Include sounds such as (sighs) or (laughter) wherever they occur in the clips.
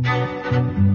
Música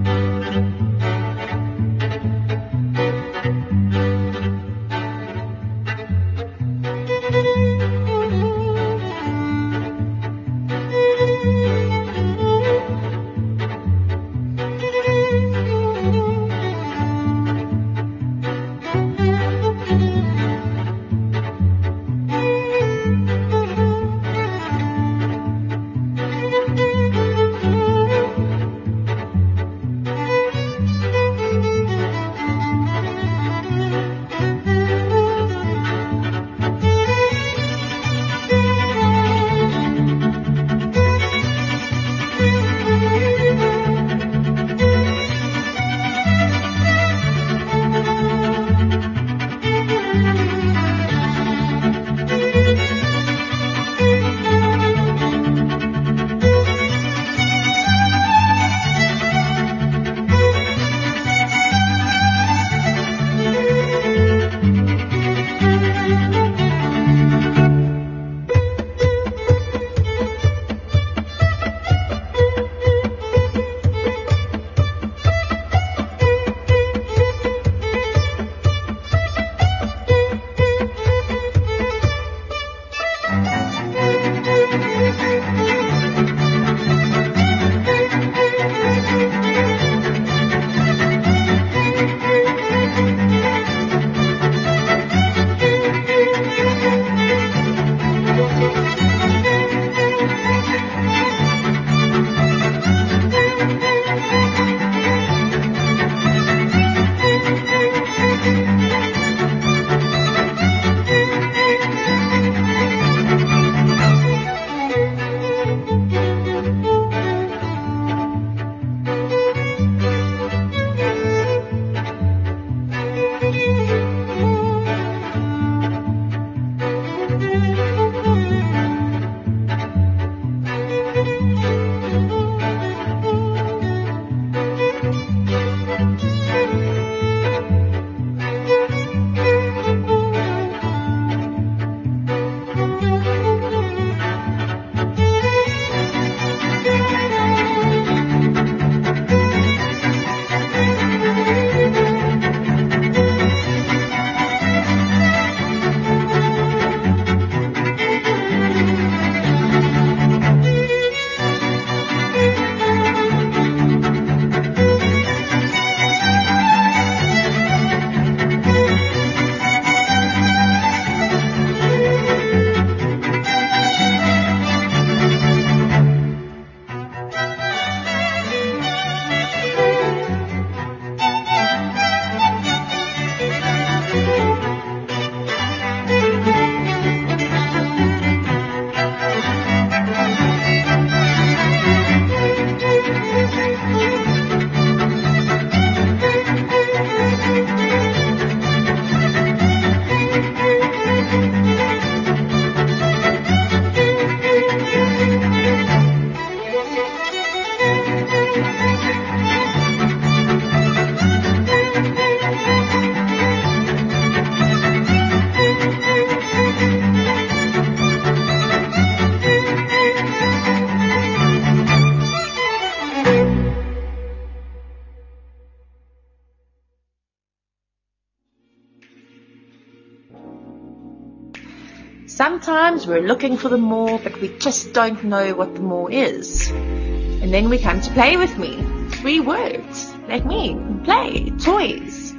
We're looking for the more, but we just don't know what the more is. And then we come to play with me. Three words, like me, play, toys,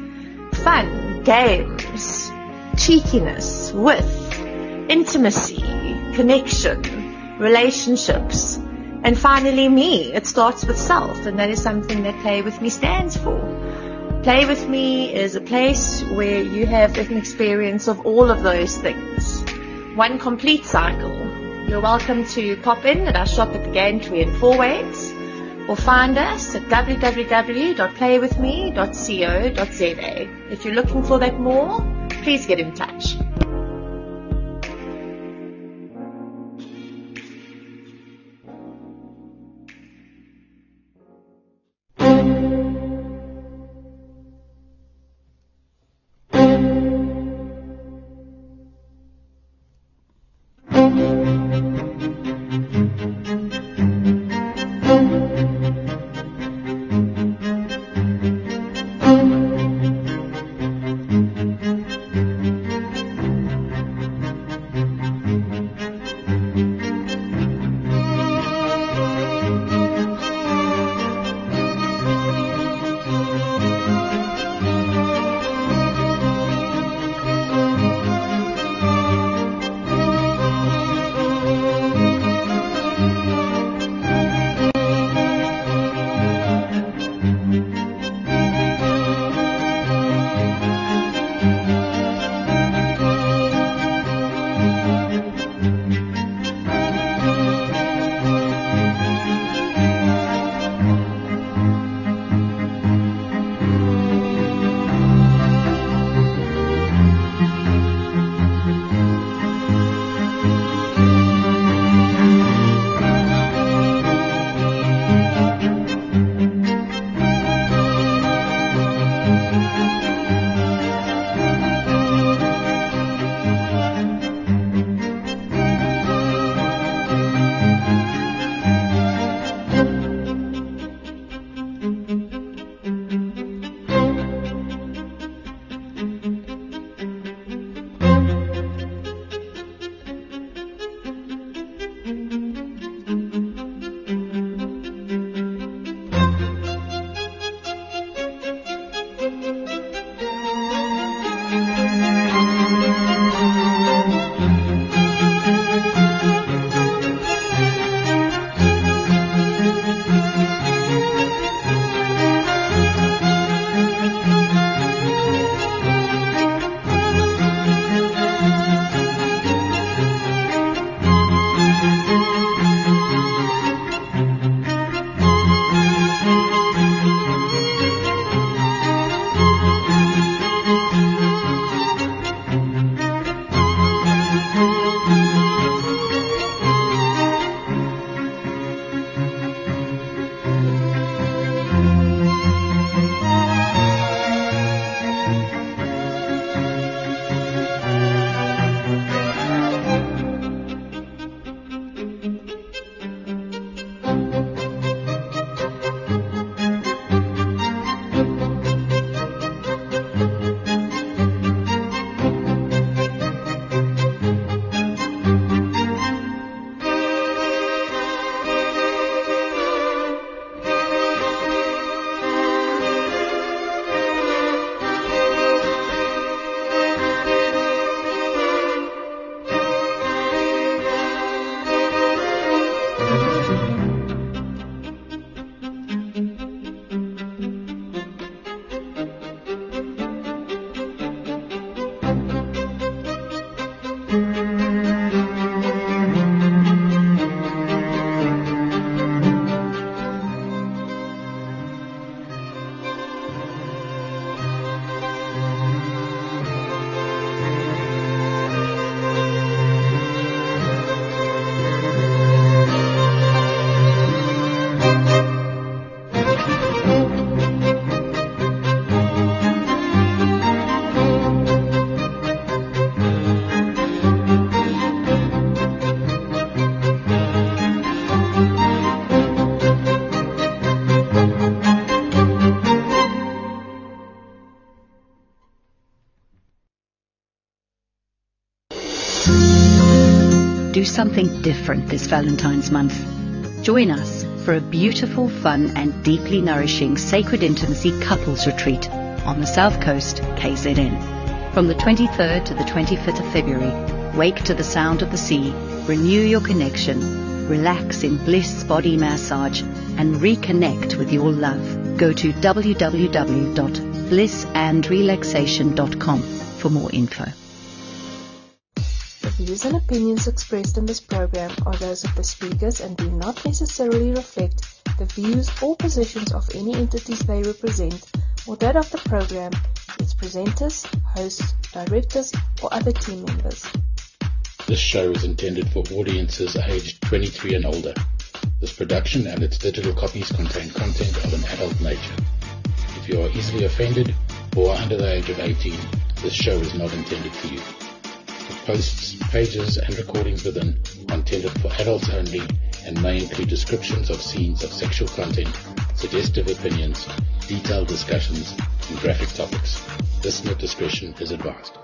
fun, games, cheekiness, with, intimacy, connection, relationships, and finally me. It starts with self, and that is something that Play With Me stands for. Play With Me is a place where you have an experience of all of those things one complete cycle. You're welcome to pop in at our shop at the Gantry in Fourways or find us at www.playwithme.co.za. If you're looking for that more, please get in touch. Something different this Valentine's month. Join us for a beautiful, fun, and deeply nourishing sacred intimacy couples retreat on the South Coast, KZN. From the 23rd to the 25th of February, wake to the sound of the sea, renew your connection, relax in bliss body massage, and reconnect with your love. Go to www.blissandrelaxation.com for more info. Views and opinions expressed in this program are those of the speakers and do not necessarily reflect the views or positions of any entities they represent or that of the program, its presenters, hosts, directors, or other team members. This show is intended for audiences aged 23 and older. This production and its digital copies contain content of an adult nature. If you are easily offended or under the age of 18, this show is not intended for you. Posts, pages, and recordings within are intended for adults only and may include descriptions of scenes of sexual content, suggestive opinions, detailed discussions, and graphic topics. Listener discretion is advised.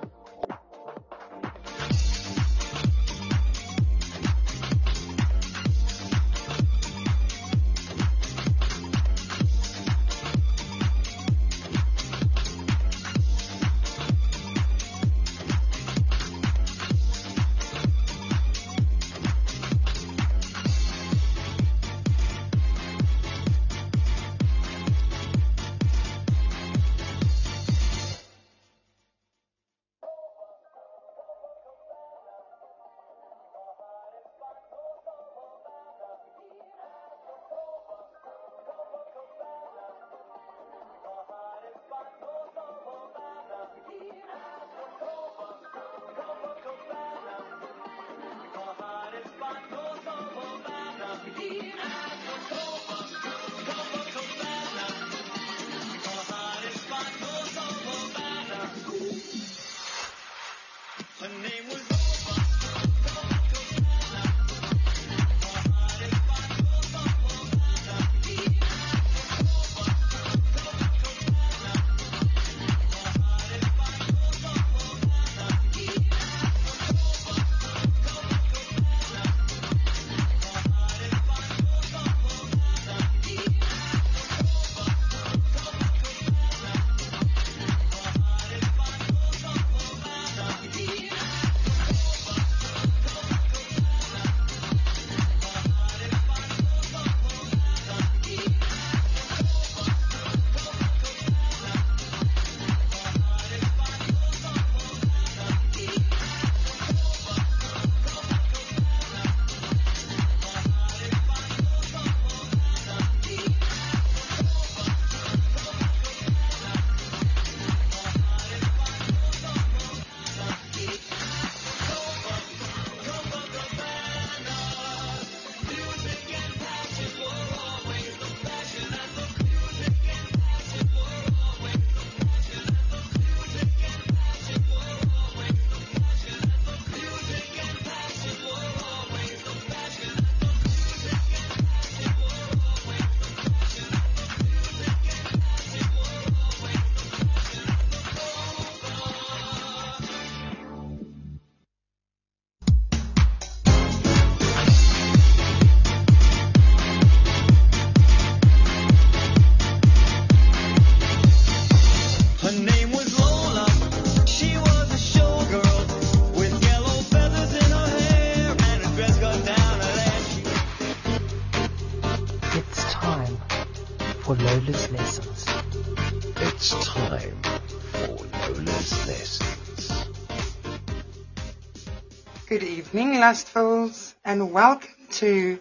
Lustfuls, and welcome to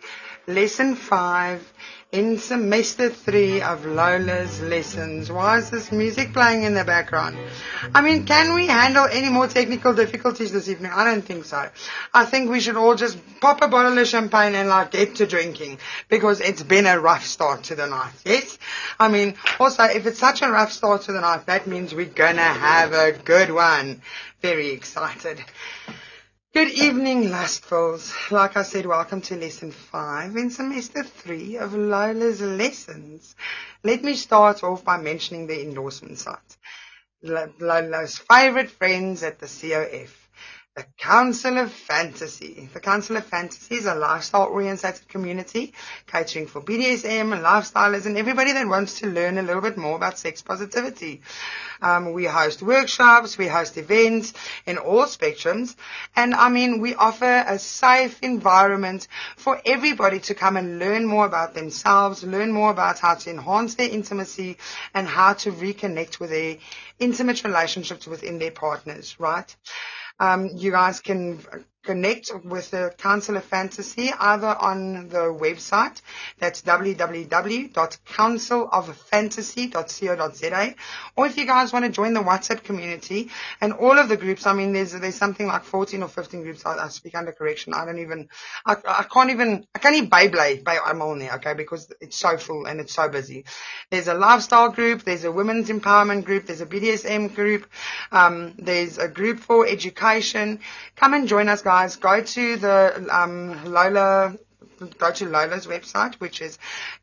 Lesson 5 in Semester 3 of Lola's Lessons. Why is this music playing in the background? I mean, can we handle any more technical difficulties this evening? I don't think so. I think we should all just pop a bottle of champagne and like get to drinking because it's been a rough start to the night. Yes? I mean, also, if it's such a rough start to the night, that means we're gonna have a good one. Very excited. Good evening, Lustfuls. Like I said, welcome to lesson five in semester three of Lola's lessons. Let me start off by mentioning the endorsement site. Lola's favorite friends at the COF. The Council of Fantasy. The Council of Fantasy is a lifestyle-oriented community catering for BDSM and lifestylers and everybody that wants to learn a little bit more about sex positivity. Um, we host workshops, we host events in all spectrums, and I mean, we offer a safe environment for everybody to come and learn more about themselves, learn more about how to enhance their intimacy and how to reconnect with their intimate relationships within their partners, right? Um, you guys can connect with the Council of Fantasy either on the website, that's www.counciloffantasy.co.za, or if you guys want to join the WhatsApp community and all of the groups, I mean, there's there's something like 14 or 15 groups. I, I speak under correction. I don't even, I, I can't even, I can't even Beyblade by Amalni, okay, because it's so full and it's so busy. There's a lifestyle group, there's a women's empowerment group, there's a BDSM group, um, there's a group for education. Come and join us, guys. Go to the um, Lola go to Lola's website, which is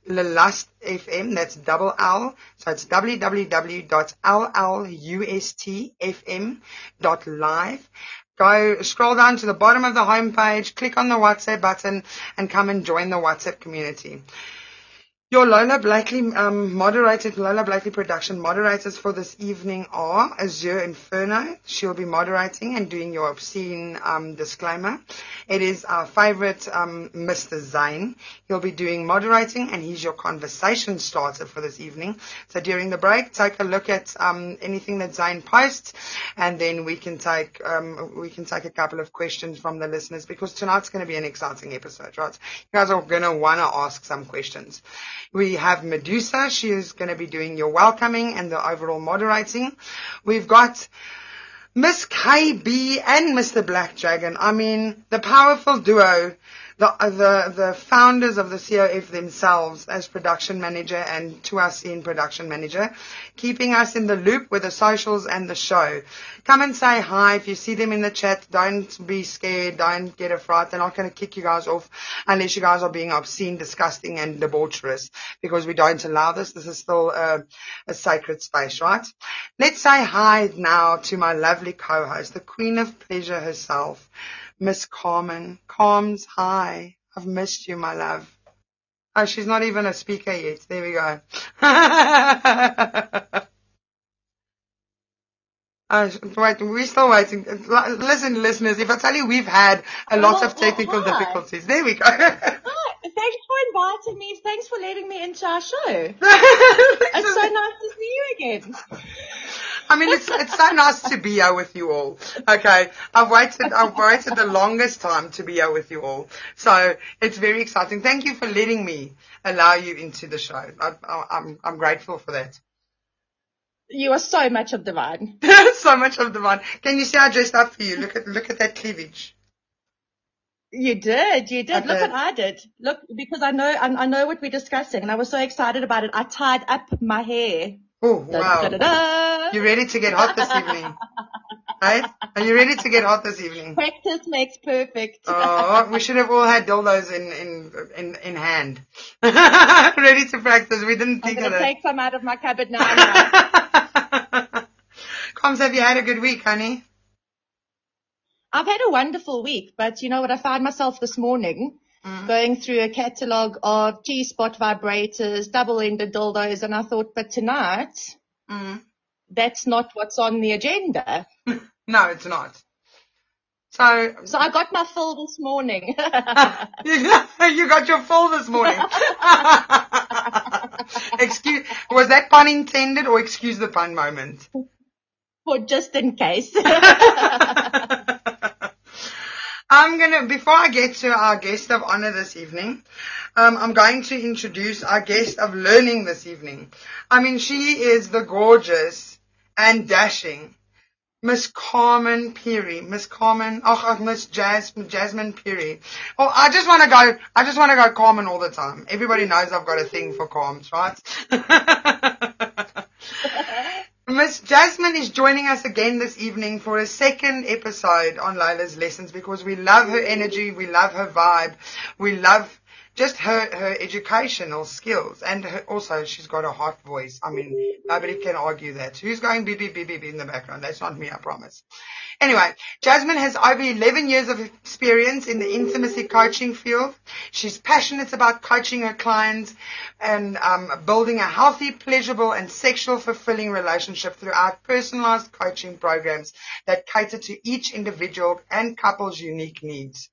Lust FM. That's double L. So it's www.llustfm.live. Go scroll down to the bottom of the homepage, click on the WhatsApp button, and come and join the WhatsApp community. Your Lola Blakely um, moderated Lola Blakely production moderators for this evening are Azure Inferno. She'll be moderating and doing your obscene um, disclaimer. It is our favorite um, Mr. Zane. He'll be doing moderating and he's your conversation starter for this evening. So during the break, take a look at um, anything that Zane posts, and then we can take um, we can take a couple of questions from the listeners because tonight's going to be an exciting episode, right? You guys are going to want to ask some questions. We have Medusa. She is going to be doing your welcoming and the overall moderating. We've got Miss KB and Mr. Black Dragon. I mean, the powerful duo, the, uh, the, the founders of the COF themselves as production manager and to us in production manager, keeping us in the loop with the socials and the show. Come and say hi. If you see them in the chat, don't be scared. Don't get a fright. They're not going to kick you guys off unless you guys are being obscene, disgusting and debaucherous because we don't allow this. This is still a, a sacred space, right? Let's say hi now to my lovely co-host, the queen of pleasure herself, Miss Carmen. Carms, hi. I've missed you, my love. Oh, she's not even a speaker yet. There we go. (laughs) Uh, wait, we're still waiting. Listen, listeners, if I tell you we've had a lot of technical hi. difficulties. There we go. Hi, (laughs) thanks for inviting me. Thanks for letting me into our show. (laughs) It's so nice to see you again. I mean, it's it's so nice to be here with you all. Okay, I've waited I've waited the longest time to be here with you all, so it's very exciting. Thank you for letting me allow you into the show. I, I, I'm I'm grateful for that. You are so much of the divine. (laughs) so much of the fun. Can you see I dressed up for you? Look at look at that cleavage. You did, you did. I Look did. what I did. Look, because I know, I, I know what we're discussing, and I was so excited about it. I tied up my hair. Oh wow! da, da, da. You ready to get hot this evening? (laughs) Right? Are you ready to get hot this evening? Practice makes perfect. Oh, we should have all had dildos in in in, in hand, (laughs) ready to practice. We didn't think I'm think gonna take some out of my cupboard now. (laughs) Carms, have you had a good week, honey? I've had a wonderful week, but you know what? I found myself this morning Mm. going through a catalogue of G-spot vibrators, double-ended dildos, and I thought, but tonight, Mm. that's not what's on the agenda. (laughs) No, it's not. So So I got my fill this morning. (laughs) (laughs) you got your fill this morning. excuse, was that pun intended or excuse the pun moment? For just in case. I'm gonna, before I get to our guest of honor this evening, um, I'm going to introduce our guest of learning this evening. I mean, she is the gorgeous and dashing Miss Carmen Peary. Miss Carmen, oh, Miss Jas- Jasmine Peary. Oh, I just want to go, I just want to go Carmen all the time. Everybody knows I've got a thing for Carms, right? (laughs) Miss Jasmine is joining us again this evening for a second episode on Lola's Lessons because we love her energy, we love her vibe, we love just her, her educational skills and her, also she's got a hot voice. I mean, nobody can argue that. Who's going beep, beep, beep, beep in the background? That's not me, I promise. Anyway, Jasmine has over 11 years of experience in the intimacy coaching field. She's passionate about coaching her clients and um, building a healthy, pleasurable, and sexual fulfilling relationship throughout personalized coaching programs that cater to each individual and couple's unique needs.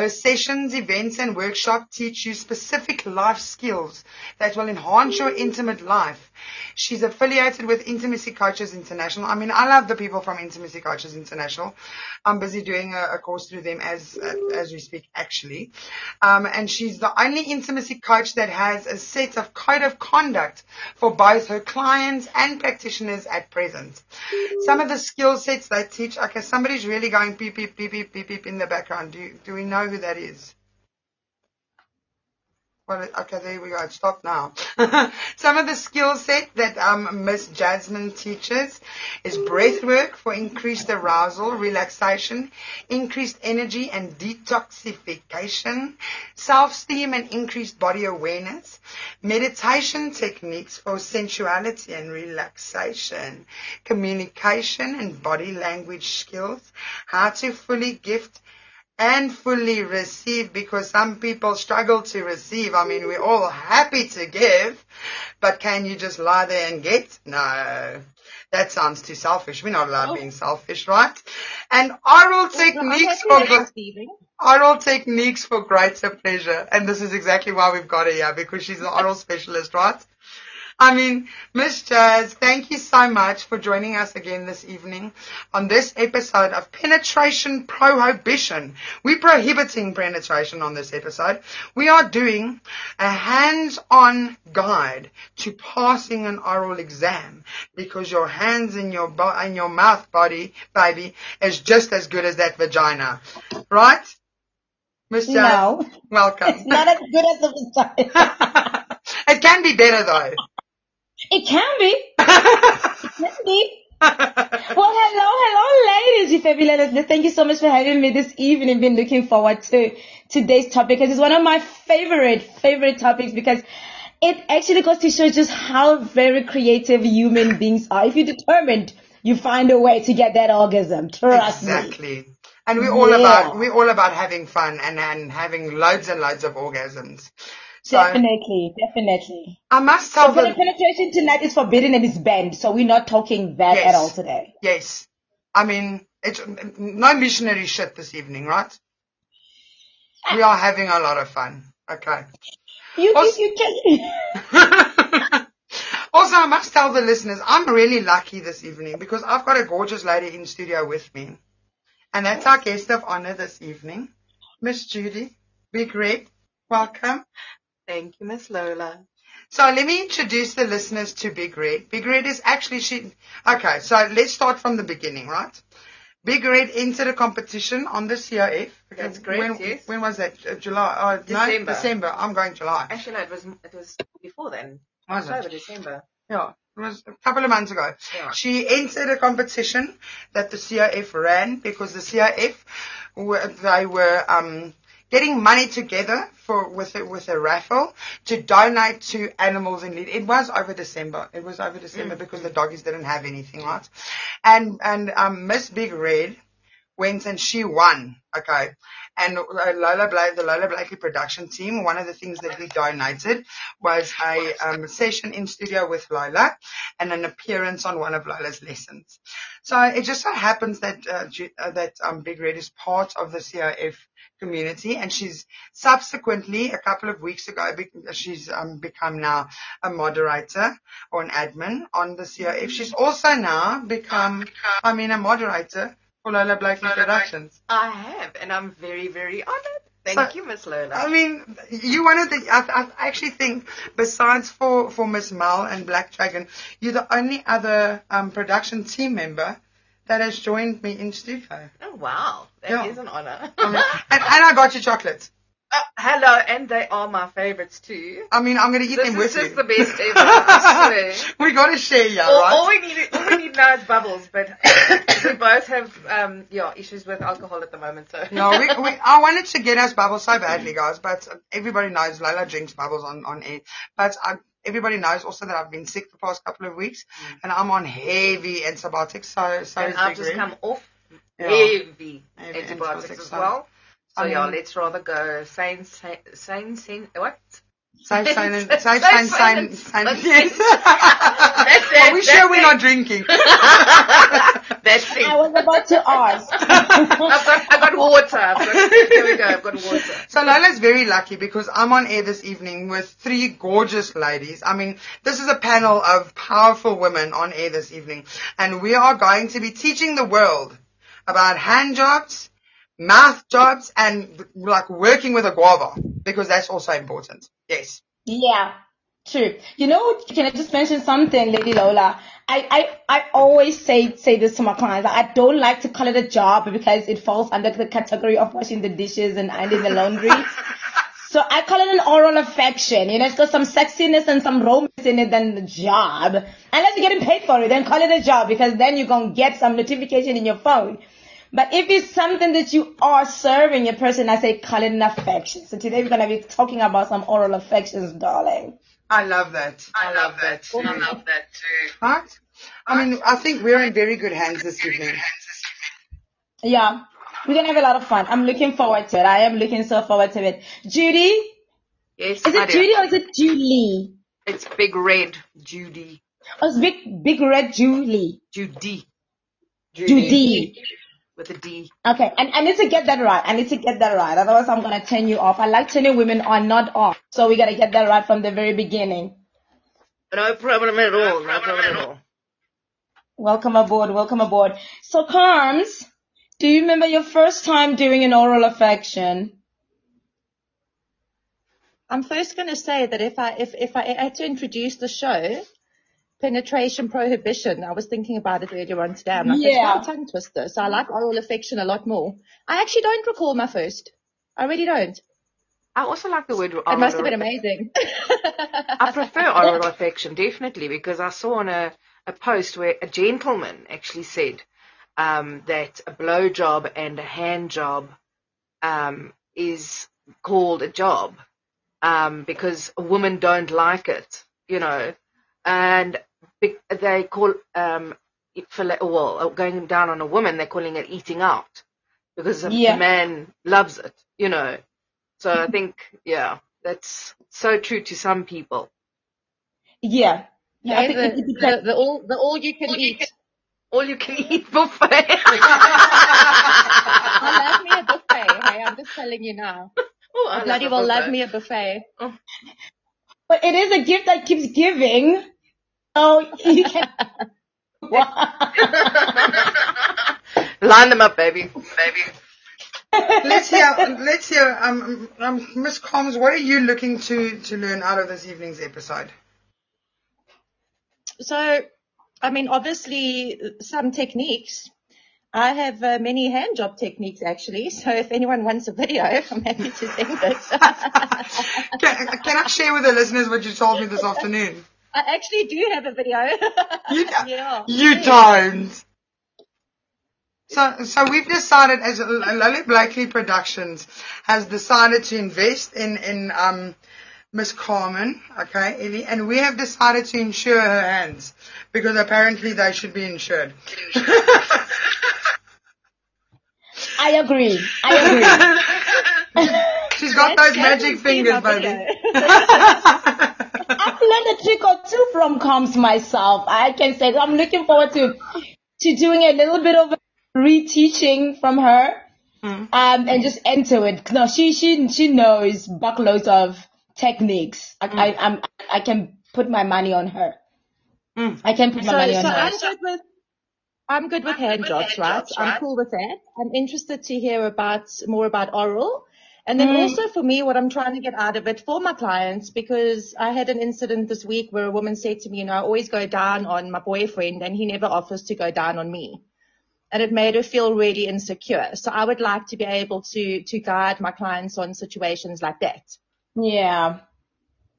Her sessions, events, and workshops teach you specific life skills that will enhance your intimate life. She's affiliated with Intimacy Coaches International. I mean, I love the people from Intimacy Coaches International. I'm busy doing a, a course through them as as we speak, actually. Um, and she's the only intimacy coach that has a set of code of conduct for both her clients and practitioners at present. Some of the skill sets they teach. Okay, somebody's really going beep beep beep beep beep beep in the background. Do do we know who that is? Well, okay, there we go. Stop now. (laughs) Some of the skill set that um, Miss Jasmine teaches is breath work for increased arousal, relaxation, increased energy and detoxification, self-esteem and increased body awareness, meditation techniques for sensuality and relaxation, communication and body language skills, how to fully gift and fully receive because some people struggle to receive. I mean, we're all happy to give, but can you just lie there and get? No. That sounds too selfish. We're not allowed being selfish, right? And oral techniques for oral techniques for greater pleasure. And this is exactly why we've got her here because she's an oral specialist, right? I mean, Miss Jazz, thank you so much for joining us again this evening on this episode of Penetration Prohibition. We're prohibiting penetration on this episode. We are doing a hands-on guide to passing an oral exam because your hands in your bo- in your mouth body, baby, is just as good as that vagina. Right? Miss Jazz, No. welcome. It's not as good as the vagina. (laughs) it can be better though. It can be. (laughs) It can be. Well, hello, hello, ladies, you fabulous listeners. Thank you so much for having me this evening. Been looking forward to today's topic because it's one of my favorite, favorite topics because it actually goes to show just how very creative human beings are. If you're determined, you find a way to get that orgasm. Trust me. Exactly. And we're all Yeah. about we're all about having fun and, and having loads and loads of orgasms. So Definitely, definitely. I must So tell pen- the penetration tonight is forbidden and it's banned. So we're not talking that Yes. at all today. yes. I mean it's no missionary shit this evening, right? Ah. We are having a lot of fun. Okay. You Also- think you can? (laughs) also, I must tell the listeners, I'm really lucky this evening because I've got a gorgeous lady in studio with me. And that's our guest of honor this evening, Miss Judy Big Red. Welcome. Thank you, Miss Lola. So let me introduce the listeners to Big Red. Big Red is actually she. Okay, so let's start from the beginning, right? Big Red entered a competition on the COF. That's correct, When, yes. when was that? Uh, July? Uh, No, December. December. I'm going July. Actually, no, it was it was before then. Was it? October, December. Yeah, it was a couple of months ago. Yeah. She entered a competition that the COF ran because the COF they were um, getting money together for with a, with a raffle to donate to animals in need. It was over December. It was over December because the doggies didn't have anything, right? And and um, Miss Big Red went and she won. Okay. And Lola Blake, the Lola Blakely production team, one of the things that we donated was a um, session in studio with Lola and an appearance on one of Lola's lessons. So it just so happens that uh, uh, that um, Big Red is part of the COF community, and she's subsequently a couple of weeks ago she's um, become now a moderator or an admin on the COF. She's also now become, I mean, a moderator for Lola Blakely Productions. I have, and I'm very, very honored. Thank So- you, Miss Lola. I mean, you one of the. I, I actually think, besides for for Miss Mel and Black Dragon, you're the only other um, production team member that has joined me in studio. oh wow, that is Yeah. an honor. I mean, (laughs) and, and I got you chocolates. Uh, hello, and they are my favorites too. I mean, I'm gonna eat This them is with just you. the best (laughs) ever. I swear. we gotta share, yeah, all, right? all we need, all we need now is bubbles, but (coughs) we both have, um, yeah, issues with alcohol at the moment. So No, we, we, I wanted to get us bubbles so badly, guys, but everybody knows Lola drinks bubbles on, on air. But I, everybody knows also that I've been sick the past couple of weeks, and I'm on heavy antibiotics, so, so Mm. and I've just come off Yeah. heavy, Heavy antibiotics antibiotics, as well. So I yeah, let's rather go sane, sane, sane, sane what? Safe, sane, and, safe, Safe, That's it, Are we that's sure we're not drinking? (laughs) (laughs) That's it. I was about to ask. (laughs) I've got, I've got water. I've got, here we go. I've got water. So Lola's very lucky because I'm on air this evening with three gorgeous ladies. I mean, this is a panel of powerful women on air this evening. And we are going to be teaching the world about hand jobs, mouth jobs, and like working with a guava because that's also important. Yes. Yeah, true. You know, can I just mention something, Lady Lola? I, I, I always say say this to my clients. I don't like to call it a job because it falls under the category of washing the dishes and ironing the laundry. (laughs) so I call it an oral affection. You know, it's got some sexiness and some romance in it than the job. Unless you're getting paid for it, then call it a job because then you're gonna get some notification in your phone. But if it's something that you are serving a person, I say call it an affection. So today we're gonna be talking about some oral affections, darling. I love that. I love that. Too. I love that too. Right? I mean, I think we're in very good hands this evening. Yeah, we're gonna have a lot of fun. I'm looking forward to it. I am looking so forward to it. Judy, Yes, is it. Judy or is it Julie? It's Big Red Judy. Oh, it's big, big red Julie. Judy. Judy. With a D. Okay, and I need to get that right. I need to get that right. Otherwise, I'm gonna turn you off. I like turning women on, not off. So we gotta get that right from the very beginning. No problem at all. No problem at all. Welcome aboard. Welcome aboard. So, Carms, do you remember your first time doing an oral affection? I'm first going to say that if I if if I had to introduce the show, penetration prohibition. I was thinking about it earlier on today. I'm like, Yeah. it's not a tongue twister. So I like oral affection a lot more. I actually don't recall my first. I really don't. I also like the word It must have been amazing. I prefer (laughs) oral affection, definitely, because I saw on a, a post where a gentleman actually said um, that a blow job and a hand job um, is called a job um, because women don't like it, you know, and they call um, it for well going down on a woman, they're calling it eating out because the Yeah. man loves it, you know. So I (laughs) think, yeah, that's so true to some people. Yeah. Yeah, I think it the, the, the all the all you can eat. All you can eat buffet. (laughs) (laughs) I love me a buffet. Hey, I'm just telling you now. Oh, I I bloody love a well love me a buffet. But it is a gift that keeps giving. So you can. (laughs) Line them up, baby. Baby. (laughs) Let's hear, let's hear, um, um, Miss Carms, what are you looking to, to learn out of this evening's episode? So, I mean, obviously some techniques. I have uh, many hand job techniques actually. So if anyone wants a video, I'm happy to send it. (laughs) Can, can I share with the listeners what you told me this afternoon? I actually do have a video. (laughs) You, yeah. you don't. So, so we've decided as Lola Blakely Productions has decided to invest in, in, um, Miss Carmen, okay, Ellie, and we have decided to insure her hands because apparently they should be insured. (laughs) I agree. I agree. (laughs) She's got those magic fingers, baby. Learned a trick or two from Carms myself. I can say I'm looking forward to to doing a little bit of reteaching from her, hmm. um, and just enter it. No, she she she knows buckloads of techniques. I hmm. I I'm, I can put my money on her. Hmm. I can put my So, money on so her. I'm good with I'm good with hand jobs, right? I'm cool with that. I'm interested to hear about more about oral. And then mm. also for me, what I'm trying to get out of it for my clients, because I had an incident this week where a woman said to me, you know, I always go down on my boyfriend and he never offers to go down on me. and it made her feel really insecure. So I would like to be able to, to guide my clients on situations like that. Yeah.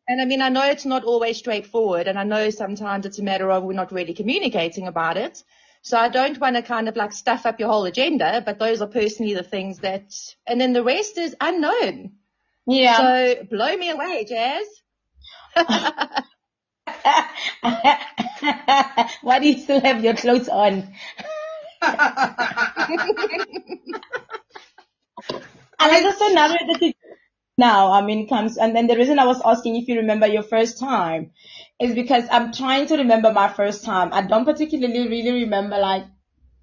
And I mean, I know it's not always straightforward and I know sometimes it's a matter of we're not really communicating about it. So I don't want to kind of like stuff up your whole agenda, but those are personally the things that, and then the rest is unknown. Yeah. So blow me away, Jazz. (laughs) Why do you still have your clothes on? (laughs) And the scenario that you now, I mean, Carms, and then the reason I was asking if you remember your first time is because I'm trying to remember my first time. I don't particularly really remember like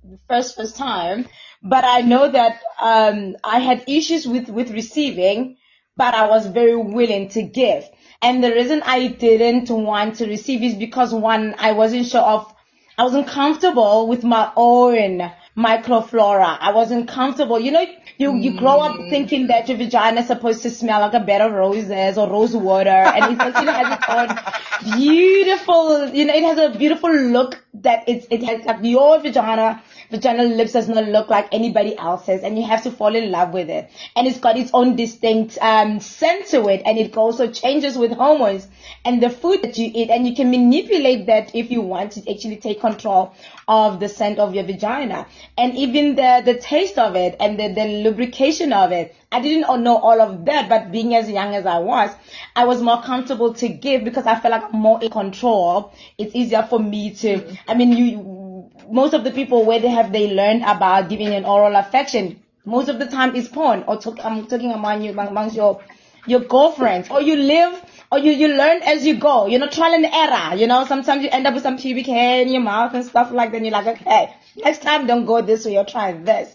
the first, first time, but I know that, um, I had issues with, with receiving, but I was very willing to give. And the reason I didn't want to receive is because one, I wasn't sure of, I wasn't comfortable with my own microflora. I wasn't comfortable. You know, you, you grow up mm. thinking that your vagina is supposed to smell like a bed of roses or rose water and it actually has its own beautiful, you know, it has a beautiful look that it's, it has like your vagina, vaginal lips does not look like anybody else's and you have to fall in love with it. And it's got its own distinct, um, scent to it and it also changes with hormones and the food that you eat and you can manipulate that if you want to actually take control of the scent of your vagina and even the, the taste of it and the, the lubrication of it. I didn't know all of that, but being as young as I was, I was more comfortable to give because I felt like I'm more in control. It's easier for me to, I mean, you, most of the people where they have, they learned about giving an oral affection, most of the time is porn or talk, I'm talking among you, amongst your, your girlfriends or you live or you, you learn as you go, you know, trial and error, you know, sometimes you end up with some pubic hair in your mouth and stuff like that and you're like, okay, next time don't go this way or try this.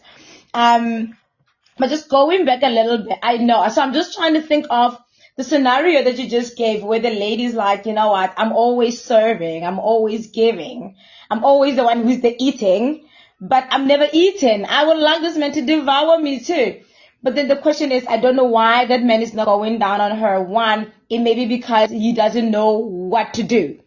Um, but just going back a little bit, I know. So I'm just trying to think of the scenario that you just gave where the lady's like, you know what, I'm always serving, I'm always giving, I'm always the one who's the eating, but I'm never eating. I would like this man to devour me too. But then the question is, I don't know why that man is not going down on her. One, it may be because he doesn't know what to do.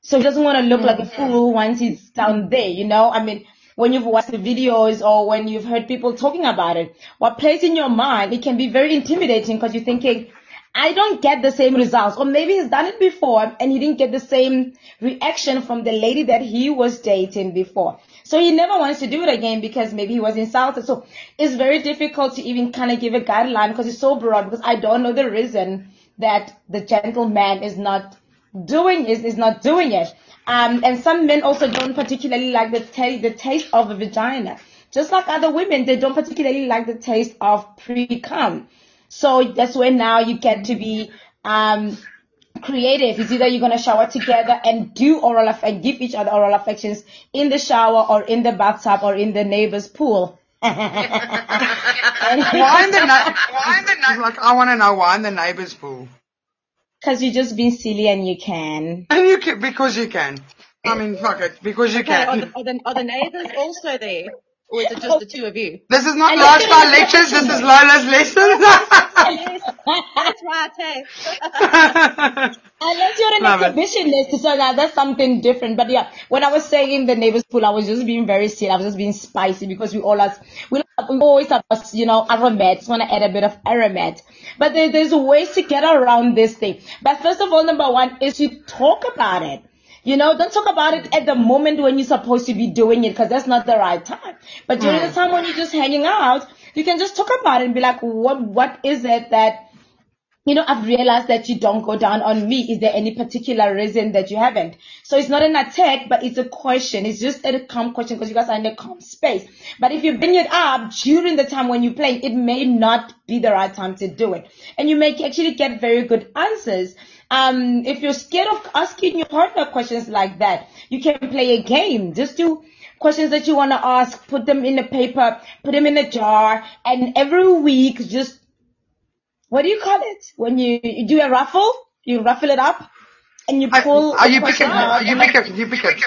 So he doesn't want to look like a mm-hmm. fool once he's down there, you know? I mean, when you've watched the videos or when you've heard people talking about it, what plays in your mind, it can be very intimidating because you're thinking, I don't get the same results. Or maybe he's done it before and he didn't get the same reaction from the lady that he was dating before. So he never wants to do it again because maybe he was insulted. So it's very difficult to even kind of give a guideline because it's so broad because I don't know the reason that the gentleman is not doing is is not doing it. Um, and some men also don't particularly like the ta- the taste of a vagina. Just like other women, they don't particularly like the taste of pre-cum. So that's where now you get to be um, creative. It's either you're gonna shower together and do oral aff- and give each other oral affections in the shower or in the bathtub or in the neighbor's pool. (laughs) Why in the na- why in the na- like I want to know why in the neighbor's pool. Because you're just being silly and you can. And you can because you can. I mean, fuck it, because you Okay, are can. the, are, the, are the neighbors also there? Or is it just the two of you? This is not And lifestyle look lectures. This is Lola's lessons. Yes, (laughs) that's right, hey. Unless you're an Love it. exhibitionist, so that, that's something different. But yeah, when I was saying in the neighbor's pool, I was just being very silly. I was just being spicy because we all have, we, we always have, you know, aromat. Just want to add a bit of aromat. But there, there's ways to get around this thing. But first of all, number one is to talk about it. You know, don't talk about it at the moment when you're supposed to be doing it because that's not the right time. But during the mm. time when you're just hanging out, you can just talk about it and be like, what, what is it that you know, I've realized that you don't go down on me. Is there any particular reason that you haven't? So it's not an attack, but it's a question. It's just a calm question because you guys are in a calm space. But if you bring it up during the time when you play, it may not be the right time to do it. And you may actually get very good answers. Um, if you're scared of asking your partner questions like that, you can play a game. Just do questions that you want to ask, put them in a paper, put them in a jar, and every week just what do you call it? When you, you do a raffle, you ruffle it up and you pull. A you pick question out it. You pick it. (laughs) You pick it.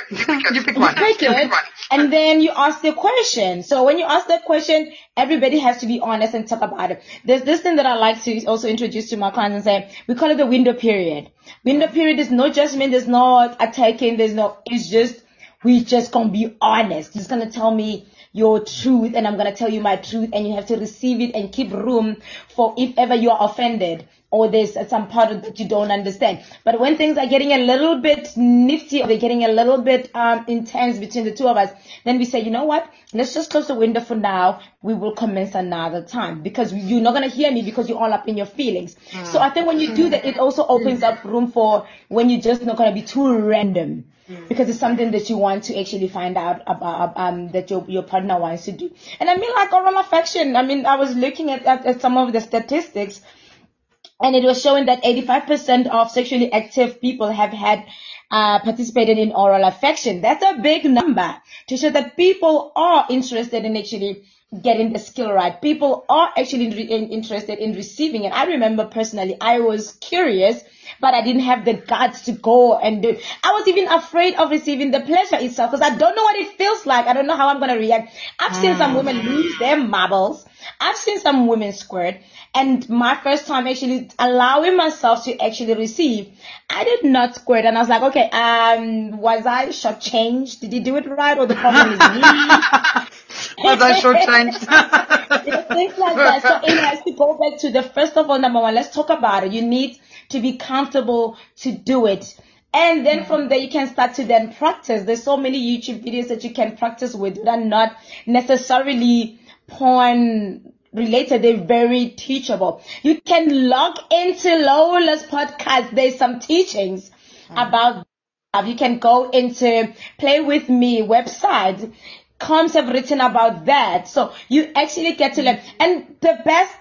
You pick you pick it, and then you ask the question. So when you ask that question, everybody has to be honest and talk about it. There's this thing that I like to also introduce to my clients and say, we call it the window period. Window period is no judgment, there's no attacking, there's no, it's just, we just gonna be honest. Just gonna tell me your truth and I'm going to tell you my truth and you have to receive it and keep room for if ever you are offended or there's some part of that you don't understand. But when things are getting a little bit nifty or they're getting a little bit um, intense between the two of us, then we say, you know what? Let's just close the window for now. We will commence another time because you're not going to hear me because you're all up in your feelings. So I think when you do that, it also opens up room for when you're just not going to be too random because it's something that you want to actually find out about um that your your partner wants to do. And I mean like oral affection. I mean I was looking at, at, at some of the statistics and it was showing that 85% of sexually active people have had uh, participated in oral affection. That's a big number to show that people are interested in actually getting the skill right. People are actually in- in- interested in receiving it. I remember personally, I was curious, but I didn't have the guts to go and do it. I was even afraid of receiving the pleasure itself because I don't know what it feels like. I don't know how I'm going to react. I've seen some women lose their marbles. I've seen some women squirt. And my first time actually allowing myself to actually receive, I did not squirt. And I was like, okay, um, was I shortchanged? Did you do it right? Or the problem is me? (laughs) Was I shortchanged? (laughs) Things like that. So it has to go back to the first of all, number one, let's talk about it. You need to be comfortable to do it. And then from there, you can start to then practice. There's so many YouTube videos that you can practice with that are not necessarily porn related. They're very teachable. You can log into Lola's podcast. There's some teachings hmm. about that. you can go into Play With Me website. Carms have written about that. So you actually get to learn. And the best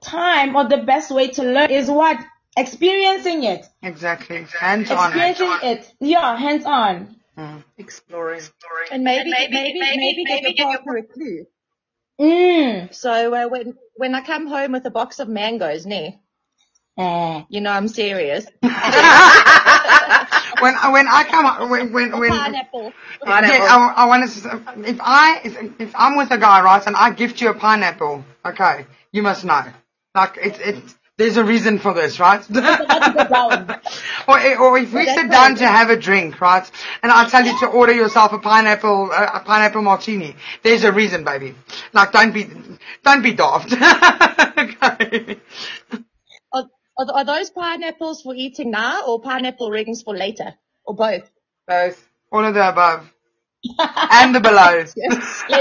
time or the best way to learn is what? Experiencing it. Exactly. Hands on. Experiencing it. Yeah, hands on. Hmm. Exploring. And maybe, maybe, maybe, maybe give your partner a clue. Mm. So uh, when when I come home with a box of mangoes, ne, Eh. you know I'm serious. (laughs) when when I come when when when Pineapple. Yeah, I, I want to. If I if, if I'm with a guy, right, and I gift you a pineapple, okay, you must know. Like it's it's there's a reason for this, right? (laughs) or eh, or if we sit down to have a drink, right, and I tell you to order yourself a pineapple a, a pineapple martini, there's a reason, baby. Like don't be don't be daft. (laughs) okay. Are, are, are those pineapples for eating now or pineapple rings for later? Or both? Both. All of the above. (laughs) and the below. Yes. The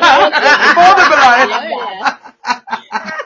below.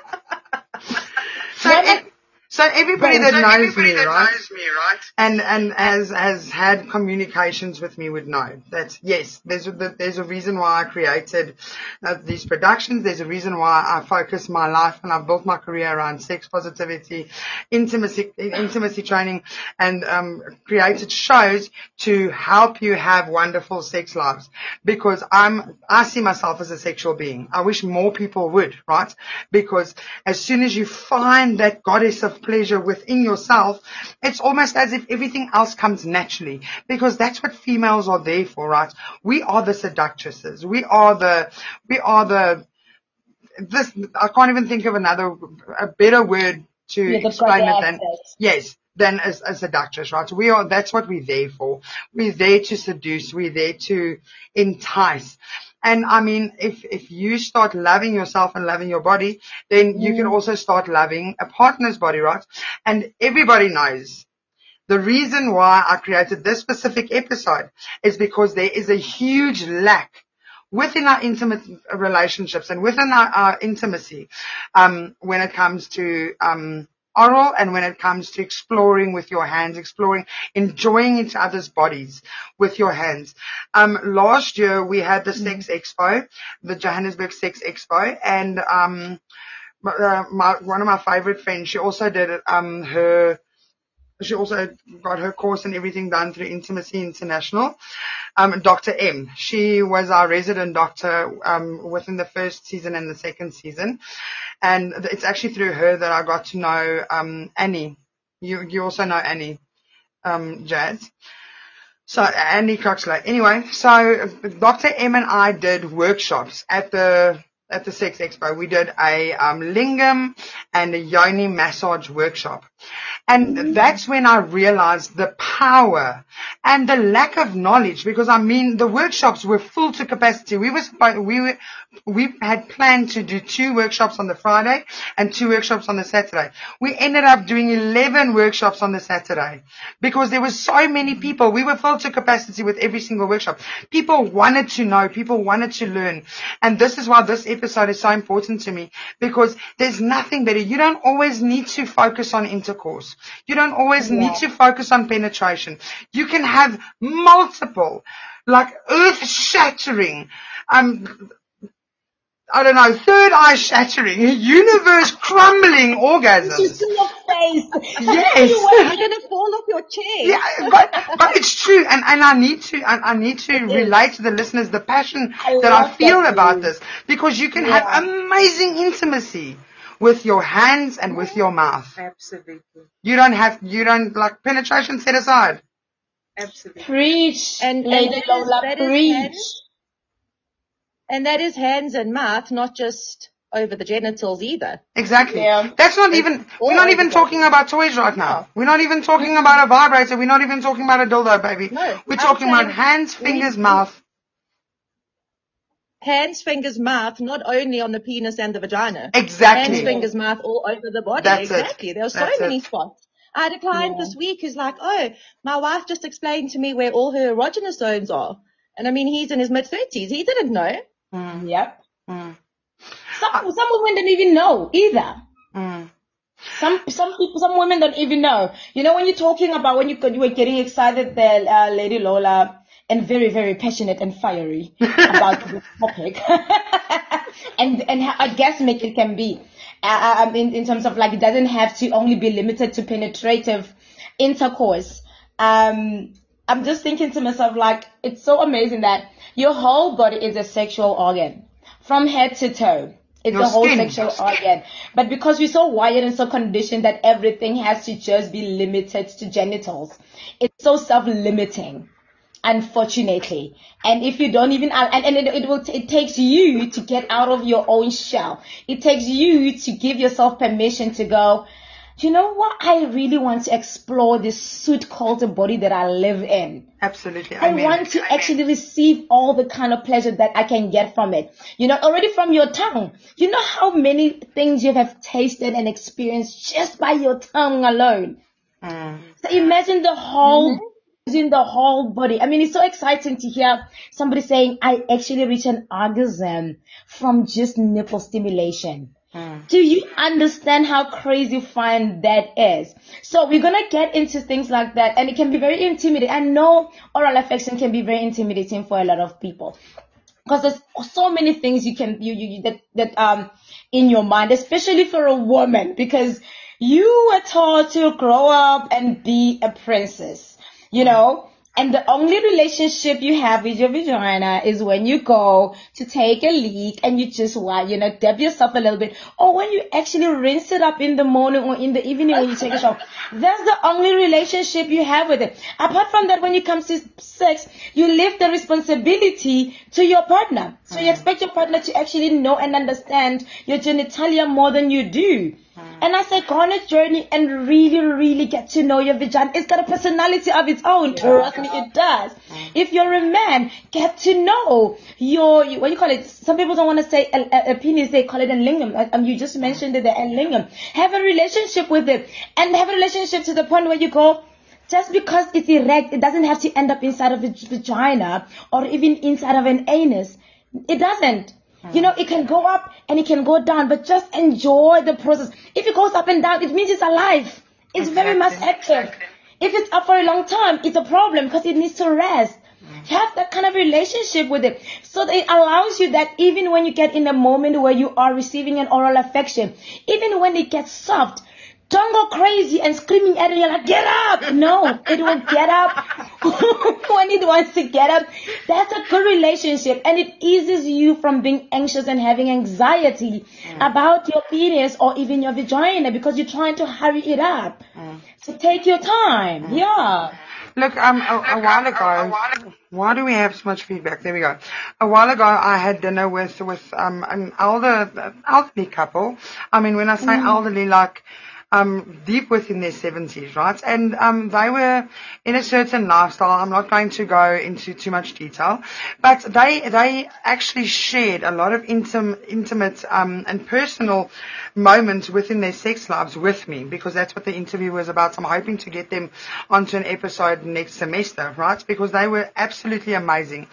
So, everybody that So knows everybody me, that right, knows me, right? and and has has had communications with me would know that yes, there's a, there's a reason why I created uh, these productions. There's a reason why I focus my life and I've built my career around sex positivity, intimacy, intimacy training, and um, created shows to help you have wonderful sex lives. Because I'm I see myself as a sexual being. I wish more people would, right? Because as soon as you find that goddess of pleasure within yourself, it's almost as if everything else comes naturally because that's what females are there for, right? We are the seductresses. We are the, we are the, this, I can't even think of another, a better word to Yeah, explain it than, yes, than as, a seductress, right? We are, that's what we're there for. We're there to seduce. We're there to entice. And I mean, if, if you start loving yourself and loving your body, then you can also start loving a partner's body, right? And everybody knows the reason why I created this specific episode is because there is a huge lack within our intimate relationships and within our, our intimacy, um, when it comes to, um, oral and when it comes to exploring with your hands, exploring, enjoying each other's bodies with your hands. Um, last year we had the Sex Expo, the Johannesburg Sex Expo, and um, uh, my, one of my favorite friends, she also did it, um, her she also got her course and everything done through Intimacy International. Um, Dr. M. She was our resident doctor um, within the first season and the second season, and it's actually through her that I got to know um, Annie. You you also know Annie, um, Jazz. So Annie Coxley. Anyway, so Dr. M and I did workshops at the at the Sex Expo. We did a um, lingam and a yoni massage workshop. And that's when I realized the power and the lack of knowledge because I mean the workshops were full to capacity. We supposed, we were, we had planned to do two workshops on the Friday and two workshops on the Saturday. We ended up doing 11 workshops on the Saturday because there were so many people. We were full to capacity with every single workshop. People wanted to know, people wanted to learn. And this is why this episode is so important to me because there's nothing better. You don't always need to focus on intercourse. You don't always need to focus on penetration. You can have multiple, like earth shattering, um, I don't know, third eye shattering, universe crumbling orgasms. Just in your face. Yes. (laughs) You're gonna fall off your chair. Yeah, but, but it's true, and, and I need to, I, I need to relate to the listeners the passion I that I feel that about this, because you can Yeah. have amazing intimacy with your hands and with your mouth. Absolutely. You don't have, you don't, like, penetration set aside. Absolutely. Preach, And, and Lady that is- Lola, that is preach. hands- and that is hands and mouth, not just over the genitals either. Exactly. Yeah. That's not even, we're not even the talking about toys right now. Oh. We're not even talking about a vibrator. We're not even talking about a dildo, baby. No, We're I'm talking about saying hands, we- fingers, mouth. Hands, fingers, mouth, not only on the penis and the vagina. Exactly. Hands, fingers, mouth, all over the body. That's it. exactly. There are so That's many it. spots. I had a client this week who's like, oh, my wife just explained to me where all her erogenous zones are. And I mean, he's in his mid thirties. He didn't know. Yep. Mm. Some some women don't even know either. Mm. Some some people, some women don't even know. You know, when you're talking about when you you were getting excited there, uh, Lady Lola, and very very passionate and fiery (laughs) about the topic, (laughs) and and how orgasmic it can be. Uh, um, in in terms of like it doesn't have to only be limited to penetrative intercourse. Um, I'm just thinking to myself like it's so amazing that your whole body is a sexual organ from head to toe. It's Your the whole skin. sexual organ. But because we're so wired and so conditioned that everything has to just be limited to genitals, it's so self-limiting, unfortunately. And if you don't even, and, and it, it will, it takes you to get out of your own shell. It takes you to give yourself permission to go, you know what? I really want to explore this suit called the body that I live in. Absolutely. I mean, want to actually receive all the kind of pleasure that I can get from it. You know, already from your tongue. You know how many things you have tasted and experienced just by your tongue alone. Mm. So imagine the whole, in the whole body. I mean, it's so exciting to hear somebody saying, I actually reach an orgasm from just nipple stimulation. Do you understand how crazy fun that is? So we're gonna get into things like that and it can be very intimidating. I know oral affection can be very intimidating for a lot of people. Because there's so many things you can, you, you, you that, that, um, in your mind, especially for a woman, because you were taught to grow up and be a princess, you know? And the only relationship you have with your vagina is when you go to take a leak and you just want, you know, dab yourself a little bit. Or when you actually rinse it up in the morning or in the evening when you take a shower. (laughs) That's the only relationship you have with it. Apart from that, when it comes to sex, you leave the responsibility to your partner. So you hmm. expect your partner to actually know and understand your genitalia more than you do. And I say go on a journey and really, really get to know your vagina. It's got a personality of its own. Trust me, it does. If you're a man, get to know your, you- what do you call it? Some people don't want to say a, a, penis, they call it a lingam. Um, you just mentioned it, the a lingam. Have a relationship with it and have a relationship to the point where you go, just because it's erect, it doesn't have to end up inside of a vagina or even inside of an anus. It doesn't. You know, it can go up and it can go down, but just enjoy the process. If it goes up and down, it means it's alive. It's very much active. If it's up for a long time, it's a problem because it needs to rest. Mm. Have that kind of relationship with it. So that it allows you that even when you get in a moment where you are receiving an oral affection, even when it gets soft, don't go crazy and screaming at it. You're like, get up. No, it will get up (laughs) when it wants to get up. That's a good relationship and it eases you from being anxious and having anxiety about your penis or even your vagina because you're trying to hurry it up. So take your time. Yeah. Look, um, a, a while ago, why do we have so much feedback? There we go. A while ago, I had dinner with with um an elder elderly couple. I mean, when I say elderly, like um, deep within their 70s, right? And um, they were in a certain lifestyle. I'm not going to go into too much detail, but they they actually shared a lot of intim- intimate um, and personal moments within their sex lives with me because that's what the interview was about. So I'm hoping to get them onto an episode next semester, right? Because they were absolutely amazing.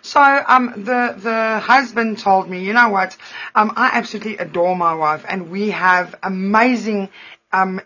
So um, the the husband told me, you know what? Um, I absolutely adore my wife, and we have amazing um,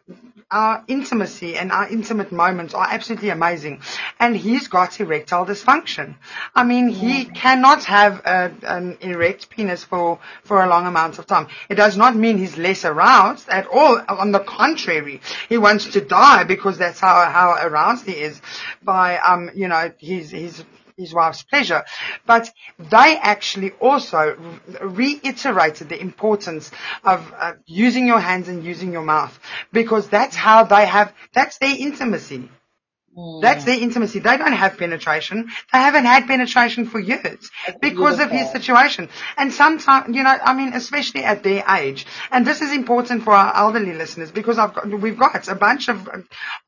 our intimacy and our intimate moments are absolutely amazing. And he's got erectile dysfunction. I mean, he cannot have a, an erect penis for, for a long amount of time. It does not mean he's less aroused at all. On the contrary, he wants to die because that's how, how aroused he is by, um, you know, his, his his wife's pleasure. But they actually also reiterated the importance of uh, using your hands and using your mouth because that's how they have, that's their intimacy. That's their intimacy. They don't have penetration. They haven't had penetration for years because of his situation. And sometimes, you know, I mean, especially at their age. And this is important for our elderly listeners because I've got, we've got a bunch of uh,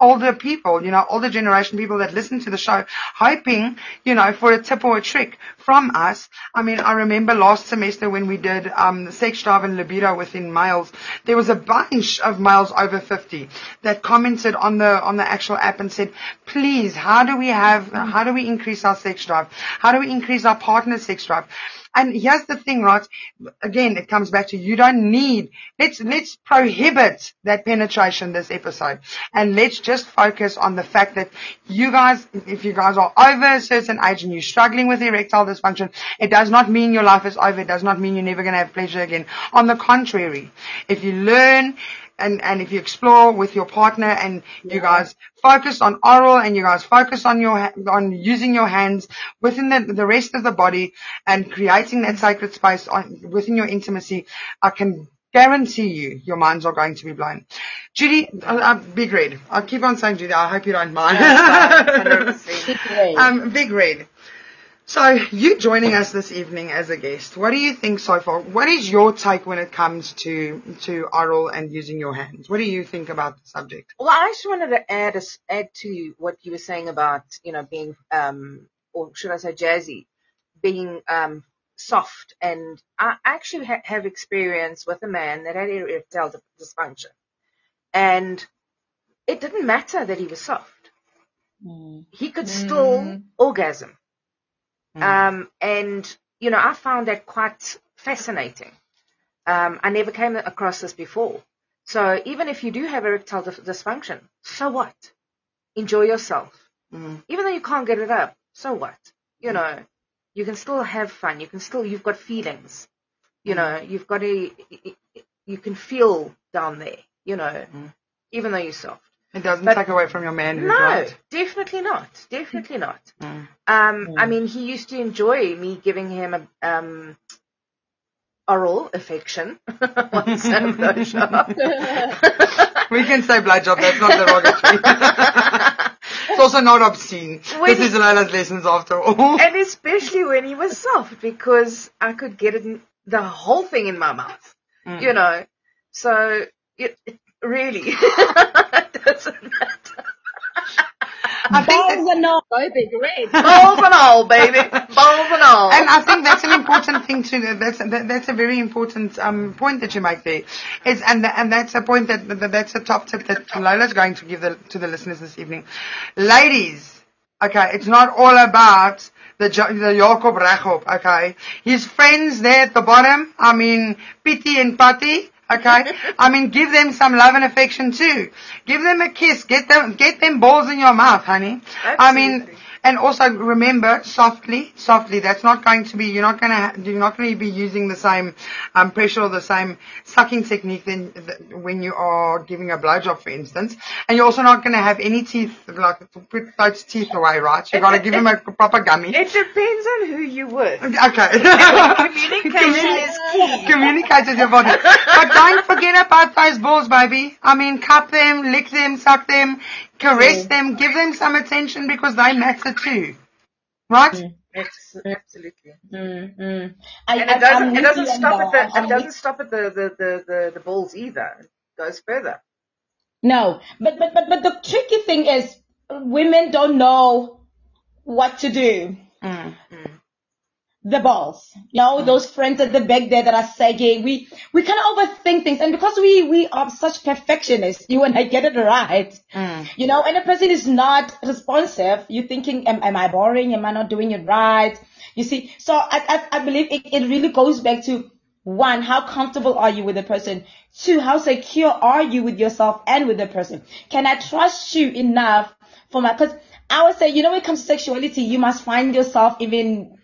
older people, you know, older generation people that listen to the show hoping, you know, for a tip or a trick from us. I mean, I remember last semester when we did, um, sex drive and libido within males, there was a bunch of males over 50 that commented on the, on the actual app and said, please, how do we have, mm. how do we increase our sex drive? How do we increase our partner's sex drive? And here's the thing, right? Again, it comes back to you don't need, let's, let's prohibit that penetration this episode. And let's just focus on the fact that you guys, if you guys are over a certain age and you're struggling with erectile dysfunction, it does not mean your life is over. It does not mean you're never going to have pleasure again. On the contrary, if you learn and, and if you explore with your partner and you guys focus on oral and you guys focus on your, on using your hands within the, the rest of the body and creating that sacred space on, within your intimacy, I can guarantee you your minds are going to be blown. Judy, uh, uh, Big Red. I'll keep on saying Judy. I hope you don't mind. (laughs) um, Big Red. So you joining us this evening as a guest. What do you think so far? What is your take when it comes to to oral and using your hands? What do you think about the subject? Well, I just wanted to add a s add to what you were saying about you know being um or should I say jazzy, being um soft. And I actually ha- have experience with a man that had erectile dysfunction, and it didn't matter that he was soft. He could still orgasm. Um, and you know, I found that quite fascinating. Um, I never came across this before. So even if you do have erectile dys- dysfunction, so what? Enjoy yourself. Mm. Even though you can't get it up, so what? You know, you can still have fun. You can still, you've got feelings. You know, you've got a, you can feel down there, you know, even though you're soft. It doesn't But- take away from your manhood, No, right? definitely not. Definitely not. (laughs) Mm. Um, I mean, he used to enjoy me giving him a um, oral affection (laughs) once a (laughs) blowjob. We can say blowjob. That's not derogatory. it's also not obscene. When- this is Lola's lessons after all. and especially when he was soft, because I could get it in, the whole thing in my mouth. Mm. You know, so it, it really (laughs) it doesn't matter. I think Balls and all, big red. Balls and all, baby, (laughs) balls and all. and I think that's an important thing to that's that, that's a very important um, point that you make there is and and that's a point that, that that's a top tip that Lola's going to give the, to the listeners this evening, ladies. Okay, it's not all about the the Jacob Rachop. Okay, his friends there at the bottom. I mean, Pity and Patty. Okay, I mean, give them some love and affection too. Give them a kiss. Get them get them balls in your mouth, honey. I mean. And also remember, softly, softly. That's not going to be. You're not going to. Ha- you're not going to be using the same um, pressure or the same sucking technique than th- when you are giving a blowjob, for instance. And you're also not going to have any teeth, like put those teeth away, right? you've got to give him a proper gummy. it depends on who you with. (laughs) Okay. Communication is key. Communicate with your body. But don't forget about those balls, baby. I mean, cup them, lick them, suck them, caress them, give them some attention because they matter too. Right? It's absolutely. Mm, mm. And I, it doesn't. It doesn't stop at the. It doesn't stop at the the the the, the balls either. It goes further. No, but but but but the tricky thing is women don't know what to do. Mm. The balls, you know, those friends at the back there that are sagging. We we kind of overthink things, and because we we are such perfectionists, you and I get it right. Mm. You know, and a person is not responsive. You're thinking, am, am I boring? Am I not doing it right? You see, so I I, I believe it, it really goes back to one, how comfortable are you with the person? Two, how secure are you with yourself and with the person? Can I trust you enough for my, cause I would say, you know, when it comes to sexuality, you must find yourself even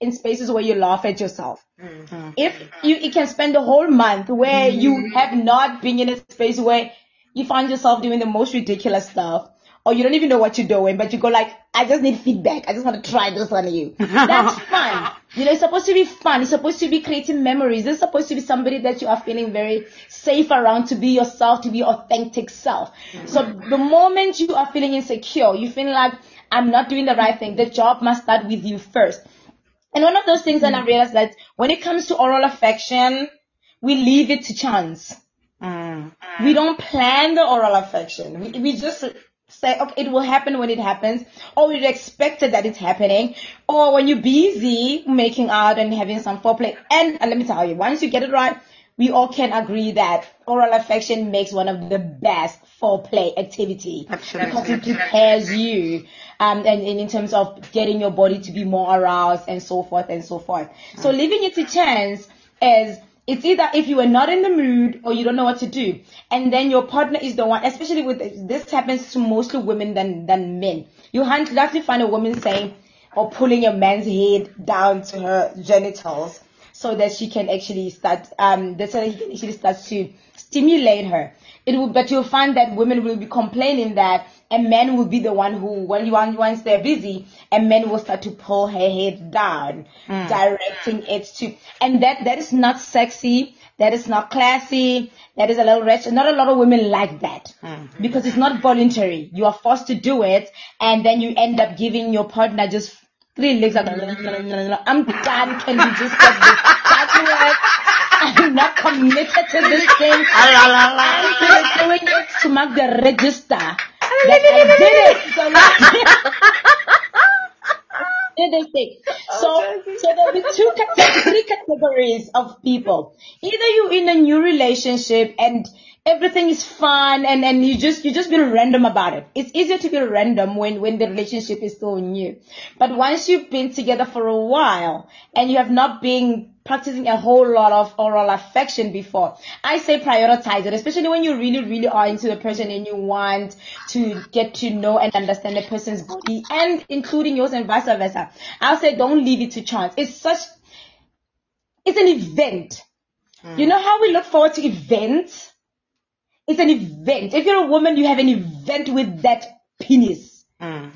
in spaces where you laugh at yourself. Mm-hmm. If you, you can spend a whole month where you mm-hmm. have not been in a space where you find yourself doing the most ridiculous stuff, or you don't even know what you're doing, but you go like, I just need feedback. I just want to try this on you. (laughs) That's fun. You know, it's supposed to be fun. It's supposed to be creating memories. It's supposed to be somebody that you are feeling very safe around to be yourself, to be your authentic self. Mm-hmm. So the moment you are feeling insecure, you feel like, I'm not doing the right thing. The job must start with you first. And one of those things that I mm. realized that when it comes to oral affection, we leave it to chance. Mm. We don't plan the oral affection. We, we just say, okay, it will happen when it happens, or we expected that it's happening, or when you're busy making out and having some foreplay. And, and let me tell you, once you get it right, we all can agree that oral affection makes one of the best foreplay activity because it prepares you um and, and in terms of getting your body to be more aroused and so forth and so forth. So leaving it to chance is it's either if you are not in the mood or you don't know what to do, and then your partner is the one. Especially with this happens to mostly women than than men. You have to have find a woman saying or pulling a man's head down to her genitals so that she can actually start um that's so that he can actually start to stimulate her. It will, but you'll find that women will be complaining that a man will be the one who, when you once they're busy, a man will start to pull her head down, Mm. directing it to, and that that is not sexy. That is not classy. That is a little wretched. Not a lot of women like that because it's not voluntary. You are forced to do it, and then you end up giving your partner just three legs. Like, I'm done. Can we just get this with? I'm not committed to this thing. (laughs) I'm doing it to mark the register that I did it. So (laughs) did this thing. So, so there'll be two categories, three categories of people. Either you're in a new relationship and everything is fun and, and you just, you just be random about it. It's easier to be random when, when the relationship is so new. But once you've been together for a while and you have not been practicing a whole lot of oral affection before, I say prioritize it, especially when you really, really are into the person and you want to get to know and understand the person's body and including yours and vice versa. I'll say don't leave it to chance. It's such, it's an event. You hmm. know how we look forward to events? It's an event. If you're a woman, you have an event with that penis. Mm.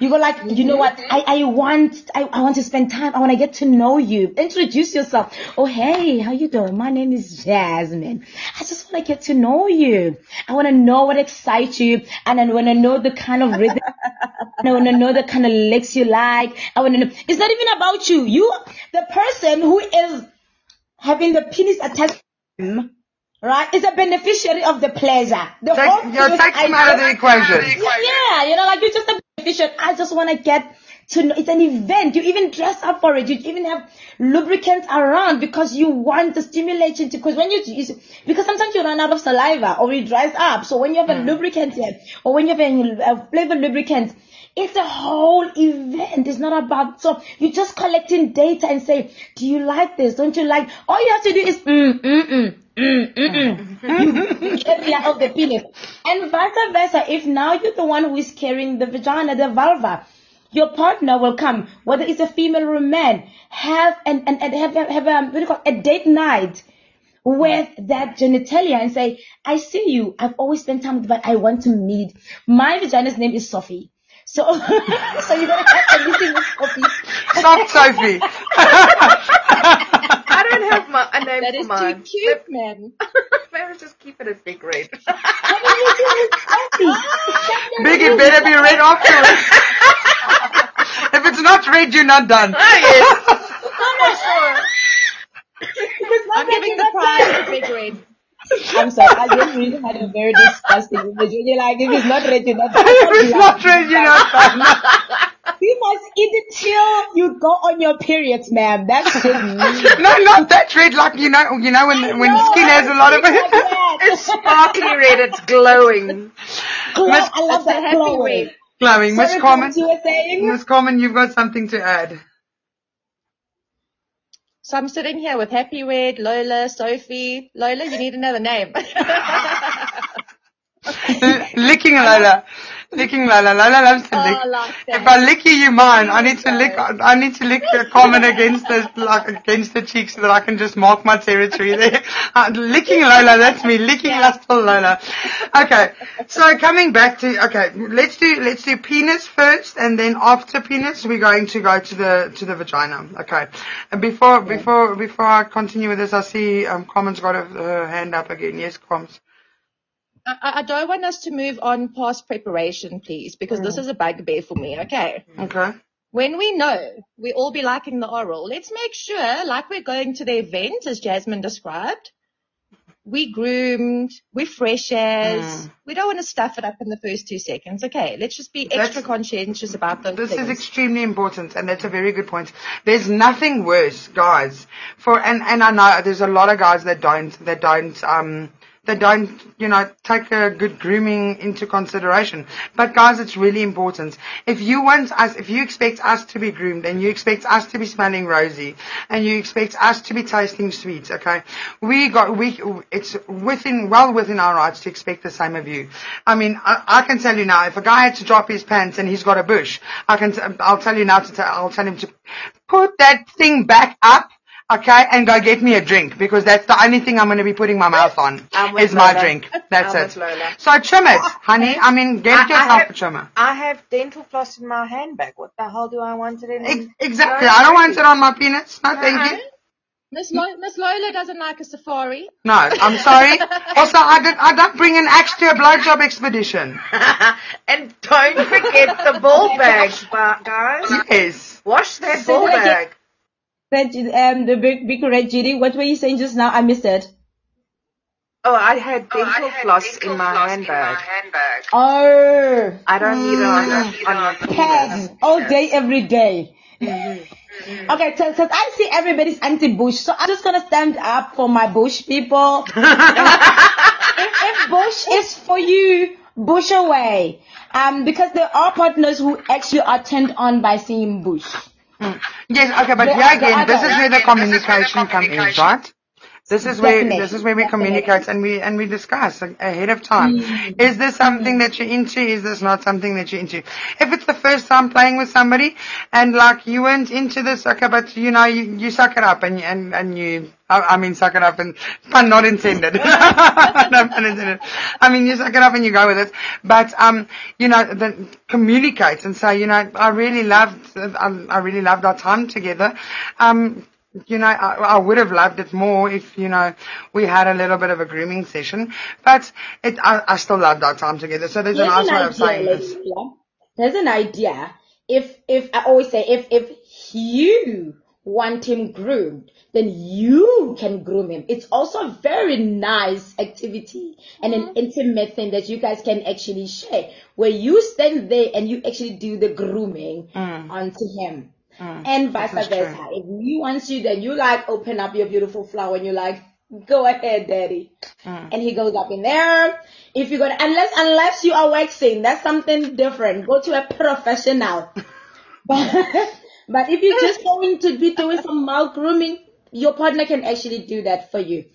You go like, you know what? I, I want, I, I want to spend time. I want to get to know you. Introduce yourself. Oh, hey, how you doing? My name is Jasmine. I just want to get to know you. I want to know what excites you. And I want to know the kind of rhythm. (laughs) I want to know the kind of licks you like. I want to know. It's not even about you. You, the person who is having the penis attached to him, right, is a beneficiary of the pleasure. The Take- whole you're taking out of the equation. Yeah, you know, like you're just a beneficiary. I just want to get to know. It's an event. You even dress up for it. You even have lubricants around because you want the stimulation to, because when you, you because sometimes you run out of saliva or it dries up. So when you have a lubricant here or when you have a, a flavored lubricant, it's a whole event. It's not about, so you're just collecting data and say, do you like this? Don't you like, all you have to do is, mm, mm, mm, mm, mm, mm. You the penis. And vice versa. If now you're the one who is carrying the vagina, the vulva, your partner will come, whether it's a female or a man, have and, and, and have, have, a, what do you call it, a date night with that genitalia and say, I see you. I've always spent time with you, but I want to meet. My vagina's name is Sophie. So, (laughs) so you're gonna have a meeting with Sophie. Soft Sophie. (laughs) (laughs) I don't have my, a name That for is mine. too cute, man. (laughs) Maybe just keep it as Big Red. Big, it better be red afterwards. (laughs) if it's not red, you're not done. Oh, (laughs) I'm not sure. I'm giving the prize to Big Red. I'm sorry. I just really had a very disgusting image. When you're like, if it's not red, you're not done. if it's not red, you're not done. You must eat it till you go on your periods, ma'am. That's just (laughs) me. No, not that red. Like you know, you know when when know, skin has a lot of I like it. (laughs) It's sparkly red. It's glowing. Glow- Miss- I love that happy glowing. red. Glowing. Miss Sorry, Carmen. what you were saying? Miss Carmen, you've got something to add. So I'm sitting here with Happy Red, Lola, Sophie. Lola, you need another name. (laughs) (laughs) licking Lola. Licking Lola. Lola loves to Oh, lick. Like. If I lick you, you mine. I need to lick. I need to lick the Carmen against the like against the cheek so that I can just mark my territory there. (laughs) Uh, licking Lola, that's me. Licking lustful Lola. Okay. So coming back to okay, let's do let's do penis first, and then after penis, we're going to go to the to the vagina. Okay. And before before before I continue with this, I see um Carmen's got her her hand up again. Yes, Carms. I, I don't want us to move on past preparation, please, because this is a bugbear for me. Okay. Okay. When we know we all be liking the oral, let's make sure, like we're going to the event, as Jasmine described, we groomed, we fresh as, we don't want to stuff it up in the first two seconds. Okay, let's just be extra That's- conscientious about those This things. is extremely important, and that's a very good point. There's nothing worse, guys, for and and I know there's a lot of guys that don't that don't um that don't you know take a good grooming into consideration. But guys, it's really important. If you want us, if you expect us to be groomed, and you expect us to be smelling rosy, and you expect us to be tasting sweet, okay, we got we it's within well within our rights to expect the same of you. I mean, I, I can tell you now, if a guy had to drop his pants and he's got a bush, I can t- I'll tell you now to tell I'll tell him to put that thing back up. Okay, and go get me a drink because that's the only thing I'm going to be putting my mouth on is my drink. That's I'm it. Lola. So trim it, oh, honey. I mean, get I- I yourself have- a trimmer. I have dental floss in my handbag. What the hell do I want it in? Ex- Exactly. I don't want it on my penis. No, thank you. Uh-uh. Miss, Lo- Miss Lola doesn't like a safari. No, I'm sorry. (laughs) Also, I did. I don't bring an axe to a blowjob expedition. (laughs) and don't forget the ball (laughs) bag, guys. Yes. Wash that ball bag. That, um, the big, big red GD, what were you saying just now? I missed it. Oh, I had dental floss in my handbag. Oh. I don't need it on, on. Pads all day, every day. Okay, so, so I see everybody's anti-bush, so I'm just gonna stand up for my bush people. (laughs) if, if bush is for you, bush away. Um, because there are partners who actually are turned on by seeing bush. Hmm. Yes. Okay, but here again, this is where the communication comes in, right? This is where this is where we definitely. communicate and we and we discuss ahead of time. Mm. Is this something that you're into? Is this not something that you're into? If it's the first time playing with somebody and like you weren't into this, okay, but you know you, you suck it up and and and you. I I mean, suck it up and pun not intended. (laughs) no pun intended. I mean, you suck it up and you go with it. But um, you know, then communicate and say, you know, I really loved, I, I really loved our time together. Um, you know, I, I would have loved it more if, you know, we had a little bit of a grooming session, but it, I, I still loved our time together. So there's a Here's nice an way of saying idea, this. There's an idea. If if I always say if if you want him groomed, then you can groom him. It's also a very nice activity and an mm-hmm. intimate thing that you guys can actually share, where you stand there and you actually do the grooming mm. onto him. And vice versa. If he wants you, then you like open up your beautiful flower and you're like, go ahead, daddy. And he goes up in there. If you're gonna, unless, unless you are waxing, that's something different. Go to a professional. (laughs) But, (laughs) but if you're just going to be doing some mild grooming, your partner can actually do that for you.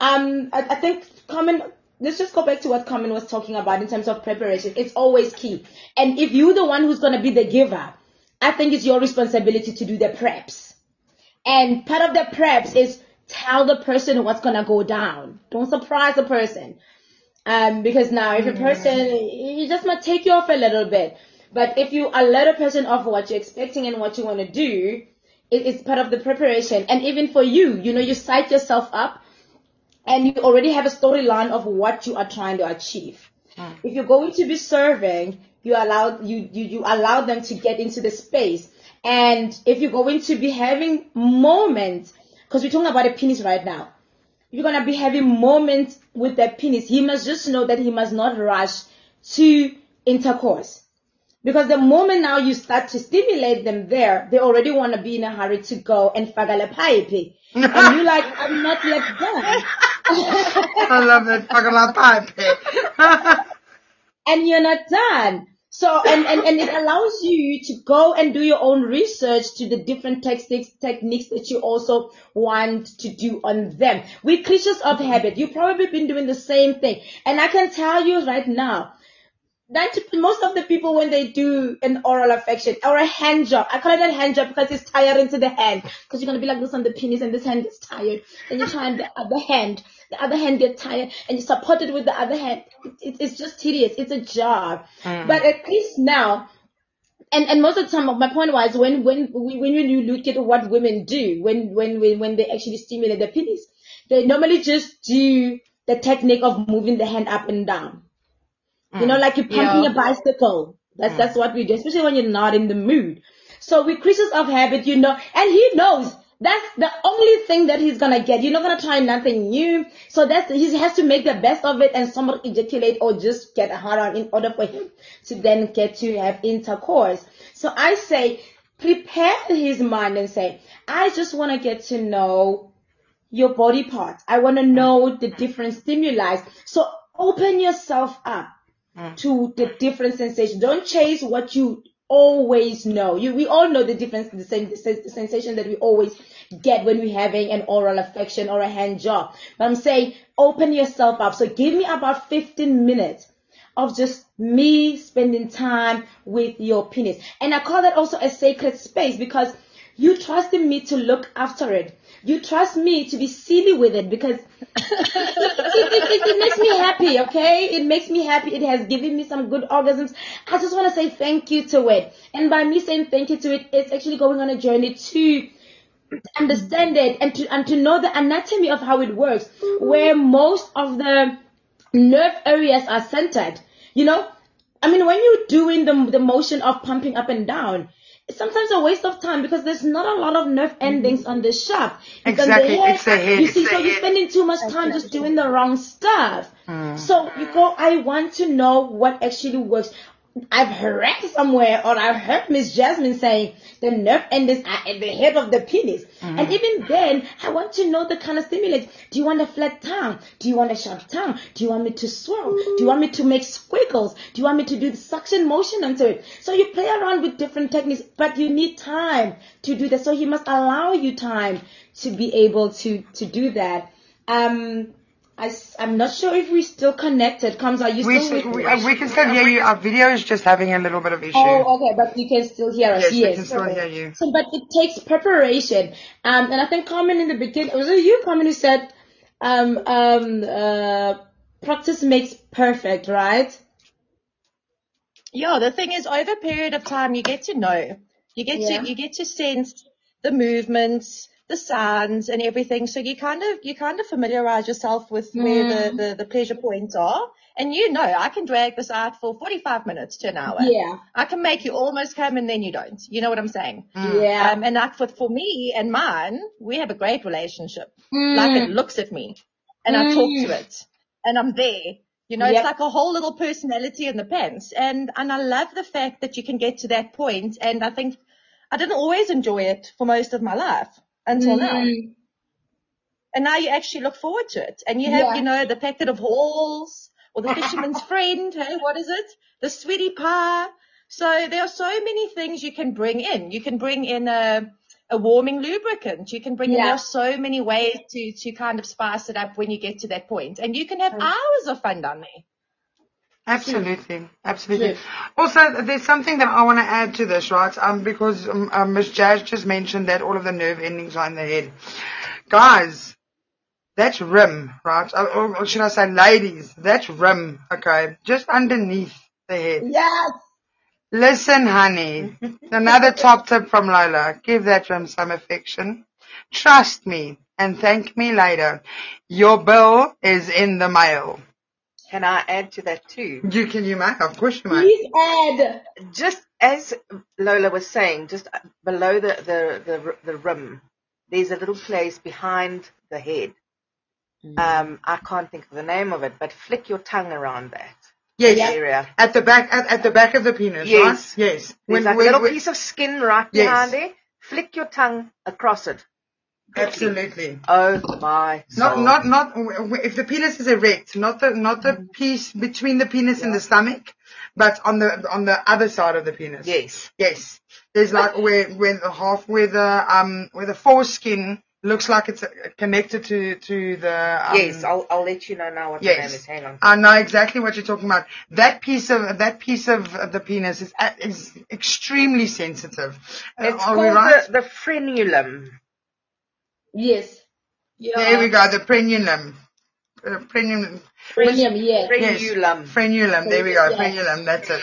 Um, I, I think Carmen. Let's just go back to what Carmen was talking about in terms of preparation. It's always key. And if you're the one who's gonna be the giver, I think it's your responsibility to do the preps. And part of the preps is tell the person what's gonna go down. Don't surprise the person. Um, because now if a person, you just might take you off a little bit. But if you alert a person of what you're expecting and what you want to do, it, it's part of the preparation. And even for you, you know, you psych yourself up and you already have a storyline of what you are trying to achieve. If you're going to be serving, you allow you, you you allow them to get into the space. And if you're going to be having moments, because we're talking about a penis right now, you're gonna be having moments with that penis, he must just know that he must not rush to intercourse. Because the moment now you start to stimulate them there, they already want to be in a hurry to go and fagale pipe. (laughs) and you're like, I'm not yet done. I love that fucking pipe. (laughs) and you're not done. So, and, and, and it allows you to go and do your own research to the different techniques, techniques that you also want to do on them. We're creatures of habit. You've probably been doing the same thing. And I can tell you right now, that most of the people when they do an oral affection or a hand job, I call it a hand job because it's tiring to the hand. Because you're gonna be like this on the penis and this hand is tired. Then you try and the other hand, the other hand gets tired and you support it with the other hand. It, it's just tedious. It's a job. Mm. But at least now, and, and most of the time, my point was when, when, when, you look at what women do, when, when, when, when they actually stimulate the penis, they normally just do the technique of moving the hand up and down. You know, like you're pumping Yeah. a bicycle. That's, that's what we do, especially when you're not in the mood. So we're creatures of habit, you know, and he knows that's the only thing that he's gonna get. You're not gonna try nothing new. So that's, he has to make the best of it and somebody ejaculate or just get a hard on in order for him to then get to have intercourse. So I say, prepare his mind and say, I just wanna get to know your body parts. I want to know the different stimuli. So open yourself up mm. to the different sensations. Don't chase what you always know. You, we all know the difference, the, sen- the sensation that we always get when we're having an oral affection or a hand job. But I'm saying open yourself up. So give me about 15 minutes of just me spending time with your penis. And I call that also a sacred space because you trusted me to look after it. You trust me to be silly with it because (laughs) it, it, it, it makes me happy, okay? It makes me happy. It has given me some good orgasms. I just want to say thank you to it. And by me saying thank you to it, it's actually going on a journey to understand it and to, and to know the anatomy of how it works, where most of the nerve areas are centered. You know, I mean, when you're doing the, the motion of pumping up and down, it's sometimes a waste of time because there's not a lot of nerve endings on the shaft. It's on Exactly, it's the head, You see, the so you're head. spending too much time just doing the wrong stuff. Mm. So you go, I want to know what actually works. I've read somewhere or I've heard Miss Jasmine saying the nerve endings are at the head of the penis. Mm. And even then, I want to know the kind of stimulus. Do you want a flat tongue? Do you want a sharp tongue? Do you want me to swirl? Do you want me to make squiggles? Do you want me to do the suction motion onto it? So you play around with different techniques, but you need time to do that. So he must allow you time to be able to, to do that. Um, I, am not sure if we're still connected. Carms, are you We, still s- with we, me? uh, we can still hear you. Our video is just having a little bit of issue. Oh, okay, but you can still hear us. Yes, we can still hear you. So, but it takes preparation. Um, and I think Carmen in the beginning, was it you, Carmen, who said, um, um, uh, practice makes perfect, right? Yeah, the thing is, over a period of time, you get to know. You get Yeah. to you get to sense the movements, the sands and everything. So you kind of you kind of familiarize yourself with where Mm. the, the the pleasure points are, and you know I can drag this out for forty five minutes to an hour. Yeah. I can make you almost come and then you don't. You know what I'm saying? Yeah. Um, and like for for me and mine, we have a great relationship. Mm. Like it looks at me, and I talk Mm. to it, and I'm there. You know, Yep. it's like a whole little personality in the pants. And, and I love the fact that you can get to that point. And I think I didn't always enjoy it for most of my life until now. Mm. And now you actually look forward to it. And you have, Yeah. you know, the packet of halls or the fisherman's (laughs) friend. Hey, what is it? The sweetie pie. So there are so many things you can bring in. You can bring in a, a warming lubricant. You can bring in, Yeah. there are so many ways to, to kind of spice it up when you get to that point. And you can have hours of fun down there. Absolutely, absolutely. True. Also, there's something that I want to add to this, right? Um, because um, um, Miss Jazz just mentioned that all of the nerve endings are in the head. Guys, that's rim, right? Or, or- or should I say, ladies, that's rim, okay? Just underneath the head. Yes. Listen, honey. (laughs) Another top tip from Lola. Give that rim some affection. Trust me and thank me later. Your bill is in the mail. Can I add to that too? You can, you may, of course you may. Please add. Just as Lola was saying, just below the, the, the, the rim, there's a little place behind the head. Um, I can't think of the name of it, but flick your tongue around that Yes. area. At the back, at, at the back of the penis, Yes. right? Yes. There's like a little piece of skin right Yes. behind there. Flick your tongue across it. Absolutely. Oh my. Not, soul. not, not, w- if the penis is erect, not the, not the piece between the penis and the stomach, but on the, on the other side of the penis. Yes. Yes. There's like where, where the half, where the, um, where the foreskin looks like it's uh, connected to, to the, um, yes, I'll, I'll let you know now what the name is. Hang on. I know exactly what you're talking about. That piece of that piece of the penis is uh, is extremely sensitive. It's are called right? the, the frenulum. Yes. There we go. The frenulum. Uh, frenulum. Premium, yes. Frenulum. Frenulum. There we go. Yes. Frenulum. That's it.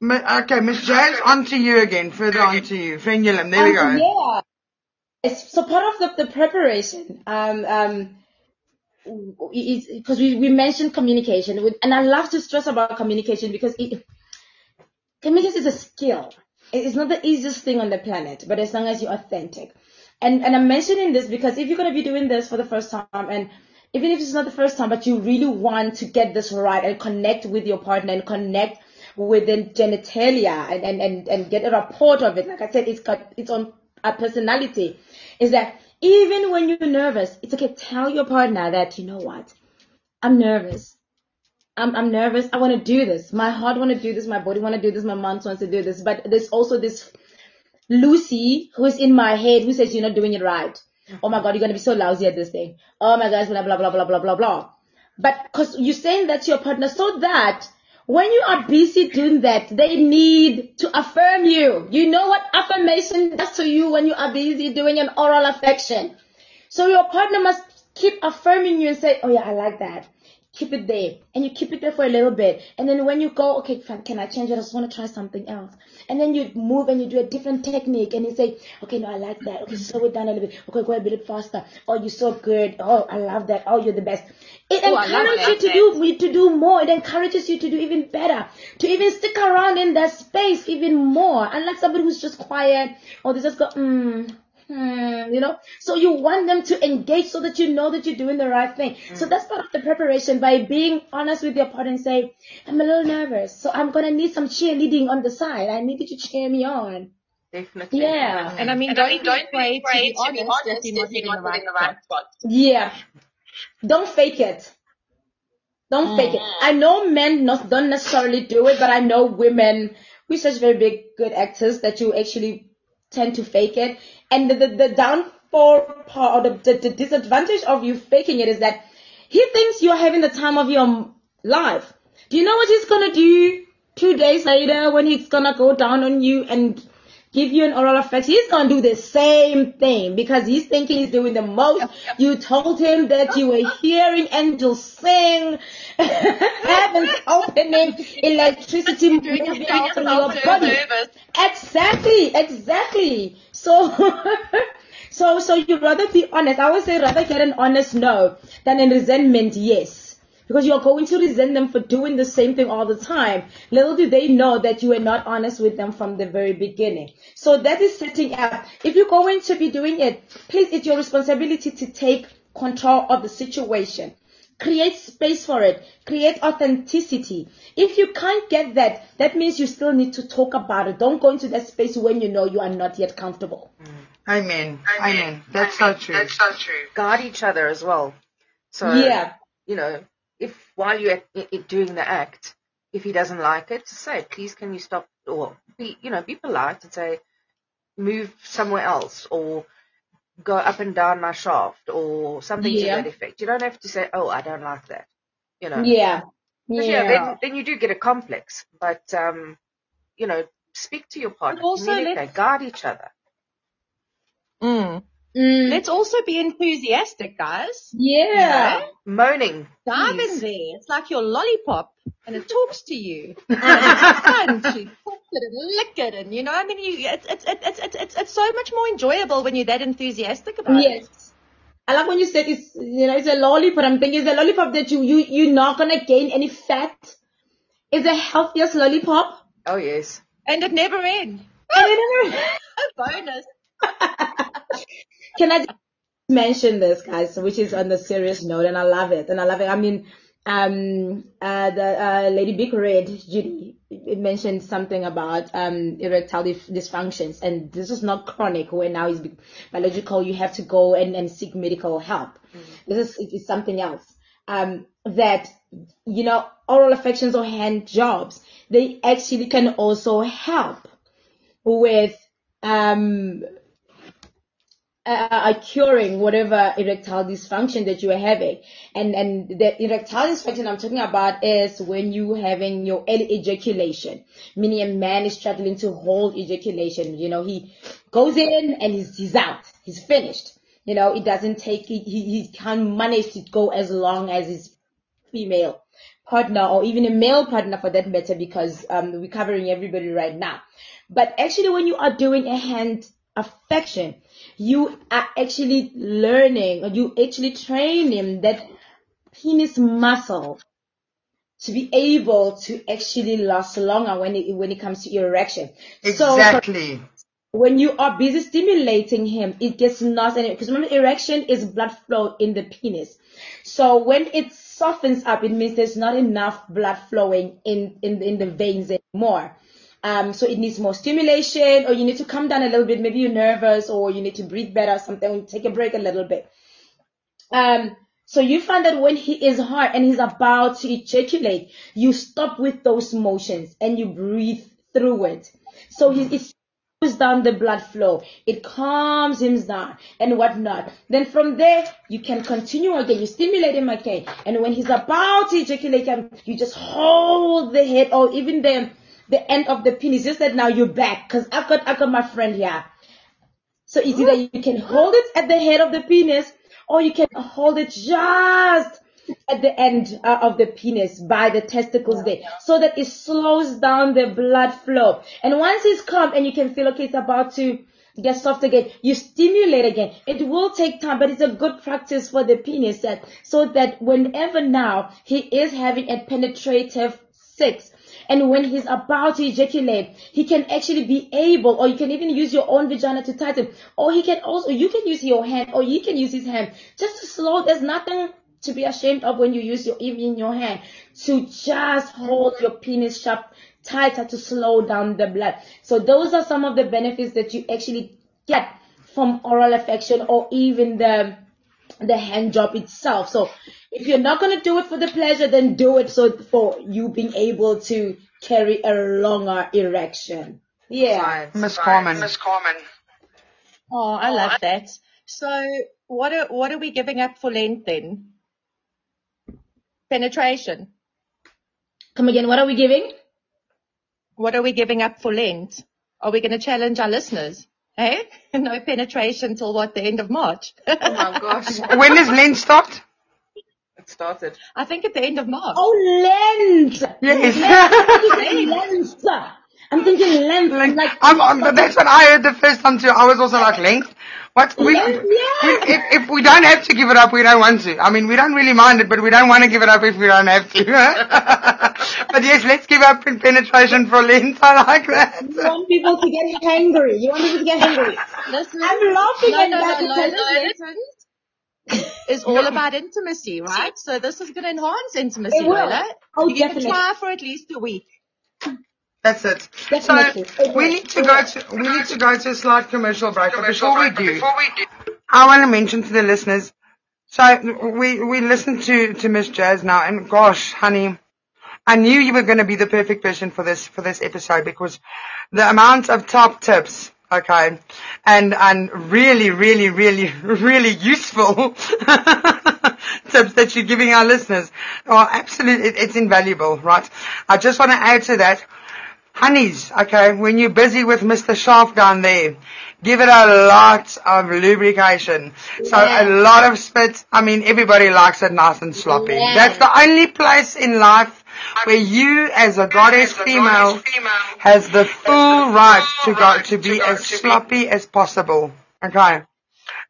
Mi- Okay, Miss Jazz, on to you again. Further on to you. Frenulum. There we go. Um, yeah. It's, so part of the, the preparation, um, um, is because we, we mentioned communication, with- and I love to stress about communication because it, communication is a skill. It- It's not the easiest thing on the planet, but as long as you're authentic. And, and I'm mentioning this because if you're going to be doing this for the first time and even if it's not the first time, but you really want to get this right and connect with your partner and connect with the genitalia and, and, and, and get a report of it. Like I said, it's got its own uh, personality. Is that even when you're nervous, it's okay. Tell your partner that, you know what? I'm nervous. I'm, I'm nervous. I want to do this. My heart want to do this. My body want to do this. My mind wants to do this. But there's also this Lucy who is in my head who says you're not doing it right. Oh my God, you're going to be so lousy at this thing. Oh my God, blah, blah, blah, blah, blah, blah, blah. But because you're saying that to your partner so that when you are busy doing that, they need to affirm you. You know what affirmation does to you when you are busy doing an oral affection. So your partner must keep affirming you and say, oh yeah, I like that. Keep it there. And you keep it there for a little bit. And then when you go, okay, fine, can I change it? I just want to try something else. And then you move and you do a different technique and you say, okay, no, I like that. Okay, slow it down a little bit. Okay, go a bit faster. Oh, you're so good. Oh, I love that. Oh, you're the best. It Oh, love encourages you to do, to do more. It encourages you to do even better. To even stick around in that space even more. Unlike somebody who's just quiet or they just go, mm, Hmm, you know, so you want them to engage so that you know that you're doing the right thing. So that's part of the preparation by being honest with your partner and say, I'm a little nervous, so I'm gonna need some cheerleading on the side. I need you to cheer me on. Definitely. Yeah. And I mean, don't, be afraid to be honest if you're not in the right spot. Yeah. Don't fake it. Don't fake it. I know men not, don't necessarily do it, but I know women, we're such very big, good actors that you actually tend to fake it. And the, the, the downfall part, or the, the, the disadvantage of you faking it is that he thinks you're having the time of your life. Do you know what he's gonna do two days later when he's gonna go down on you and give you an oral affection? He's gonna do the same thing because he's thinking he's doing the most. You told him that you were hearing angels sing, (laughs) heavens opening, electricity moving out your body. Exactly, exactly. So, (laughs) so, so you rather be honest. I would say rather get an honest no than a resentment yes. Because you're going to resent them for doing the same thing all the time. Little do they know that you were not honest with them from the very beginning. So that is setting up. If you're going to be doing it, please, it's your responsibility to take control of the situation. Create space for it. Create authenticity. If you can't get that, that means you still need to talk about it. Don't go into that space when you know you are not yet comfortable. Mm. Amen. Amen. That's so true. That's so true. Guard each other as well. So, Yeah. you know, if while you're at, i- i- doing the act, if he doesn't like it, say, please can you stop or be, you know, be polite and say, move somewhere else or go up and down my shaft or something Yeah. to that effect. You don't have to say, oh, I don't like that. You know. Yeah. 'Cause, Yeah. then, then you do get a complex. But, um, you know, speak to your partner. also communicate, guard each other. Mm. Mm. Let's also be enthusiastic, guys. Yeah. You know? Moaning. Dive please. in there. It's like your lollipop and it talks to you. (laughs) And it's fun to talk it and lick it and you know, I mean, you, it's, it's, it's, it's, it's, it's so much more enjoyable when you're that enthusiastic about it. Yes. I like when you said it's you know it's a lollipop. I'm thinking it's a lollipop that you you you're not gonna gain any fat. It's the healthiest lollipop. Oh, yes. And it never ends. And it never- (laughs) A bonus. (laughs) Can I mention this, guys, which is on the serious note, and I love it, and I love it. I mean, um, uh, the uh, Lady Big Red, Judy, mentioned something about um, erectile dif- dysfunctions, and this is not chronic. Where now is biological, you have to go and, and seek medical help. This is it is something else. Um, that you know, oral affections or hand jobs, they actually can also help with um uh, curing whatever erectile dysfunction that you are having. And and the erectile dysfunction I'm talking about is when you having your early ejaculation, meaning a man is struggling to hold ejaculation. You know, he goes in and he's he's out, he's finished. You know, it doesn't take he he, he can't manage to go as long as his female partner or even a male partner for that matter because um, we're covering everybody right now. But actually when you are doing a hand affection, you are actually learning or you actually training that penis muscle to be able to actually last longer when it when it comes to erection. So Exactly. when you are busy stimulating him, it gets lost in it. Because remember, erection is blood flow in the penis. So when it softens up, it means there's not enough blood flowing in, in, in the veins anymore. Um, so it needs more stimulation or you need to calm down a little bit. Maybe you're nervous or you need to breathe better or something. Take a break a little bit. Um, so you find that when he is hard and he's about to ejaculate, you stop with those motions and you breathe through it. So he, it slows down the blood flow. It calms him down and whatnot. Then from there, you can continue again. You stimulate him again. And when he's about to ejaculate, you just hold the head or even the, the end of the penis. Just that now you're back. Cause I've got, I've got my friend here. So it's either you can hold it at the head of the penis or you can hold it just at the end uh, of the penis by the testicles there so that it slows down the blood flow. And once it's calm and you can feel, okay, it's about to get soft again, you stimulate again. It will take time, but it's a good practice for the penis that, so that whenever now he is having a penetrative sex, and when he's about to ejaculate, he can actually be able, or you can even use your own vagina to tighten, or he can also, you can use your hand, or he can use his hand, just to slow, there's nothing to be ashamed of when you use your, even your hand, to just hold your penis sharp, tighter to slow down the blood. So those are some of the benefits that you actually get from oral affection or even the, the hand job itself. So if you're not going to do it for the pleasure, then do it so for you being able to carry a longer erection. Yeah. Miss Carmen. Miss Carmen. Oh, I love that. So what are, what are we giving up for Lent then? Penetration. Come again, what are we giving? What are we giving up for Lent? Are we going to challenge our listeners? Hey? Eh? (laughs) No penetration till what, the end of March? (laughs) Oh my gosh. When does Lent start? It started. I think at the end of March. Oh, Lent! Yes. Lent! (laughs) I'm thinking length. I'm like, I'm, I'm, that's what I heard the first time too. I was also like, length? What? We, Lent, we, if, if we don't have to give it up, we don't want to. I mean, we don't really mind it, but we don't want to give it up if we don't have to. (laughs) but yes, let's give up in penetration for length. I like that. You want people to get angry. You want people to get angry. Listen, I'm laughing no, at no, that no, no, no, listen. It's all about intimacy, right? So this is going to enhance intimacy, It will. Lola. Oh, you can try for at least a week. That's it. Definitely. So we need to go to we need to go to a slight commercial break. But before we do, I want to mention to the listeners. So we we listened to to Miss Jazz now, and gosh, honey, I knew you were going to be the perfect person for this for this episode because the amount of top tips. Okay, and and really, really, really, (laughs) really useful (laughs) tips that you're giving our listeners are absolutely, it, it's invaluable, right? I just want to add to that, honeys, okay, when you're busy with Mr. Sharp down there, give it a lot of lubrication. So a lot of spit. I mean, everybody likes it nice and sloppy. Yeah. That's the only place in life where you as a goddess female has the full right to go, to be as sloppy as possible. Okay.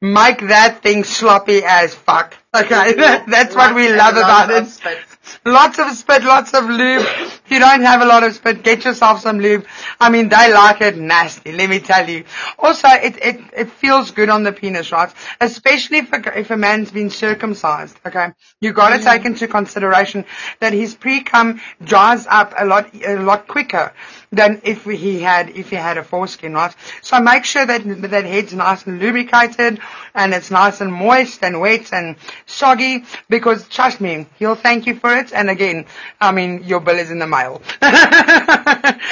Make that thing sloppy as fuck. Okay. (laughs) That's what we love about it. Lots of spit, lots of lube. If you don't have a lot of spit, get yourself some lube. I mean, they like it nasty, let me tell you. Also, it, it, it feels good on the penis, right? Especially if a, if a man's been circumcised, okay? You gotta mm-hmm. take into consideration that his pre-cum dries up a lot, a lot quicker than if he had, if he had a foreskin, right? So make sure that, that head's nice and lubricated and it's nice and moist and wet and soggy because trust me, he'll thank you for it. And again, I mean, your bill is in the mail. (laughs)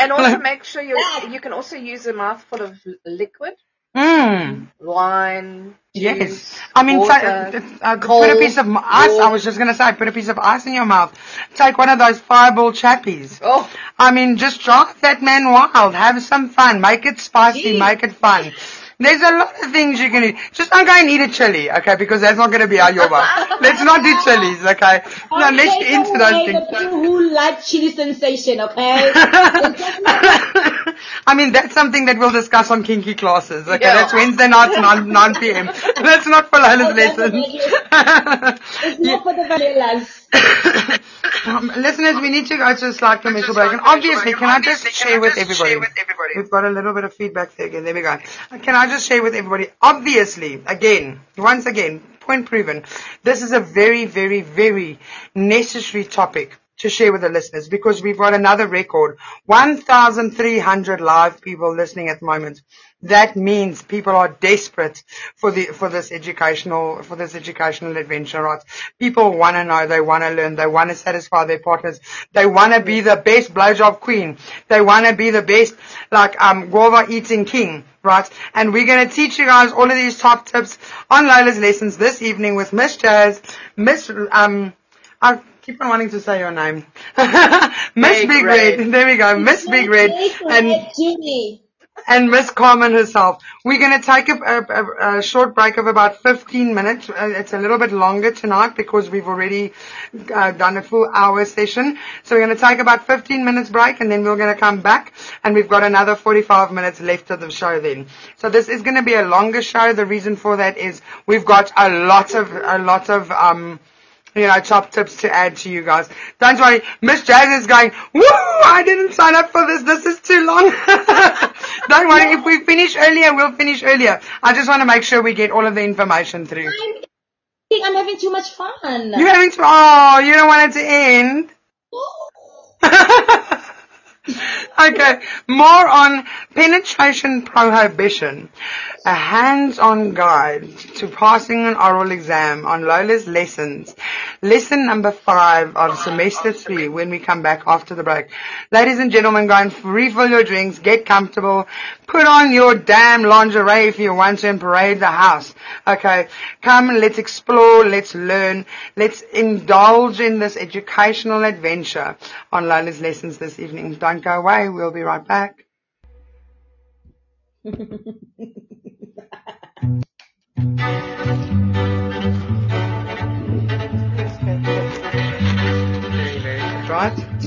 And also (laughs) make sure you you can also use a mouthful of liquid, Mm. wine. Yes. I mean, water, ta- uh, put a piece of ice. I was just gonna say, put a piece of ice in your mouth. Take one of those fireball chappies. Oh. I mean, just drive that man wild. Have some fun. Make it spicy. Make it fun. There's a lot of things you can eat. Just don't go and eat a chili, okay? Because that's not gonna be our yoba. (laughs) Let's not do chilies, okay? No, let's get into those things. people who like chili sensation, okay? (laughs) I mean, that's something that we'll discuss on kinky classes. Okay, Yeah. that's Wednesday nights, 9, 9 p.m. That's (laughs) not for Lola's lessons. it's not for the vanillas. Um, listeners, we need to go to a slight commercial break. And obviously, can I just share with everybody? We've got a little bit of feedback there again. There we go. Can I just share with everybody? Obviously, again, once again, point proven. This is a very, very, very necessary topic to share with the listeners because we've got another record. 1,300 live people listening at the moment. That means people are desperate for the, for this educational, for this educational adventure, right? People want to know, they want to learn, they want to satisfy their partners, they want to be the best blowjob queen, they want to be the best, like, um, guava eating king, right? And we're going to teach you guys all of these top tips on Lola's lessons this evening with Miss Jazz, Miss, um, I keep on wanting to say your name. (laughs) Miss Big Big Red. Red. There we go. Miss Big Red. And Julie. And Miss Carmen herself. We're going to take a, a, a, short break of about 15 minutes. Uh, it's a little bit longer tonight because we've already uh, done a full hour session. So we're going to take about 15 minutes break and then we're going to come back and we've got another 45 minutes left of the show then. So this is going to be a longer show. The reason for that is we've got a lot of, a lot of, um, you know, top tips to add to you guys. Don't worry, Miss Jazz is going, woo, I didn't sign up for this, this is too long. (laughs) Don't worry, if we finish earlier, we'll finish earlier. I just want to make sure we get all of the information through. I think I'm having too much fun. You're having to, oh, you don't want it to end? (laughs) (laughs) Okay, more on penetration prohibition. A hands-on guide to passing an oral exam on Lola's lessons. Lesson number five of semester three when we come back after the break. Ladies and gentlemen, go and refill your drinks, get comfortable, put on your damn lingerie if you want to and parade the house. Okay, come let's explore, let's learn, let's indulge in this educational adventure on Lola's lessons this evening. Don't go away, we'll be right back. Very, very good, right?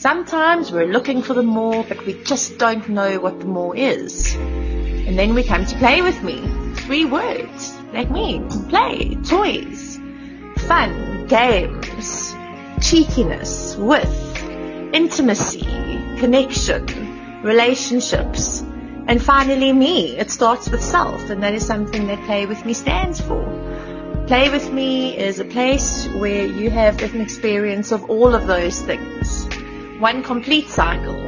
Sometimes we're looking for the more, but we just don't know what the more is. And then we come to play with me. Three words. That mean play, toys, fun, games, cheekiness, with, intimacy, connection, relationships, and finally me. It starts with self, and that is something that Play With Me stands for. Play With Me is a place where you have an experience of all of those things. One complete cycle.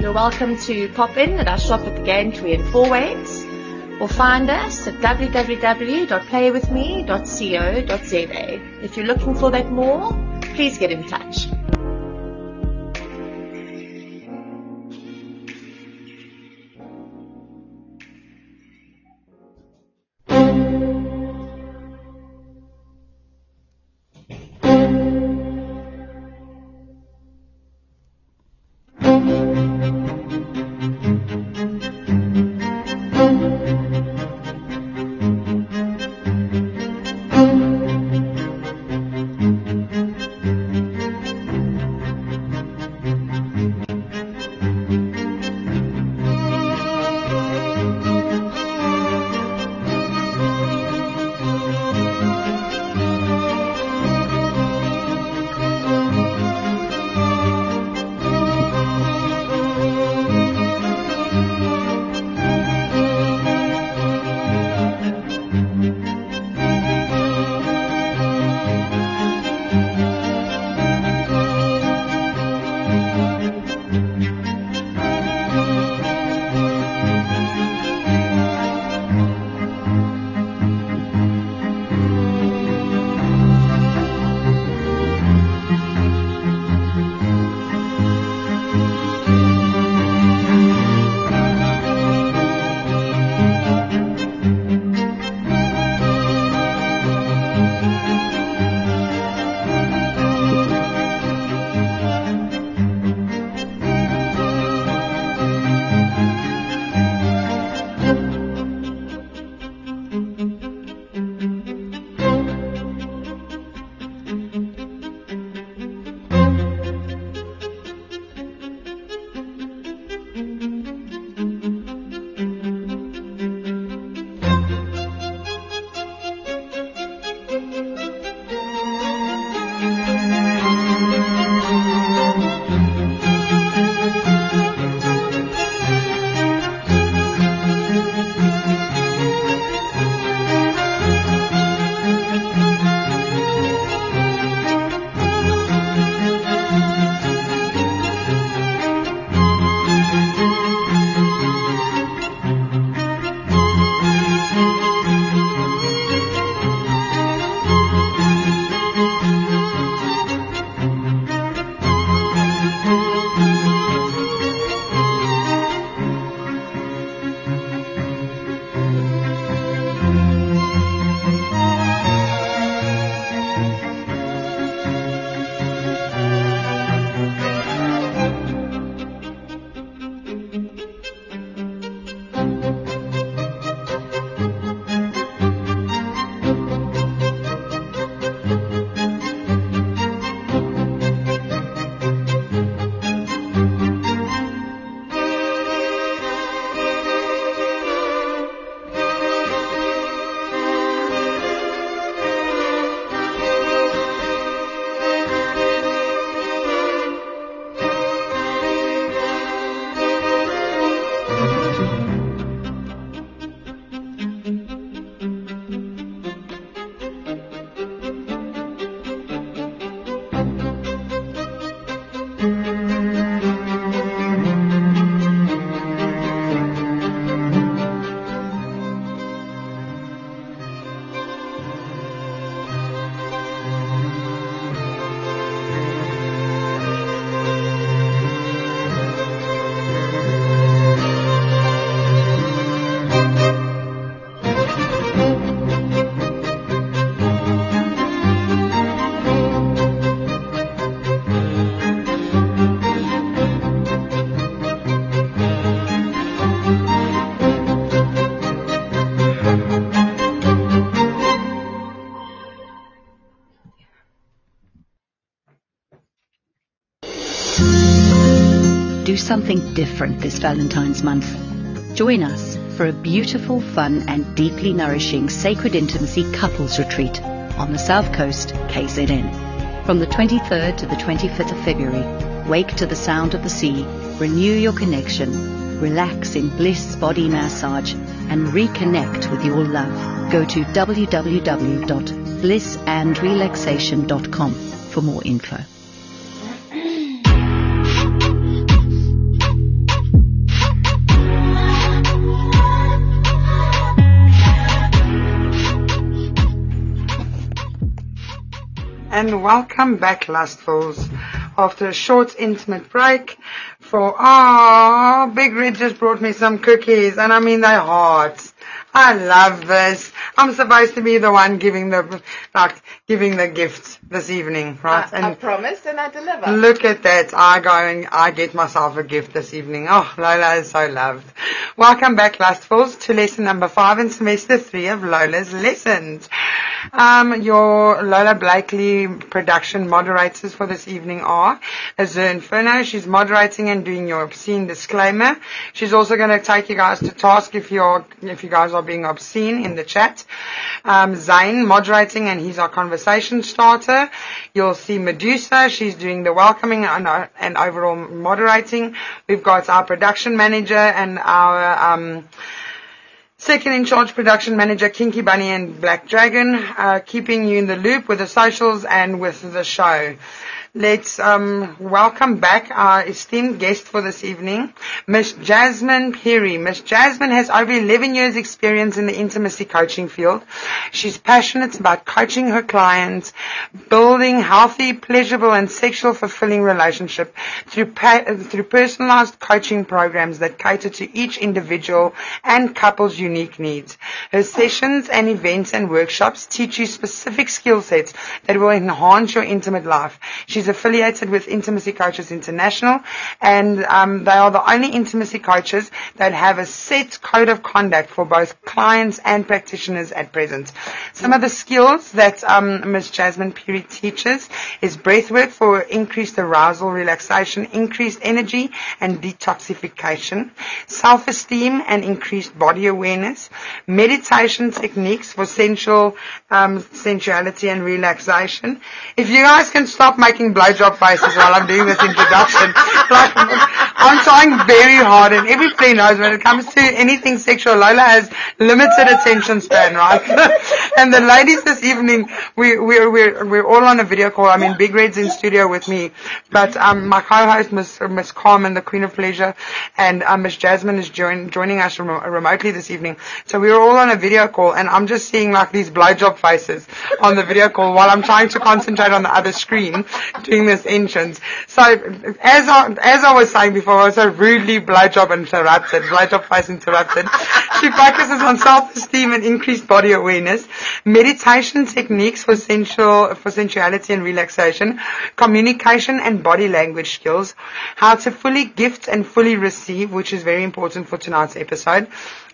You're welcome to pop in at our shop at the Gantry in Fourways or find us at www.playwithme.co.za. If you're looking for that more, please get in touch. Something different this Valentine's month. Join us for a beautiful, fun, and deeply nourishing sacred intimacy couples retreat on the South Coast, KZN. From the 23rd to the 25th of February, wake to the sound of the sea, renew your connection, relax in bliss body massage, and reconnect with your love. Go to www.blissandrelaxation.com for more info. And welcome back, Lustfuls. After a short, intimate break for, ah, Big Red just brought me some cookies, and I mean they're hot. I love this. I'm supposed to be the one giving the, like, giving the gift this evening, right? I, I promised and I deliver. Look at that. I go and I get myself a gift this evening. Oh, Lola is so loved. Welcome back, Lustfuls, to lesson number five in semester three of Lola's lessons. Um, your Lola Blakely production moderators for this evening are Azur Inferno. She's moderating and doing your obscene disclaimer. She's also going to take you guys to task if you're, if you guys are being obscene in the chat. Um, Zane moderating and he's our conversation starter. You'll see Medusa. She's doing the welcoming and, uh, and overall moderating. We've got our production manager and our, um, Second in charge production manager Kinky Bunny and Black Dragon, uh, keeping you in the loop with the socials and with the show. Let's um, welcome back our esteemed guest for this evening, Miss Jasmine Perry. Miss Jasmine has over 11 years experience in the intimacy coaching field. She's passionate about coaching her clients, building healthy, pleasurable and sexual fulfilling relationship through, pa- through personalized coaching programs that cater to each individual and couple's unique needs. Her sessions and events and workshops teach you specific skill sets that will enhance your intimate life. She's affiliated with Intimacy Coaches International, and um, they are the only intimacy coaches that have a set code of conduct for both clients and practitioners at present. Some of the skills that um, Ms. Jasmine Perry teaches is breathwork for increased arousal, relaxation, increased energy, and detoxification, self-esteem and increased body awareness, meditation techniques for sensual um, sensuality and relaxation. If you guys can stop making blowjob faces while I'm doing this introduction. like, I'm trying very hard and everybody knows when it comes to anything sexual, Lola has limited attention span, right? (laughs) and the ladies this evening, we, we're, we're, we're all on a video call. I mean, Big Red's in studio with me, but, um, my co-host, Miss, Miss Carmen, the Queen of Pleasure, and, um, Miss Jasmine is join, joining us remo- remotely this evening. So we were all on a video call and I'm just seeing like these blowjob faces on the video call while I'm trying to concentrate on the other screen doing this entrance. So as I, as I was saying before, I was so rudely blowjob interrupted, blowjob face interrupted. She focuses on self-esteem and increased body awareness, meditation techniques for sensual, for sensuality and relaxation, communication and body language skills, how to fully gift and fully receive, which is very important for tonight's episode,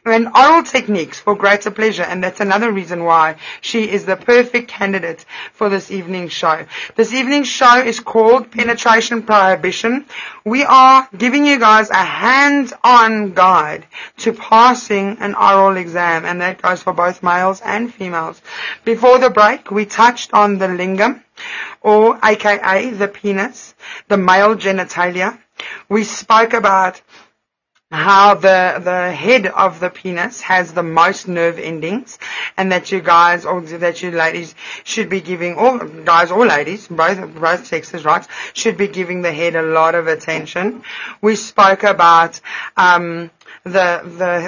and oral techniques for greater pleasure, and that's another reason why she is the perfect candidate for this evening's show. This evening's show is called Penetration Prohibition. We are giving you guys a hands-on guide to passing an oral exam, and that goes for both males and females. Before the break, we touched on the lingam, or aka the penis, the male genitalia. We spoke about how the the head of the penis has the most nerve endings and that you guys or that you ladies should be giving or guys or ladies both both sexes right should be giving the head a lot of attention. We spoke about um the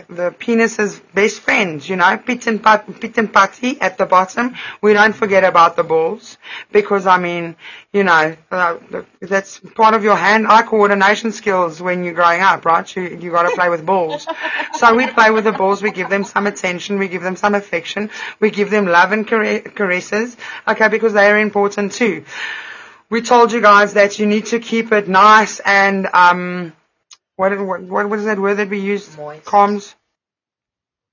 the the penis's best friends, you know, pit and pit and patty at the bottom. We don't forget about the balls because I mean, you know, uh, that's part of your hand-eye coordination skills when you're growing up, right? You you got to play with balls. so we play with the balls. We give them some attention. We give them some affection. We give them love and care- caresses. Okay, because they are important too. We told you guys that you need to keep it nice and um what what what was that word that we used? Moist. Comms.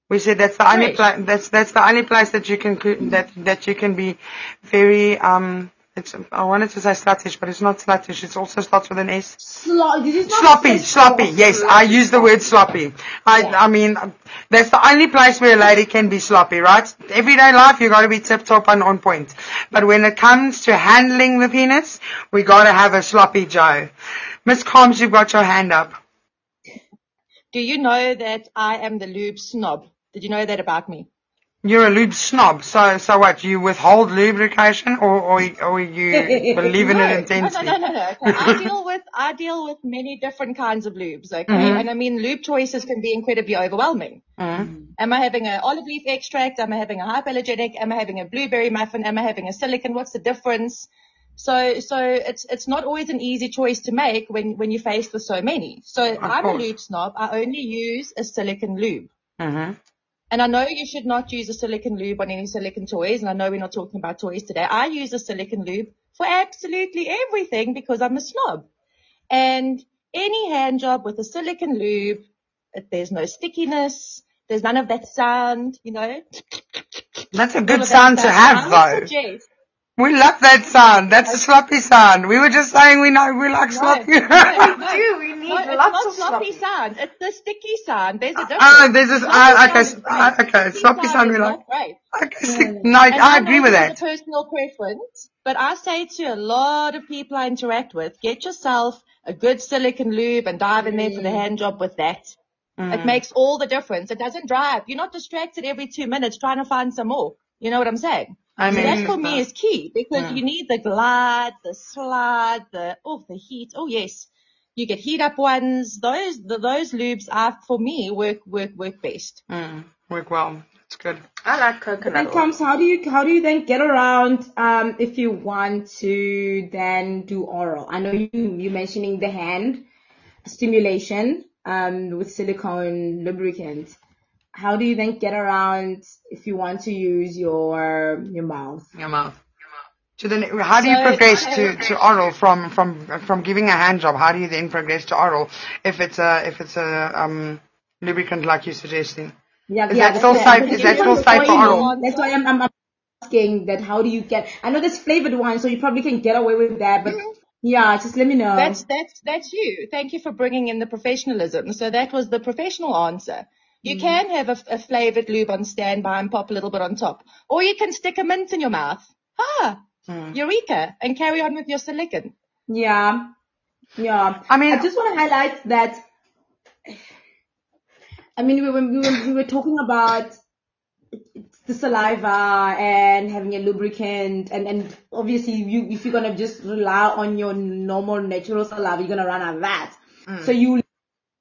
We said that's the only place that's that's the only place that you can that that you can be very um It's, I wanted to say sluttish, but it's not sluttish. It also starts with an S. Slo- did you not Sloppy, sloppy. Yes, I use the word sloppy. I, I mean, that's the only place where a lady can be sloppy, right? Everyday life, you gotta be tip top and on point. But when it comes to handling the penis, we gotta have a sloppy Joe. Miss Combs, you've got your hand up. Do you know that I am the lube snob? Did you know that about me? You're a lube snob, so so what? You withhold lubrication, or or, or you (laughs) believe in no, it intensely? No, no, no, no. (laughs) Okay. I deal with I deal with many different kinds of lubes. Okay, Mhm. and I mean lube choices can be incredibly overwhelming. Mm. Am I having an olive leaf extract? Am I having a hypoallergenic? Am I having a blueberry muffin? Am I having a silicon? What's the difference? So, so it's it's not always an easy choice to make when when you're faced with so many. So I'm a course. lube snob. I only use a silicon lube. Mm-hmm. And I know you should not use a silicon lube on any silicon toys, and I know we're not talking about toys today. I use a silicon lube for absolutely everything because I'm a snob. And any hand job with a silicon lube, it- there's no stickiness, there's none of that sound, you know. That's a good of that sound to have, I would though. suggest- We love that sound. That's a sloppy sound. We were just saying we know we like sloppy. No, do. We (laughs) need no, it's lots not of sloppy sloppy. sound. It's the sticky sound. There's a difference. Oh, there's this. Uh, okay, sound is uh, okay. Sticky Sloppy sound is we like. not great. Okay, stick- no, And I know agree with that. that. is a personal preference, but I say to a lot of people I interact with, get yourself a good silicon lube and dive in there for the hand job with that. It Mm. makes all the difference. It doesn't drive. You're not distracted every two minutes trying to find some more. You know what I'm saying? I so that for me is key because Mm. you need the glide, the slide, the oh the heat. Oh yes, you get heat up ones. Those the, those lubes are for me work work work best. Mm, work well. It's good. I like But coconut then oil. comes how do you how do you then get around um if you want to then do oral? I know you you mentioning the hand stimulation um with silicone lubricant. How do you then get around if you want to use your your mouth? Your mouth. To the, ne- how do you So- progress to, to oral from, from, from giving a hand job? How do you then progress to oral if it's a, if it's a, um, lubricant like you're suggesting? Yeah, Is yeah, that still that's safe? it. Is that still safe for oral? That's why I'm, I'm asking that. How do you get? I know there's flavored ones, so you probably can get away with that. But yeah, just let me know. That's that's that's you. Thank you for bringing in the professionalism. So that was the professional answer. You mm. can have a, a flavored lube on standby and pop a little bit on top, or you can stick a mint in your mouth. Ah, mm. eureka, and carry on with your silicon. Yeah. Yeah. I mean- I just want to highlight that. I mean, we were, we were, we were talking about the saliva and having a lubricant and, and obviously you, if you're going to just rely on your normal natural saliva, you're going to run out of that. Mm. So you,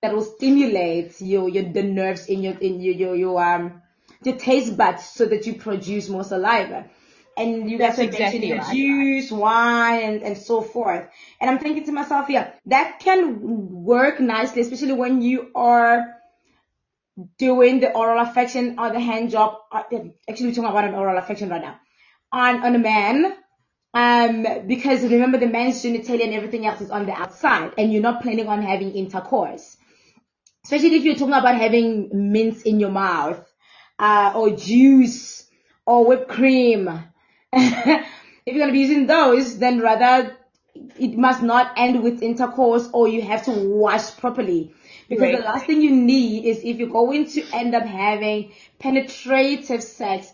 that will stimulate your, your, the nerves in your, in your, your, your, um, the taste buds so that you produce more saliva. And you guys That's were exactly mentioning right. juice, wine, and, and so forth. And I'm thinking to myself, yeah, that can work nicely, especially when you are doing the oral affection or the hand job. uh, Actually, we're talking about an oral affection right now. On, on a man, um, because remember the man's genitalia and everything else is on the outside and you're not planning on having intercourse. Especially if you're talking about having mints in your mouth, uh, or juice, or whipped cream. (laughs) if you're gonna be using those, then rather it must not end with intercourse or you have to wash properly. Because Right. the last thing you need is if you're going to end up having penetrative sex,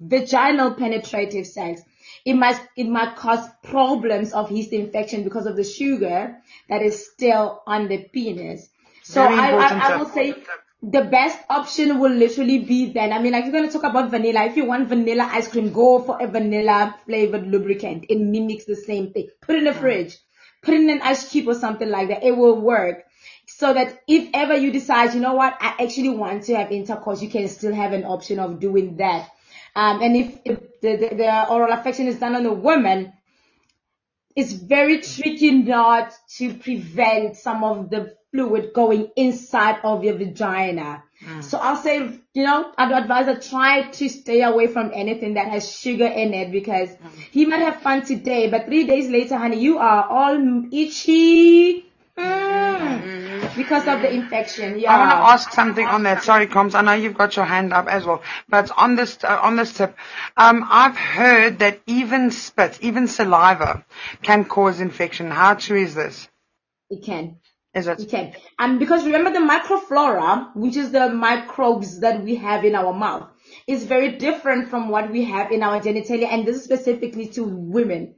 vaginal penetrative sex, it might it might cause problems of yeast infection because of the sugar that is still on the penis. So I, I, I will say the best option will literally be then. I mean, like you're gonna talk about vanilla. If you want vanilla ice cream, go for a vanilla flavored lubricant. It mimics the same thing. Put it in the fridge. Put it in an ice cube or something like that. It will work. So that if ever you decide, you know what, I actually want to have intercourse, you can still have an option of doing that. Um, and if, if the, the, the oral affection is done on a woman, it's very tricky not to prevent some of the fluid going inside of your vagina. So I'll say, you know, I'd advise her try to stay away from anything that has sugar in it because he might have fun today, but three days later, honey, you are all itchy. Mm. because of the infection. Yeah. I want to ask something on that. Sorry, Combs. I know you've got your hand up as well, but on this uh, on this tip, um, I've heard that even spit, even saliva, can cause infection. How true is this? It can. It can. And because remember the microflora, which is the microbes that we have in our mouth, is very different from what we have in our genitalia, and this is specifically to women.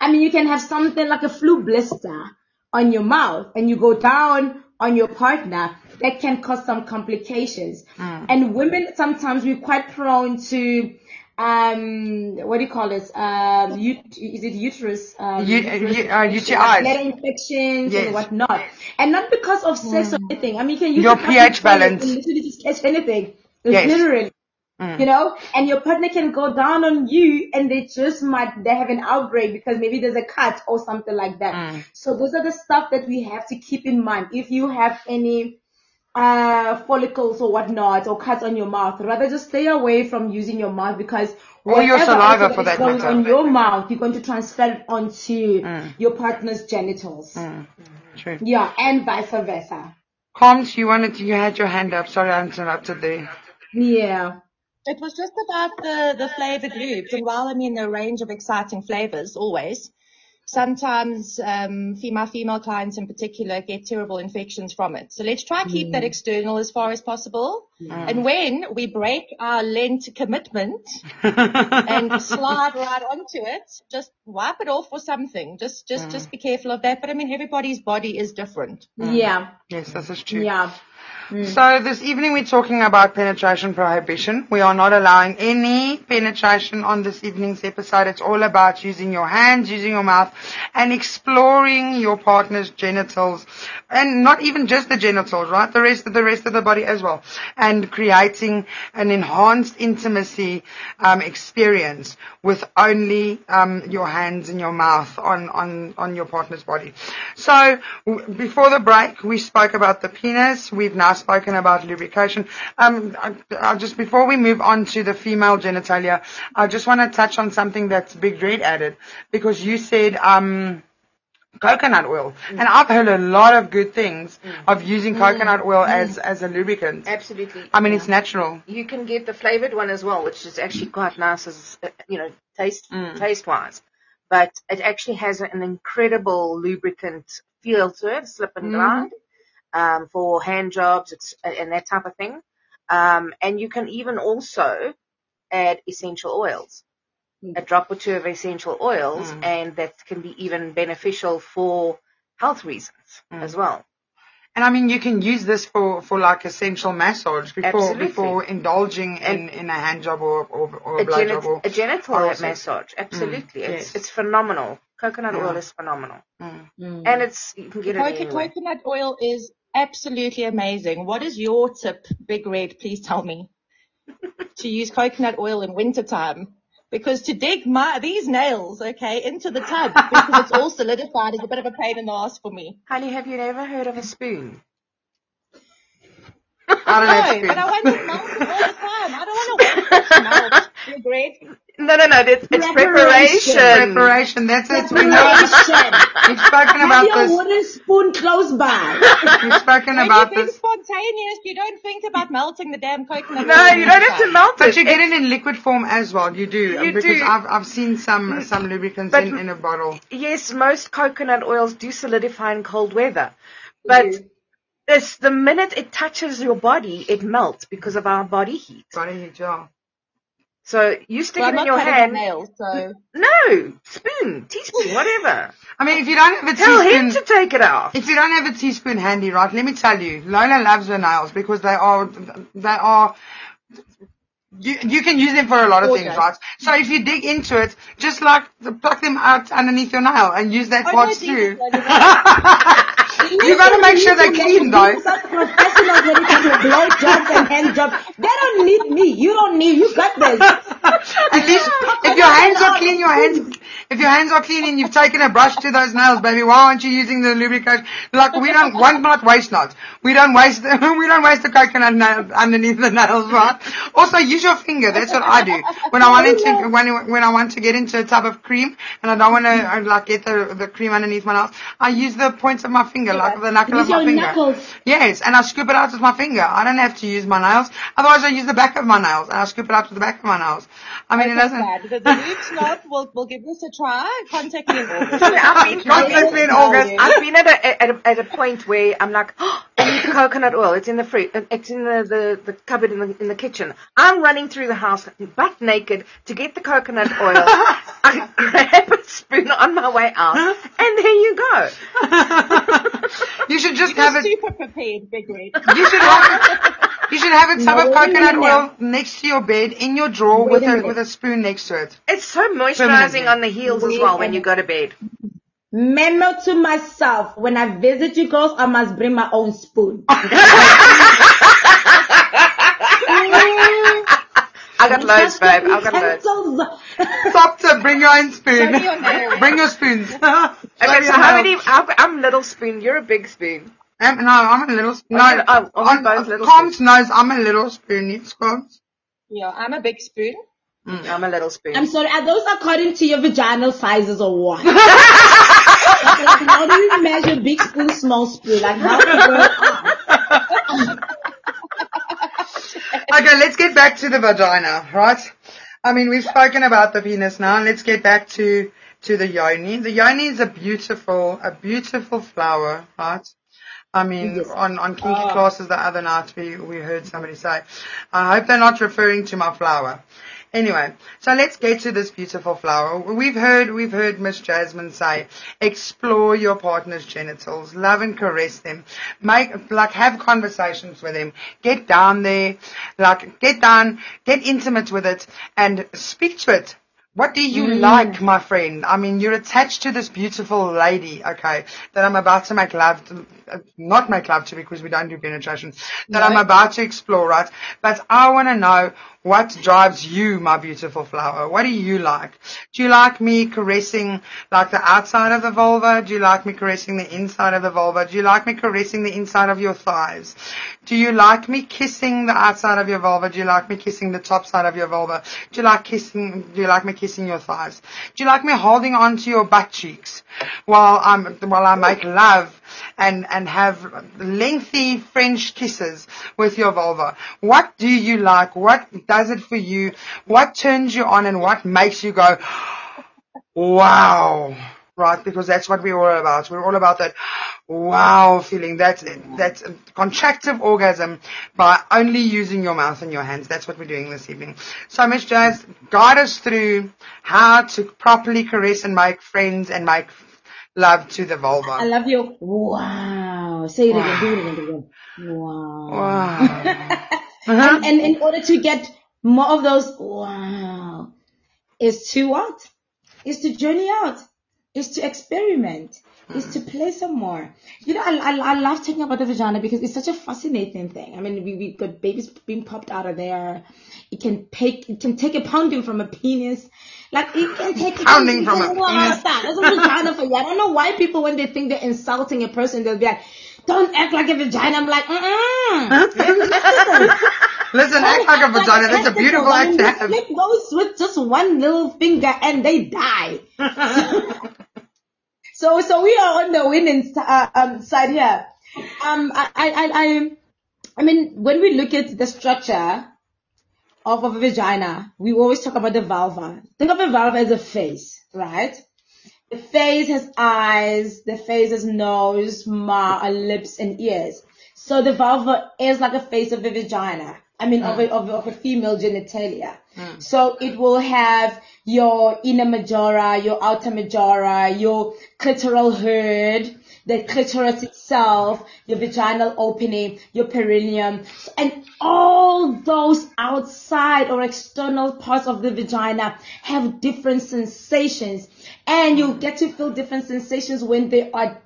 I mean, you can have something like a flu blister on your mouth and you go down on your partner, that can cause some complications. Mm. And women, sometimes we're quite prone to, um, what do you call it? Um, ut- is it uterus? Um, U- uterus u- uh, UTIs. bladder infections Yes. and whatnot. And not because of sex or anything. I mean, you can use Your pH balance. and literally just catch anything. Yes. Literally Mm. you know, and your partner can go down on you and they just might, they have an outbreak because maybe there's a cut or something like that. Mm. So those are the stuff that we have to keep in mind. If you have any, uh, follicles or whatnot or cuts on your mouth, rather just stay away from using your mouth because Or your whatever saliva also for that going matter. on your mouth, you're going to transfer it onto Mm. your partner's genitals. True. Yeah, and vice versa. Combs, you wanted to, you had your hand up. Sorry, I interrupted there. Yeah. It was just about the, the flavored lubes. And while I mean a range of exciting flavors, always, sometimes um, female female clients in particular get terrible infections from it. So let's try to keep that external as far as possible. And when we break our Lent commitment (laughs) and slide right onto it, just wipe it off or something. Just just just be careful of that. But I mean, everybody's body is different. Yeah. Yes, that is true. Yeah. So this evening we're talking about penetration prohibition. We are not allowing any penetration on this evening's episode. It's all about using your hands, using your mouth, and exploring your partner's genitals, and not even just the genitals, right? The rest of the rest of the body as well, and creating an enhanced intimacy um, experience with only um, your hands and your mouth on on on your partner's body. So w- before the break, we spoke about the penis. We've now spoken about lubrication. Um, I, I just before we move on to the female genitalia, I just want to touch on something that's Big Red added because you said um, coconut oil, and I've heard a lot of good things of using coconut oil as as a lubricant. Absolutely. I mean, it's natural. You can get the flavored one as well, which is actually quite nice as, you know, taste, Mm. taste wise. But it actually has an incredible lubricant feel to it, slip and Mhm. glide, um, for hand jobs, and that type of thing. Um, and you can even also add essential oils. A drop or two of essential oils, Mm. and that can be even beneficial for health reasons Mm. as well. And I mean, you can use this for, for like essential massage before Absolutely. before indulging in, in a hand job or or, or a blow genit- job. Or, a genital massage. Absolutely. Mm, It's, yes. it's phenomenal. Coconut Yeah. oil is phenomenal. Mm. And it's, you can get it coconut oil is absolutely amazing. What is your tip, Big Red? Please tell me. (laughs) to use coconut oil in wintertime. Because to dig my, these nails, okay, into the tub because it's all solidified is a bit of a pain in the ass for me. Honey, have you never heard of a spoon? (laughs) I No, spoon. but I want it melted all the time. I don't want to wait for it to melt. Big Red. No, no, no. It's, it's Preparation. preparation. Preparation, that's it. We know. Preparation. We've spoken Have about your this. wooden spoon close by. We've spoken When about you're being this. spontaneous, you don't think about melting the damn coconut No, you don't have to melt it. But you get it in liquid form as well. You do You because do. I've I've seen some mm. some lubricants But- in, in a bottle. Yes, most coconut oils do solidify in cold weather. Mm-hmm. But this, the minute it touches your body, it melts because of our body heat. Body heat, yeah. So you stick Well, it in your cutting hand. my nails, so. No, spoon, teaspoon, (laughs) whatever. I mean, if you don't have a Tell teaspoon, him to take it out. if you don't have a teaspoon handy, right? Let me tell you, Lola loves her nails because they are they are. You, you can use them for a lot of things, right? So if you dig into it, just like pluck them out underneath your nail and use that Oh, part no, through. (laughs) You gotta make sure they're clean though. Such professionals when it comes to blow jobs and hand jobs. They don't need me. You don't need. You got this. (laughs) At least if your hands are clean, your hands if your hands are clean and you've taken a brush to those nails, baby, why aren't you using the lubrication? Like we don't, one not waste not. We don't waste, (laughs) we don't waste the coconut nail underneath the nails, right? Also use your finger. That's what I do. When I want (laughs) oh, to, when, when I want to get into a tub of cream and I don't want to like get the, the cream underneath my nails, I use the points of my finger, like the knuckle Use of my your finger. knuckles. Yes, and I scoop it out with my finger. I don't have to use my nails. Otherwise I use the back of my nails and I scoop it out with the back of my nails. I mean, it Okay, doesn't. Dad. The, the (laughs) loops not, we'll, we'll give this a try. Contact me in August. I've been, Contact me in August. I've been at a, at a at a point where I'm like, oh, (gasps) I need the coconut oil. It's in the fruit. Uh, it's in the, the, the cupboard in the in the kitchen. I'm running through the house butt naked to get the coconut oil. (laughs) I grab a spoon on my way out, and there you go. You should just You're have it. super prepared, Big Red. You should have it. You should have a tub No, of coconut minute oil next to your bed in your drawer with a a with a spoon next to it. It's so moisturizing on the heels as well when you go to bed. Memo to myself: When I visit you girls, I must bring my own spoon. (laughs) I got loads, babe. I got loads. Pencils. Stop to bring your own spoon. Show me your nails. bring your spoons. (laughs) Okay, (laughs) so how many? I'm I'm little spoon. You're a big spoon. Um, no, I'm a little. No, I'm, on, we're both little Combs knows I'm a little spoon. Yes, Combs. Yeah, I'm a big spoon. Mm, I'm a little spoon. I'm sorry, are those according to your vaginal sizes or what? like, (laughs) like, how do you measure big spoon, small spoon? Like how the world? (laughs) Okay, let's get back to the vagina, right? I mean, we've spoken about the penis now. Let's get back to to the yoni. The yoni is a beautiful, a beautiful flower, right? I mean, on on kinky classes the other night, we we heard somebody say, "I hope they're not referring to my flower." Anyway, so let's get to this beautiful flower. We've heard, we've heard Miss Jasmine say, explore your partner's genitals, love and caress them, make, like, have conversations with them, get down there, like, get down, get intimate with it, and speak to it. What do you like, my friend? I mean, you're attached to this beautiful lady, okay, that I'm about to make love to, uh, not make love to because we don't do penetration, that I'm about to explore, right? But I want to know what drives you, my beautiful flower. What do you like? Do you like me caressing like the outside of the vulva? Do you like me caressing the inside of the vulva? Do you like me caressing the inside of your thighs? Do you like me kissing the outside of your vulva? Do you like me kissing the top side of your vulva? Do you like kissing, do you like me kissing your thighs? Do you like me holding onto your butt cheeks while I'm, while I make love and, and have lengthy French kisses with your vulva? What do you like? What does it for you? What turns you on and what makes you go, wow? Right, because that's what we're all about. We're all about that wow feeling, that, that contractive orgasm by only using your mouth and your hands. That's what we're doing this evening. So Miss Jazz, guide us through how to properly caress and make friends and make love to the vulva. I love you. Wow. Say it again. Do it again. Do it again. Wow. Wow. (laughs) And, and in order to get more of those, wow, is to what? Is to journey out. Is to experiment. Is to play some more. You know, I, I, I love talking about the vagina because it's such a fascinating thing. I mean, we, we've got babies being popped out of there. It can take, it can take a pounding from a penis. Like, it can take a Pounding from a. That's a vagina for you. I don't know why people, when they think they're insulting a person, they'll be like, don't act like a vagina. I'm like, mm-mm. (laughs) Listen, act like a vagina. That's a beautiful act to have. Flip those with just one little finger and they die. (laughs) so, so we are on the winning uh, um, side here. Um, I, I, I, I, I mean, when we look at the structure of, of a vagina, we always talk about the vulva. Think of a vulva as a face, right? The face has eyes, the face has nose, mouth, lips, and ears. So the vulva is like a face of a vagina. I mean, of, a, of, of a female genitalia. Hmm. So it will have your inner majora, your outer majora, your clitoral head, the clitoris itself, your vaginal opening, your perineum, and all those outside or external parts of the vagina have different sensations. And you get to feel different sensations when they are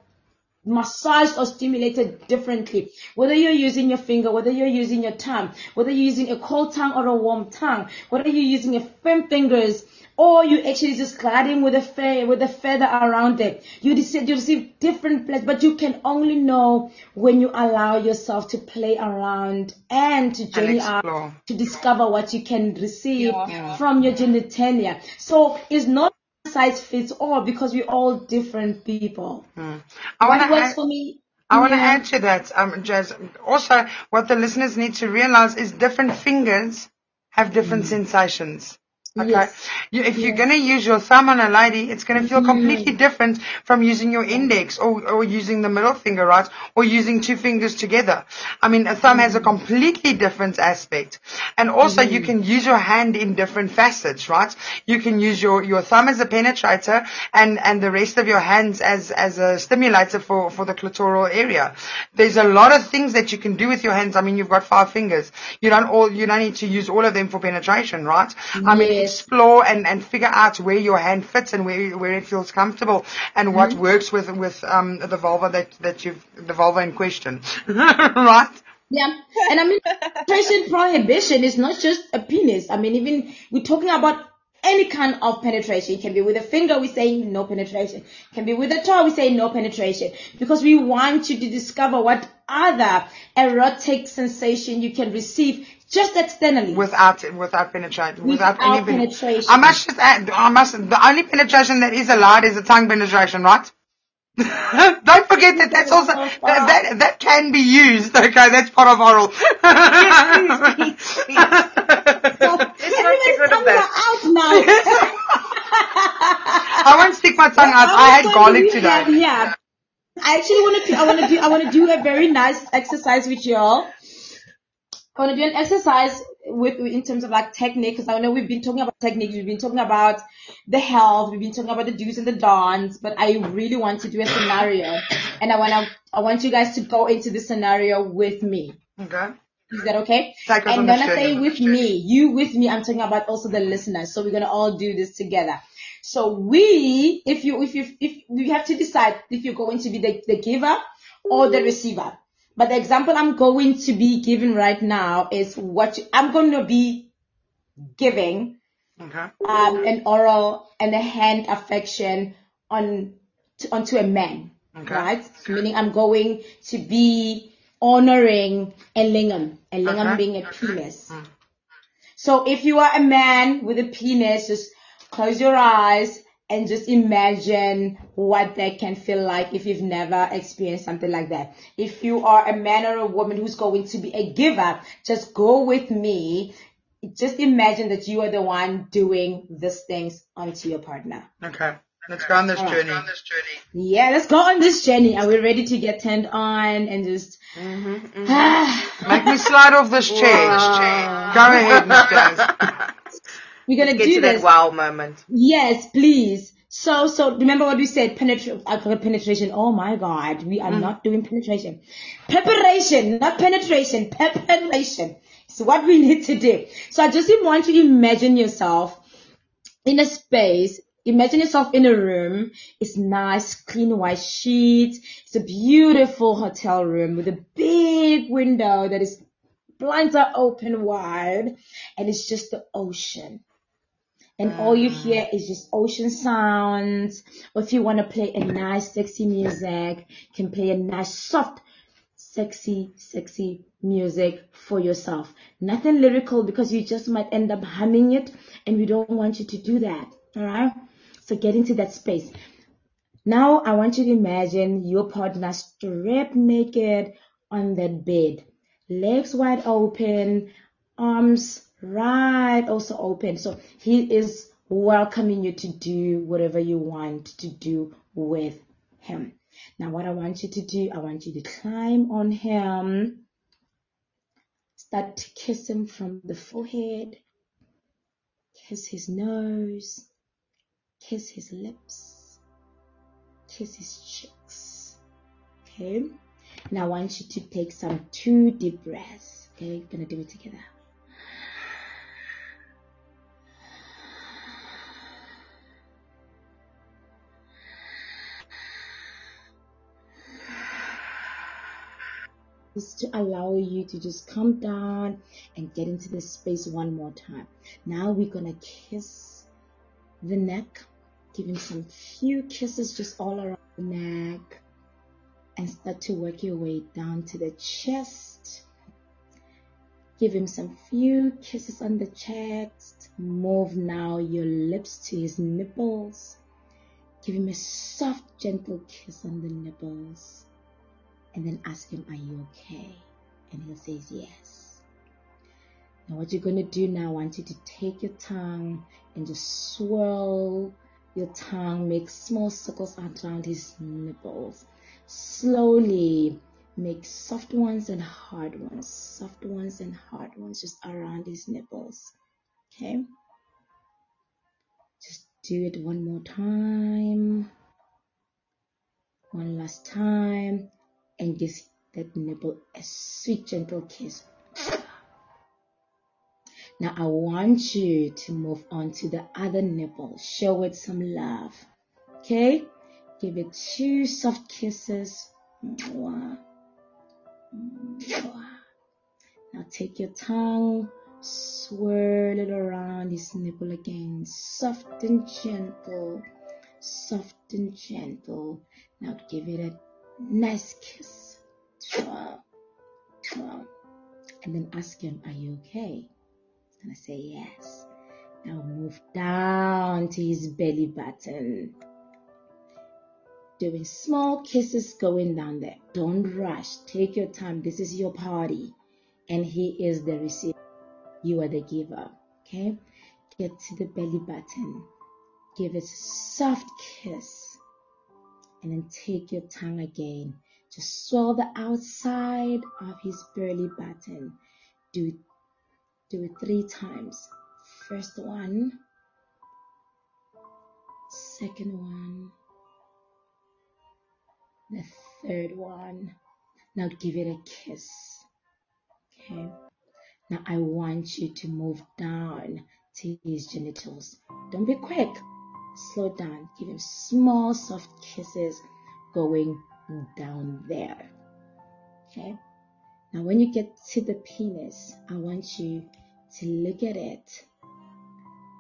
massaged or stimulated differently. Whether you're using your finger, whether you're using your tongue, whether you're using a cold tongue or a warm tongue, whether you're using your firm fingers, or you actually just gliding with a fe- with a feather around it. You receive, you receive different pleasure, but you can only know when you allow yourself to play around and to journey out to discover what you can receive Yeah. from your genitalia. So it's not size fits all because we're all different people. I what works add- for me? I want to yeah. add to that, um, Jazz. Also, what the listeners need to realize is different fingers have different sensations. Okay. Yes. You, if you're going to use your thumb on a lady, it's going to feel completely different from using your index or, or using the middle finger, right? Or using two fingers together. I mean, a thumb has a mm-hmm. completely different aspect. And also you mm-hmm. can use your hand in different facets, right? You can use your, your thumb as a penetrator and, and the rest of your hands as, as a stimulator for, for the clitoral area. There's a lot of things that you can do with your hands. I mean, you've got five fingers. You don't all, you don't need to use all of them for penetration, right? I mean, explore and, and figure out where your hand fits and where, where it feels comfortable and what Mhm. works with, with, um, the vulva that, that you've, the vulva in question. (laughs) right? Yeah, and I mean, penetration prohibition is not just a penis. I mean, even we're talking about any kind of penetration. It can be with a finger, we say no penetration. It can be with a toe, we say no penetration. Because we want you to discover what other erotic sensation you can receive just externally. Without, without penetration, without, Without any penetration. I must just add, I must, the only penetration that is allowed is the tongue penetration, right? (laughs) Don't forget that that's also, that, that, that can be used, okay, that's part of oral. Everybody's tongues are out now. (laughs) I won't stick my tongue out, I had garlic today. have- yeah. I actually want to. I want to do. I want to do a very nice exercise with y'all. I want to do an exercise with in terms of like technique because I know we've been talking about technique. We've been talking about the health. We've been talking about the do's and the don'ts. But I really want to do a scenario, and I want to. I want you guys to go into the scenario with me. Okay. Is that okay? And the when I say with me, you with me, I'm talking about also the listeners. So we're gonna all do this together. So we, if you, if you, if you have to decide if you're going to be the, the giver or the receiver. But the example I'm going to be giving right now is what you, I'm going to be giving Okay. um, an oral and a hand affection on to, onto a man, Okay. right? Meaning I'm going to be honoring a lingam, a lingam Okay. being a penis. So if you are a man with a penis, just close your eyes and just imagine what that can feel like if you've never experienced something like that. If you are a man or a woman who's going to be a giver, just go with me. Just imagine that you are the one doing these things onto your partner. Okay. Let's go on this All right. journey. Yeah, let's go on this journey. Are we ready to get turned on and just mm-hmm, (sighs) mm-hmm. Make me slide off this chair. Go ahead, Miss Jazz. (laughs) We're gonna Get do to this. that wow moment. Yes, please. So, so remember what we said, penetra- uh, I penetration. Oh my God, we are mm. not doing penetration. Preparation, not penetration, preparation. It's what we need to do. So I just want you to imagine yourself in a space. Imagine yourself in a room. It's nice, clean white sheets. It's a beautiful hotel room with a big window that is blinds are open wide and it's just the ocean and all you hear is just ocean sounds. Or if you want to play a nice, sexy music, can play a nice, soft, sexy, sexy music for yourself. Nothing lyrical because you just might end up humming it, and we don't want you to do that. All right? So get into that space. Now I want you to imagine your partner stripped naked on that bed, legs wide open, arms right also open. So he is welcoming you to do whatever you want to do with him. Now what I want you to do, I want you to climb on him, start to kiss him from the forehead, kiss his nose, kiss his lips, kiss his cheeks. Okay? Now I want you to take some two deep breaths. Okay, gonna do it together. Just to allow you to just come down and get into this space one more time. Now we're gonna kiss the neck. Give him some few kisses just all around the neck and start to work your way down to the chest. Give him some few kisses on the chest. Move now your lips to his nipples. Give him a soft, gentle kiss on the nipples. And then ask him, Are you okay? And he'll say yes. Now, what you're going to do now, I want you to take your tongue and just swirl your tongue, make small circles around his nipples. Slowly make soft ones and hard ones, soft ones and hard ones just around his nipples. Okay? Just do it one more time. One last time. And give that nipple a sweet, gentle kiss. Now I want you to move on to the other nipple. Show it some love. Okay? Give it two soft kisses. Mwah. Mwah. Now take your tongue, swirl it around this nipple again. Soft and gentle. Soft and gentle. Now give it a nice kiss. And then ask him, Are you okay? He's gonna say yes. Now move down to his belly button. Doing small kisses going down there. Don't rush. Take your time. This is your party. And he is the receiver. You are the giver. Okay? Get to the belly button. Give it a soft kiss. And then take your tongue again. Just swirl the outside of his belly button. Do it, do it three times. First one, second one. The third one. Now give it a kiss. Okay. Now I want you to move down to his genitals. Don't be quick. Slow down. Give him small, soft kisses going down there. Okay. Now when you get to the penis, I want you to look at it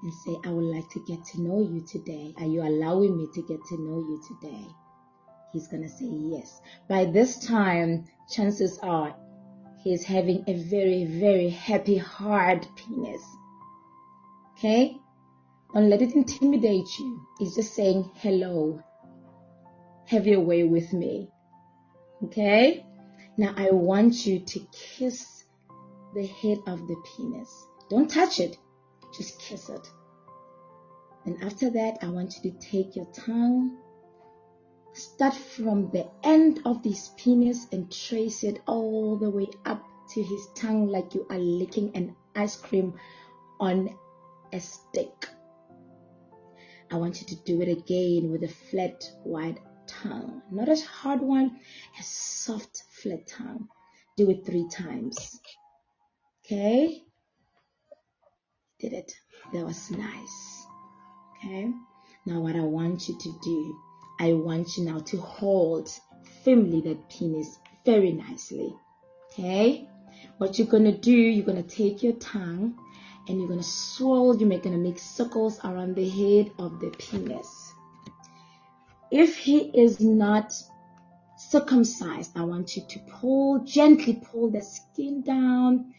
and say, I would like to get to know you today. Are you allowing me to get to know you today? He's gonna say yes. By this time, chances are he's having a very, very happy, hard penis. Okay? Don't let it intimidate you. It's just saying, hello. Have your way with me. Okay? Now I want you to kiss the head of the penis. Don't touch it. Just kiss it. And after that, I want you to take your tongue, start from the end of this penis and trace it all the way up to his tongue like you are licking an ice cream on a stick. I want you to do it again with a flat, wide tongue. Not a hard one, a soft, flat tongue. Do it three times. Okay? Did it. That was nice. Okay? Now, what I want you to do, I want you now to hold firmly that penis very nicely. Okay? What you're gonna do, you're gonna take your tongue and you're gonna swirl, you're gonna make circles around the head of the penis. If he is not circumcised, I want you to pull, gently pull the skin down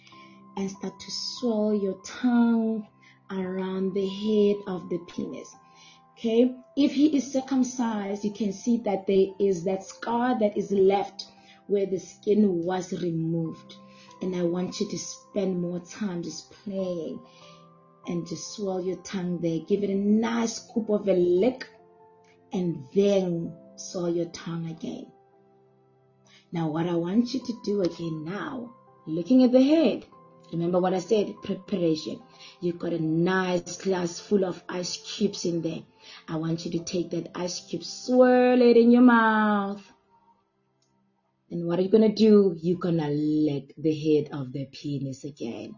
and start to swirl your tongue around the head of the penis. Okay, if he is circumcised, you can see that there is that scar that is left where the skin was removed. And I want you to spend more time just playing and just swirl your tongue there. Give it a nice scoop of a lick and then swirl your tongue again. Now, what I want you to do again now, looking at the head, remember what I said preparation. You've got a nice glass full of ice cubes in there. I want you to take that ice cube, swirl it in your mouth. And what are you gonna do? You're gonna lick the head of the penis again.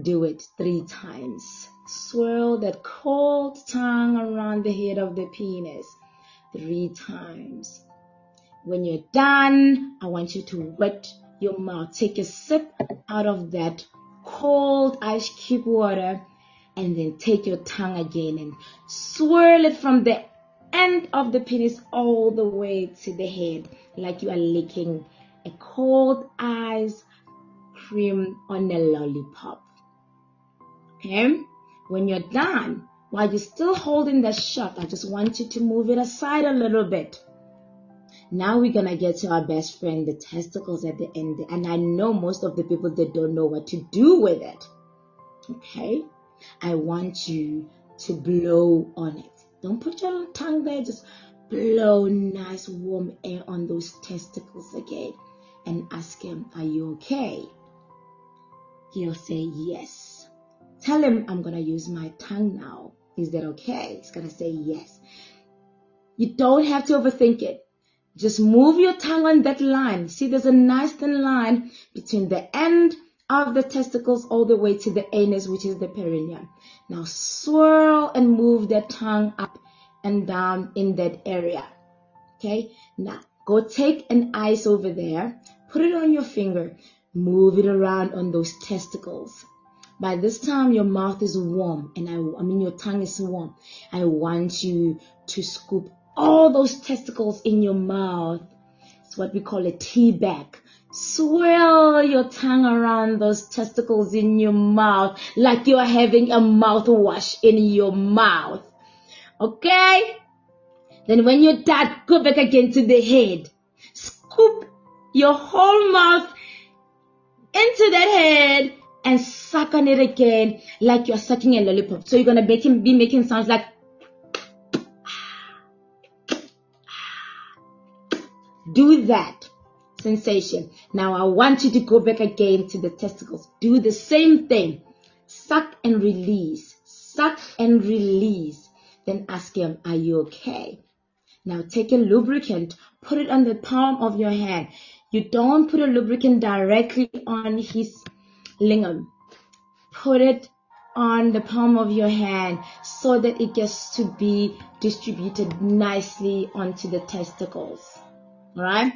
Do it three times. Swirl that cold tongue around the head of the penis three times. When you're done, I want you to wet your mouth. Take a sip out of that cold ice cube water and then take your tongue again and swirl it from the end of the penis all the way to the head like you are licking a cold ice cream on a lollipop. Okay? When you're done, while you're still holding the shot, I just want you to move it aside a little bit. Now we're gonna get to our best friend, the testicles at the end. And I know most of the people that don't know what to do with it. Okay? I want you to blow on it. Don't put your tongue there, just blow nice warm air on those testicles again and ask him, Are you okay? He'll say yes. Tell him I'm gonna use my tongue now. Is that okay? He's gonna say yes. You don't have to overthink it. Just move your tongue on that line. See, there's a nice thin line between the end of the testicles all the way to the anus, which is the perineum. Now swirl and move that tongue up and down in that area. Okay. Now go take an ice over there, put it on your finger, move it around on those testicles. By this time, your mouth is warm and I, I mean, your tongue is warm. I want you to scoop all those testicles in your mouth. What we call a tea bag. Swirl your tongue around those testicles in your mouth like you're having a mouthwash in your mouth. Okay? Then when you're done, go back again to the head. Scoop your whole mouth into that head and suck on it again like you're sucking a lollipop. So you're gonna make him be making sounds like do that sensation. Now I want you to go back again to the testicles. Do the same thing. Suck and release. Suck and release. Then ask him, are you okay? Now take a lubricant, put it on the palm of your hand. You don't put a lubricant directly on his lingam. Put it on the palm of your hand so that it gets to be distributed nicely onto the testicles. Alright?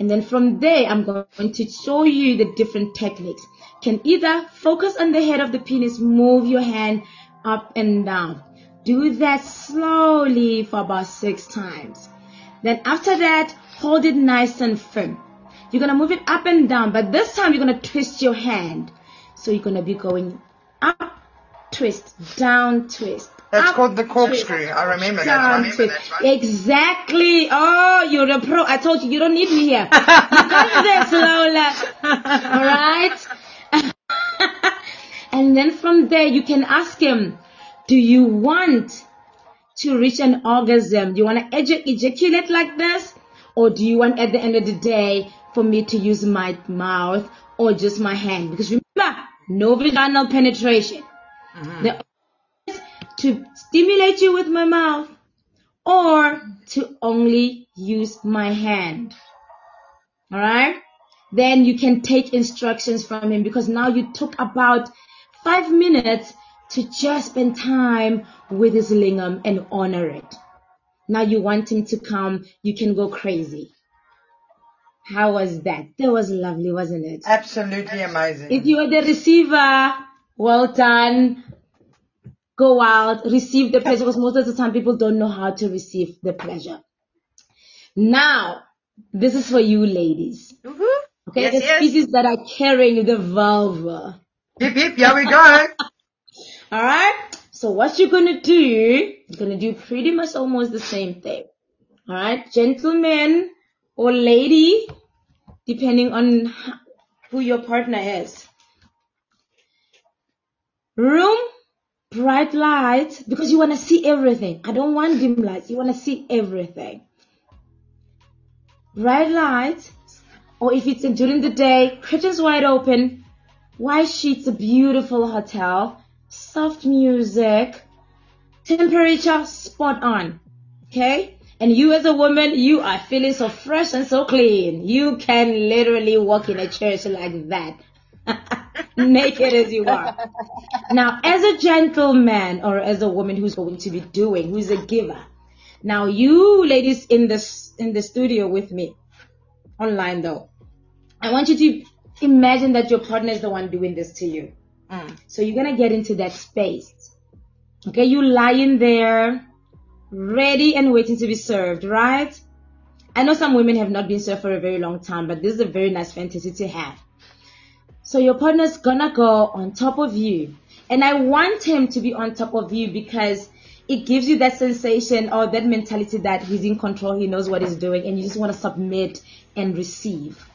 And then from there, I'm going to show you the different techniques. Can either focus on the head of the penis, move your hand up and down. Do that slowly for about six times. Then after that, hold it nice and firm. You're gonna move it up and down, but this time you're gonna twist your hand. So you're gonna be going up, twist, down, twist. That's up, called the corkscrew. I remember that one. Exactly. Oh, you're a pro. I told you, you don't need me here. (laughs) You got this, Lola. Alright? (laughs) and then from there, you can ask him, do you want to reach an orgasm? Do you want to ejac- ejaculate like this? Or do you want at the end of the day for me to use my mouth or just my hand? Because remember, no vaginal penetration. Mm-hmm. The to stimulate you with my mouth or to only use my hand. Alright? Then you can take instructions from him because now you took about five minutes to just spend time with his lingam and honor it. Now you want him to come, you can go crazy. How was that? That was lovely, wasn't it? Absolutely amazing. If you were the receiver, well done. Go out, receive the pleasure because most of the time people don't know how to receive the pleasure. Now, this is for you ladies. Mm-hmm. Okay, Yes, the yes. species that are carrying the vulva. Yep, yep, here we go. (laughs) Alright? So what you're gonna do, you're gonna do pretty much almost the same thing. Alright? Gentlemen or lady, depending on who your partner is. Room, bright lights, because you wanna see everything. I don't want dim lights, you wanna see everything. Bright lights, or if it's during the day, curtains wide open, white sheets, a beautiful hotel, soft music, temperature spot on. Okay? And you as a woman, you are feeling so fresh and so clean. You can literally walk in a church like that. (laughs) Naked as you are. Now, as a gentleman or as a woman who's going to be doing, who's a giver. Now, you ladies in this, in the studio with me, online though, I want you to imagine that your partner is the one doing this to you. Mm. So you're gonna get into that space. Okay, you lying there, ready and waiting to be served, right? I know some women have not been served for a very long time, but this is a very nice fantasy to have. So your partner's gonna go on top of you. And I want him to be on top of you because it gives you that sensation or that mentality that he's in control, he knows what he's doing, and you just want to submit and receive.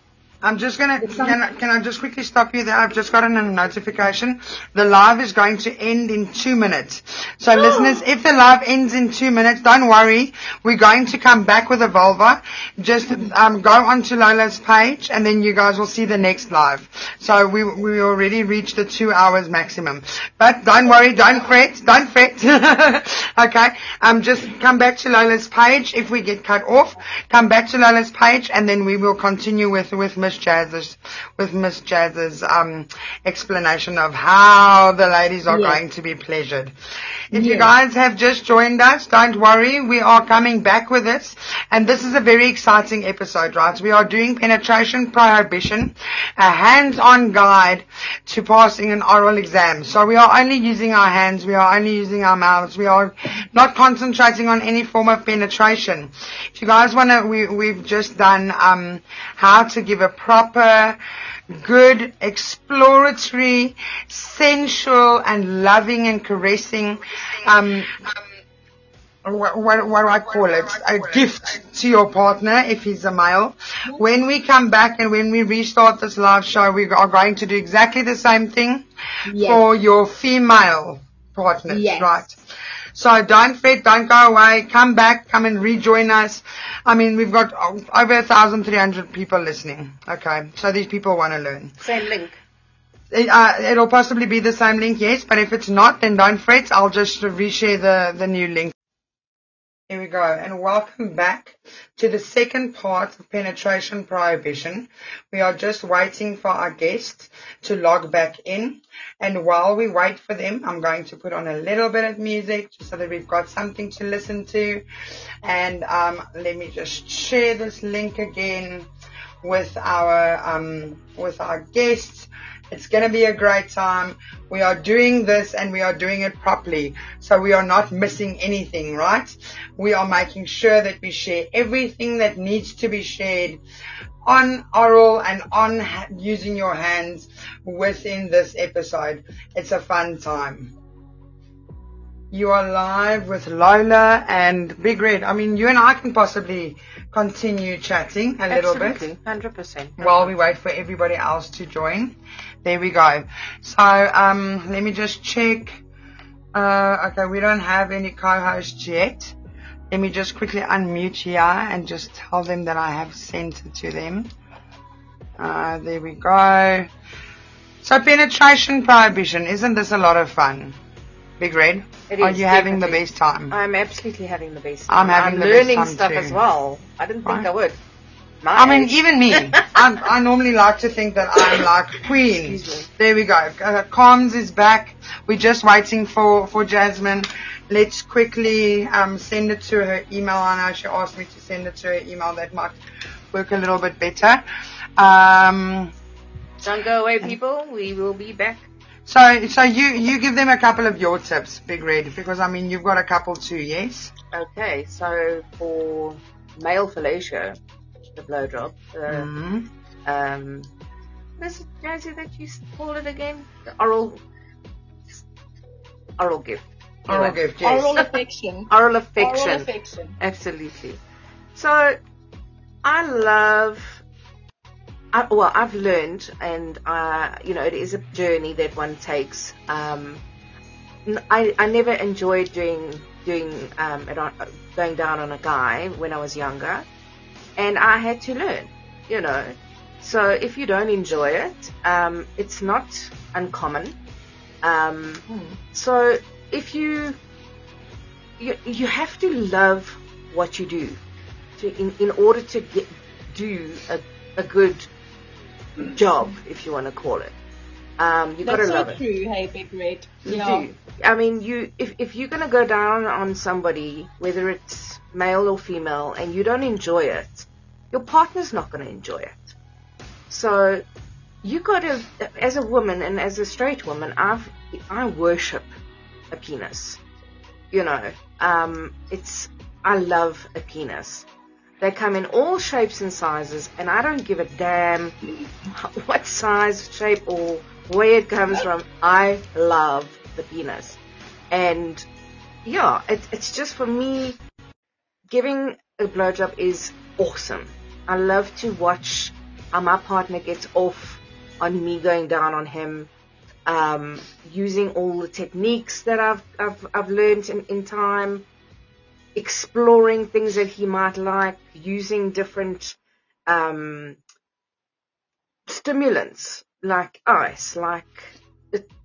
I'm just gonna, can I, can I just quickly stop you there? I've just gotten a notification. The live is going to end in two minutes. So listeners, if the live ends in two minutes, don't worry. We're going to come back with a vulva. Just, um, go onto Lola's page and then you guys will see the next live. So we, we already reached the two hours maximum. But don't worry, don't fret, don't fret. (laughs) okay. Um, just come back to Lola's page. If we get cut off, come back to Lola's page and then we will continue with, with Miss Jazz's, with Miss Jazz's, um, explanation of how the ladies are Yes. going to be pleasured. If you guys have just joined us, don't worry, we are coming back with this, and this is a very exciting episode, right? We are doing penetration prohibition, a hands-on guide to passing an oral exam. So we are only using our hands, we are only using our mouths, we are not concentrating on any form of penetration. If you guys wanna, we, we've just done, um, how to give a proper, good, exploratory, sensual, and loving and caressing, um, what, what, what do I call it? A gift to your partner if he's a male. When we come back and when we restart this live show, we are going to do exactly the same thing Yes. for your female partners, Yes. right? So don't fret, don't go away, come back, come and rejoin us. I mean, we've got over 1,300 people listening. Okay, so these people want to learn. Same link. It, uh, it'll possibly be the same link, yes, but if it's not, then don't fret. I'll just reshare the, the new link. Here we go, and welcome back to the second part of penetration prohibition. We are just waiting for our guests to log back in, and while we wait for them, I'm going to put on a little bit of music so that we've got something to listen to. And um, let me just share this link again with our um, with our guests. It's going to be a great time. We are doing this and we are doing it properly. So we are not missing anything, right? We are making sure that we share everything that needs to be shared on oral and on ha- using your hands within this episode. It's a fun time. You are live with Lola and Big Red. I mean, you and I can possibly continue chatting a little bit Absolutely. 100%. while we wait for everybody else to join. There we go. So um, let me just check. Uh, okay, we don't have any co-hosts yet. Let me just quickly unmute here and just tell them that I have sent it to them. Uh, there we go. So penetration prohibition, isn't this a lot of fun? Big Red, It are is, you having the best time? I'm absolutely having the best time. I'm having the best learning time stuff too. as well. I didn't think Right. I would. My I mean, age. even me. (laughs) I, I normally like to think that I'm like queen. Excuse me. There we go. Uh, Carms is back. We're just waiting for, for Jasmine. Let's quickly um, send it to her email. I know she asked me to send it to her email. That might work a little bit better. Um, Don't go away, people. We will be back. so, so you, you give them a couple of your tips, Big Red, because I mean, you've got a couple too, yes? Okay, so for male fellatio, the blow job, the, Mm-hmm. um, what is it, Jazzy, that you call it again? The oral, oral gift. Oral. Oral affection. (laughs) Oral affection. Oral affection. Absolutely. So, I love. I, well, I've learned, and uh, you know, it is a journey that one takes. Um, I I never enjoyed doing doing um, going down on a guy when I was younger, and I had to learn. You know, so if you don't enjoy it, um, it's not uncommon. Um, So if you you you have to love what you do to in, in order to get do a, a good job if you want to call it. Um you got to That's so love it. true, hey, Big Red. you Yeah. do. I mean you if, if you're going to go down on somebody whether it's male or female and you don't enjoy it your partner's not going to enjoy it. So you gotta, as a woman and as a straight woman, I've, I worship a penis. You know, um, it's, I love a penis. They come in all shapes and sizes, and I don't give a damn (laughs) what size, shape, or where it comes from. I love the penis. And yeah, it, it's just for me, giving a blowjob is awesome. I love to watch how my partner gets off on me going down on him, um, using all the techniques that I've I've, I've learned in, in time, exploring things that he might like, using different um, stimulants like ice, like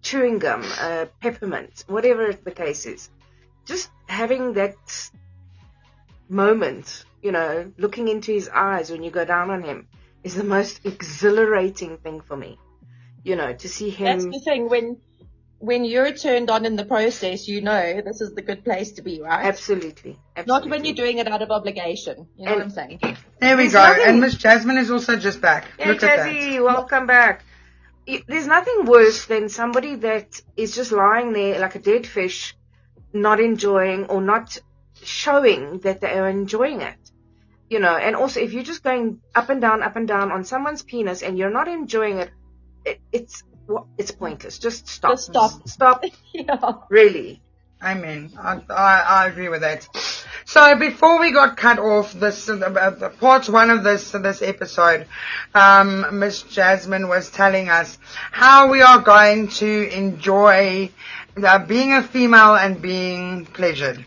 chewing gum, uh, peppermint, whatever the case is. Just having that moment, you know, looking into his eyes when you go down on him is the most exhilarating thing for me. You know, to see him. That's the thing when when you're turned on in the process, you know this is the good place to be, right? Absolutely. Not when you're doing it out of obligation. You know And- what I'm saying? There we There's go. nothing- And Miss Jasmine is also just back. Hey, Look at that. Jazzy, welcome back. There's nothing worse than somebody that is just lying there like a dead fish, not enjoying or not showing that they are enjoying it. You know, and also if you're just going up and down, up and down on someone's penis and you're not enjoying it, it it's it's pointless. Just stop. Just stop. Stop. (laughs) yeah. Really. Amen. I, I, I agree with that. So before we got cut off this uh, uh, part one of this this episode, um, Miss Jasmine was telling us how we are going to enjoy uh, being a female and being pleasured.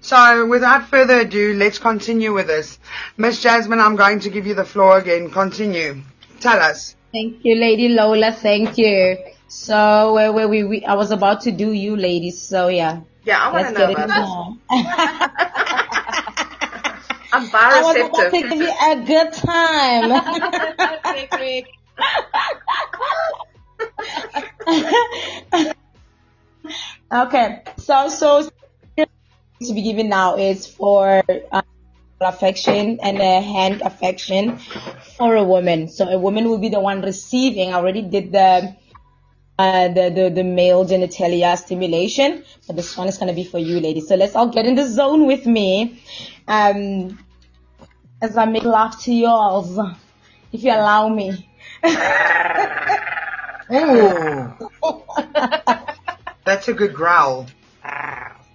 So without further ado, let's continue with this. Miss Jasmine, I'm going to give you the floor again. Continue. Tell us. Thank you, Lady Lola. Thank you. So where where we, we I was about to do you, ladies. So yeah. Yeah, I want to know about on. (laughs) I'm I was about to bioreceptive. give you a good time. (laughs) (laughs) okay, so so to be given now is for um, affection and a hand affection for a woman. So a woman will be the one receiving. I already did the uh, the, the the male genitalia stimulation, but this one is gonna be for you, ladies. So let's all get in the zone with me. Um, as I make love to yours, if you allow me. (laughs) Oh, (laughs) that's a good growl.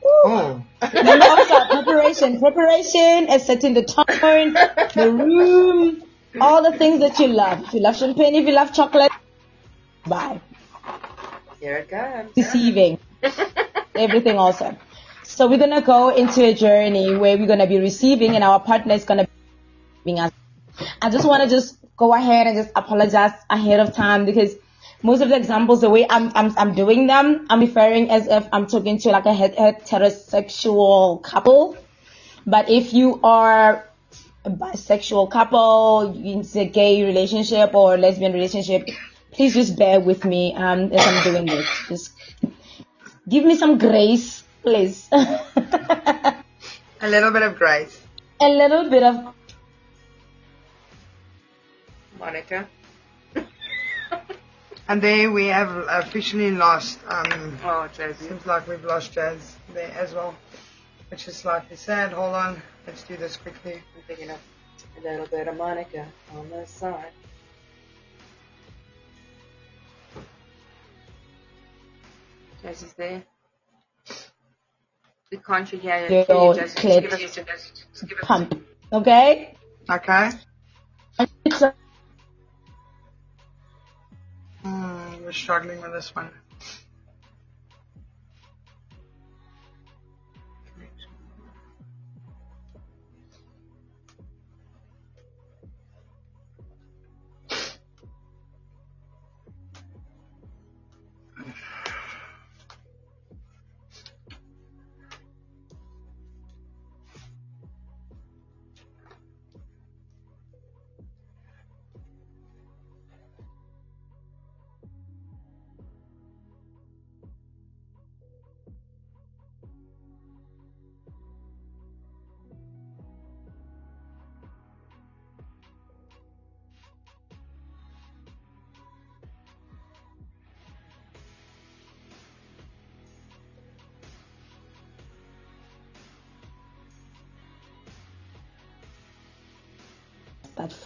Oh. Then also preparation, preparation is setting the tone, the room, all the things that you love. If you love champagne, if you love chocolate, bye. Here it comes. Receiving (laughs) everything also. So we're gonna go into a journey where we're gonna be receiving, and our partner is gonna be us. I just want to just go ahead and just apologize ahead of time because most of the examples, the way I'm, I'm, I'm doing them, I'm referring as if I'm talking to like a heterosexual couple. But if you are a bisexual couple, it's a gay relationship or lesbian relationship, please just bear with me um, as I'm doing this. Just give me some grace, please. (laughs) A little bit of grace. a little bit of Monica. And there we have officially lost, um, Oh, Jazzy. seems like we've lost Jazz there as well, which is slightly sad. Hold on, let's do this quickly. I'm picking up a little bit of Monica on the side. Jazzy's there. We can't hear you. Your hear you, Just give us a. Just give us a pump. Okay? Okay? We're struggling with this one.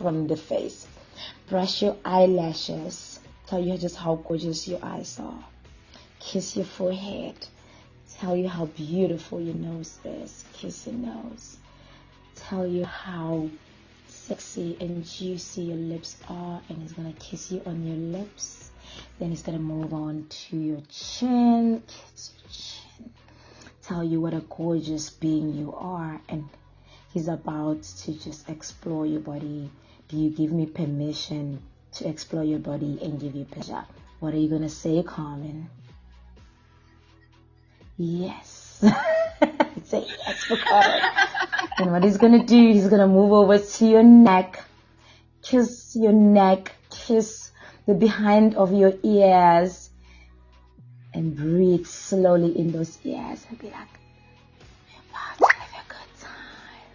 From the face. Brush your eyelashes. Tell you just how gorgeous your eyes are. Kiss your forehead. Tell you how beautiful your nose is. Kiss your nose. Tell you how sexy and juicy your lips are, and he's gonna kiss you on your lips. Then he's gonna move on to your chin. Kiss your chin. Tell you what a gorgeous being you are, and he's about to just explore your body. Do you give me permission to explore your body and give you pleasure? What are you gonna say, Carmen? Yes. (laughs) say yes for Carmen. and what he's gonna do, he's gonna move over to your neck, kiss your neck, kiss the behind of your ears, and breathe slowly in those ears and be like, "We're about to have a good time."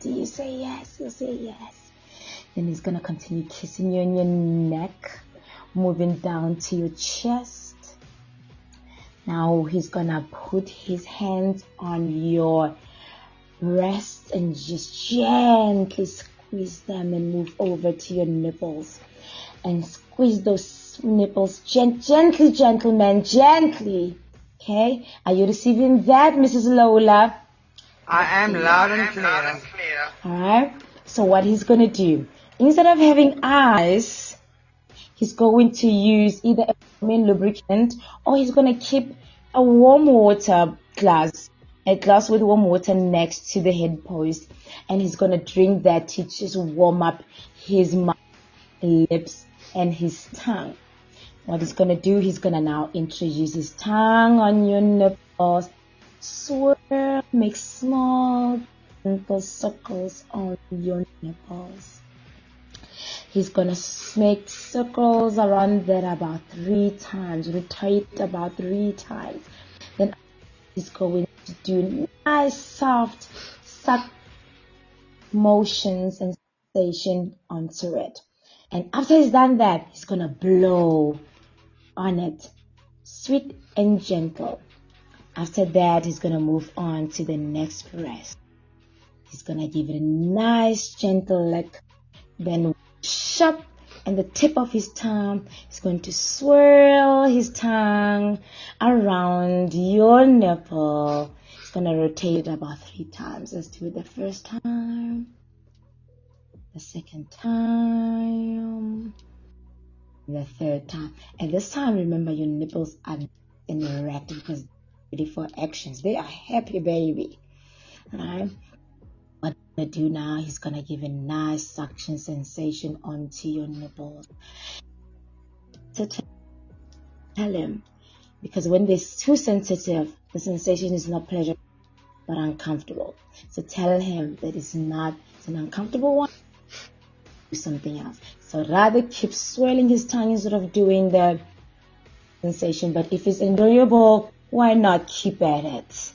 Do you say yes? You say yes. Then he's gonna continue kissing you on your neck, moving down to your chest. Now he's gonna put his hands on your breasts and just gently squeeze them and move over to your nipples and squeeze those nipples gent- gently, gentlemen, gently. Okay? Are you receiving that, Mrs. Lola? I am loud and clear. Alright? So what he's gonna do, instead of having eyes, he's going to use either a main lubricant or he's gonna keep a warm water glass, a glass with warm water next to the head post, and he's gonna drink that to just warm up his mouth, lips, and his tongue. What he's gonna do, he's gonna now introduce his tongue on your nipples, swirl, make small circles on your nipples. He's gonna make circles around that about three times, rotate about three times. Then he's going to do nice soft suck motions and sensation onto it. And after he's done that, he's gonna blow on it, sweet and gentle. After that, he's gonna move on to the next breast. He's gonna give it a nice gentle lick, then sharp and the tip of his tongue is going to swirl his tongue around your nipple. He's gonna rotate it about three times. Let's do it the first time, the second time, the third time. And this time, remember your nipples are erect because ready for actions. They are happy, baby. What he's gonna do now, he's gonna give a nice suction sensation onto your nipples. So tell him, because when they're too sensitive, the sensation is not pleasurable but uncomfortable. So tell him that it's not it's an uncomfortable one. Do something else. So rather keep swirling his tongue instead of doing the sensation. But if it's enjoyable, why not keep at it?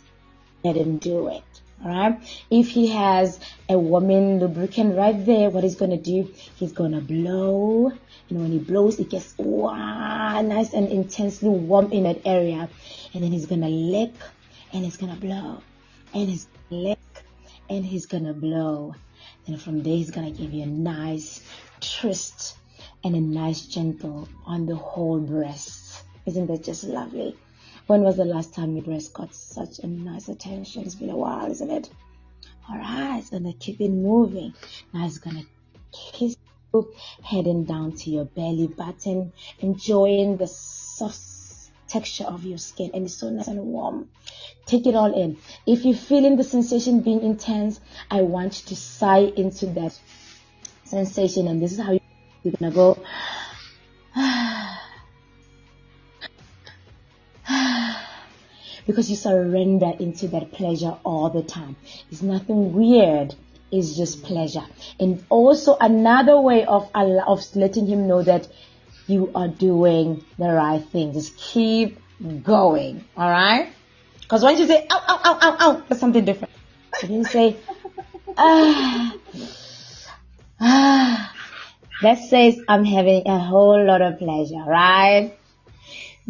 Let him do it. Alright? If he has a warming lubricant right there, what he's gonna do, he's gonna blow. And when he blows, it gets wow, nice and intensely warm in that area. And then he's gonna lick and he's gonna blow. And he's lick and he's gonna blow. and from there, he's gonna give you a nice twist and a nice gentle on the whole breast. Isn't that just lovely? When was the last time your breast got such a nice attention? It's been a while, isn't it? Alright, it's gonna keep it moving. Now it's gonna kiss you, heading down to your belly button, enjoying the soft texture of your skin, and it's so nice and warm. Take it all in. If you're feeling the sensation being intense, I want you to sigh into that sensation, and this is how you're gonna go. Because you surrender into that pleasure all the time. It's nothing weird. It's just pleasure. And also another way of of letting him know that you are doing the right thing. Just keep going. All right? Because once you say ow ow ow ow ow, that's something different. So you say ah ah. That says I'm having a whole lot of pleasure, right?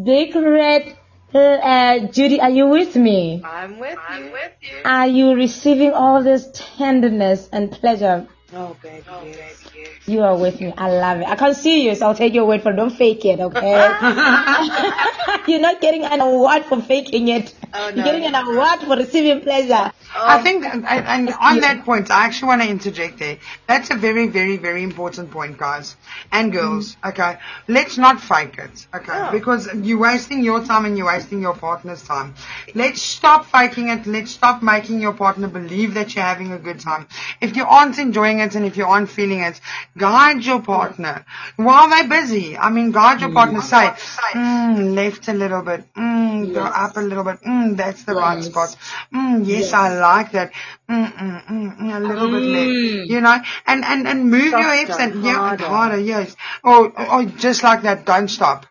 Big red uh, Judy, are you with me? I'm with I'm you. Are you receiving all this tenderness and pleasure Oh, baby, yes. You are with me. I love it. I can't see you, so I'll take your word for it. Don't fake it, okay? (laughs) (laughs) You're not getting an award for faking it. Oh, no, You're getting an no. award for receiving pleasure. I think, and, and on that point, I actually want to interject there. That's a very, very, very important point, guys and girls. Okay, let's not fake it. Okay, because you're wasting your time and you're wasting your partner's time. Let's stop faking it. Let's stop making your partner believe that you're having a good time. If you aren't enjoying it and if you aren't feeling it, guide your partner while they're busy. I mean, guide your partner. Say, mm, left a little bit. Mm, go up a little bit. Mm, that's the right spot. Mm, yes, I like that. Mm, mm, mm, mm, a little bit left. You know, and, and, and move your hips Softer, and, yeah, harder. harder, yes. Or, or, or just like that, don't stop.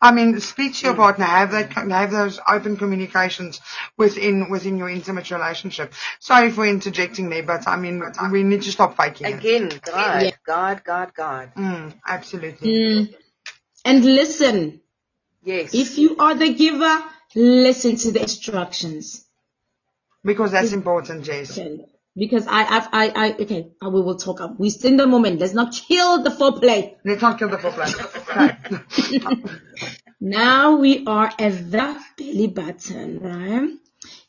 I mean, speak to your partner, have that, have those open communications within, within your intimate relationship. Sorry for interjecting there, but I mean, we need to stop faking it. Again, God, Yeah. God, God, God. Mm, absolutely. Mm. And listen, Yes. if you are the giver, listen to the instructions. Because that's important, Jason. Because I, I, I, I, okay, I- we will talk. We're still in the moment. Let's not kill the foreplay. Let's not kill the foreplay. (laughs) Now we are at the belly button, right?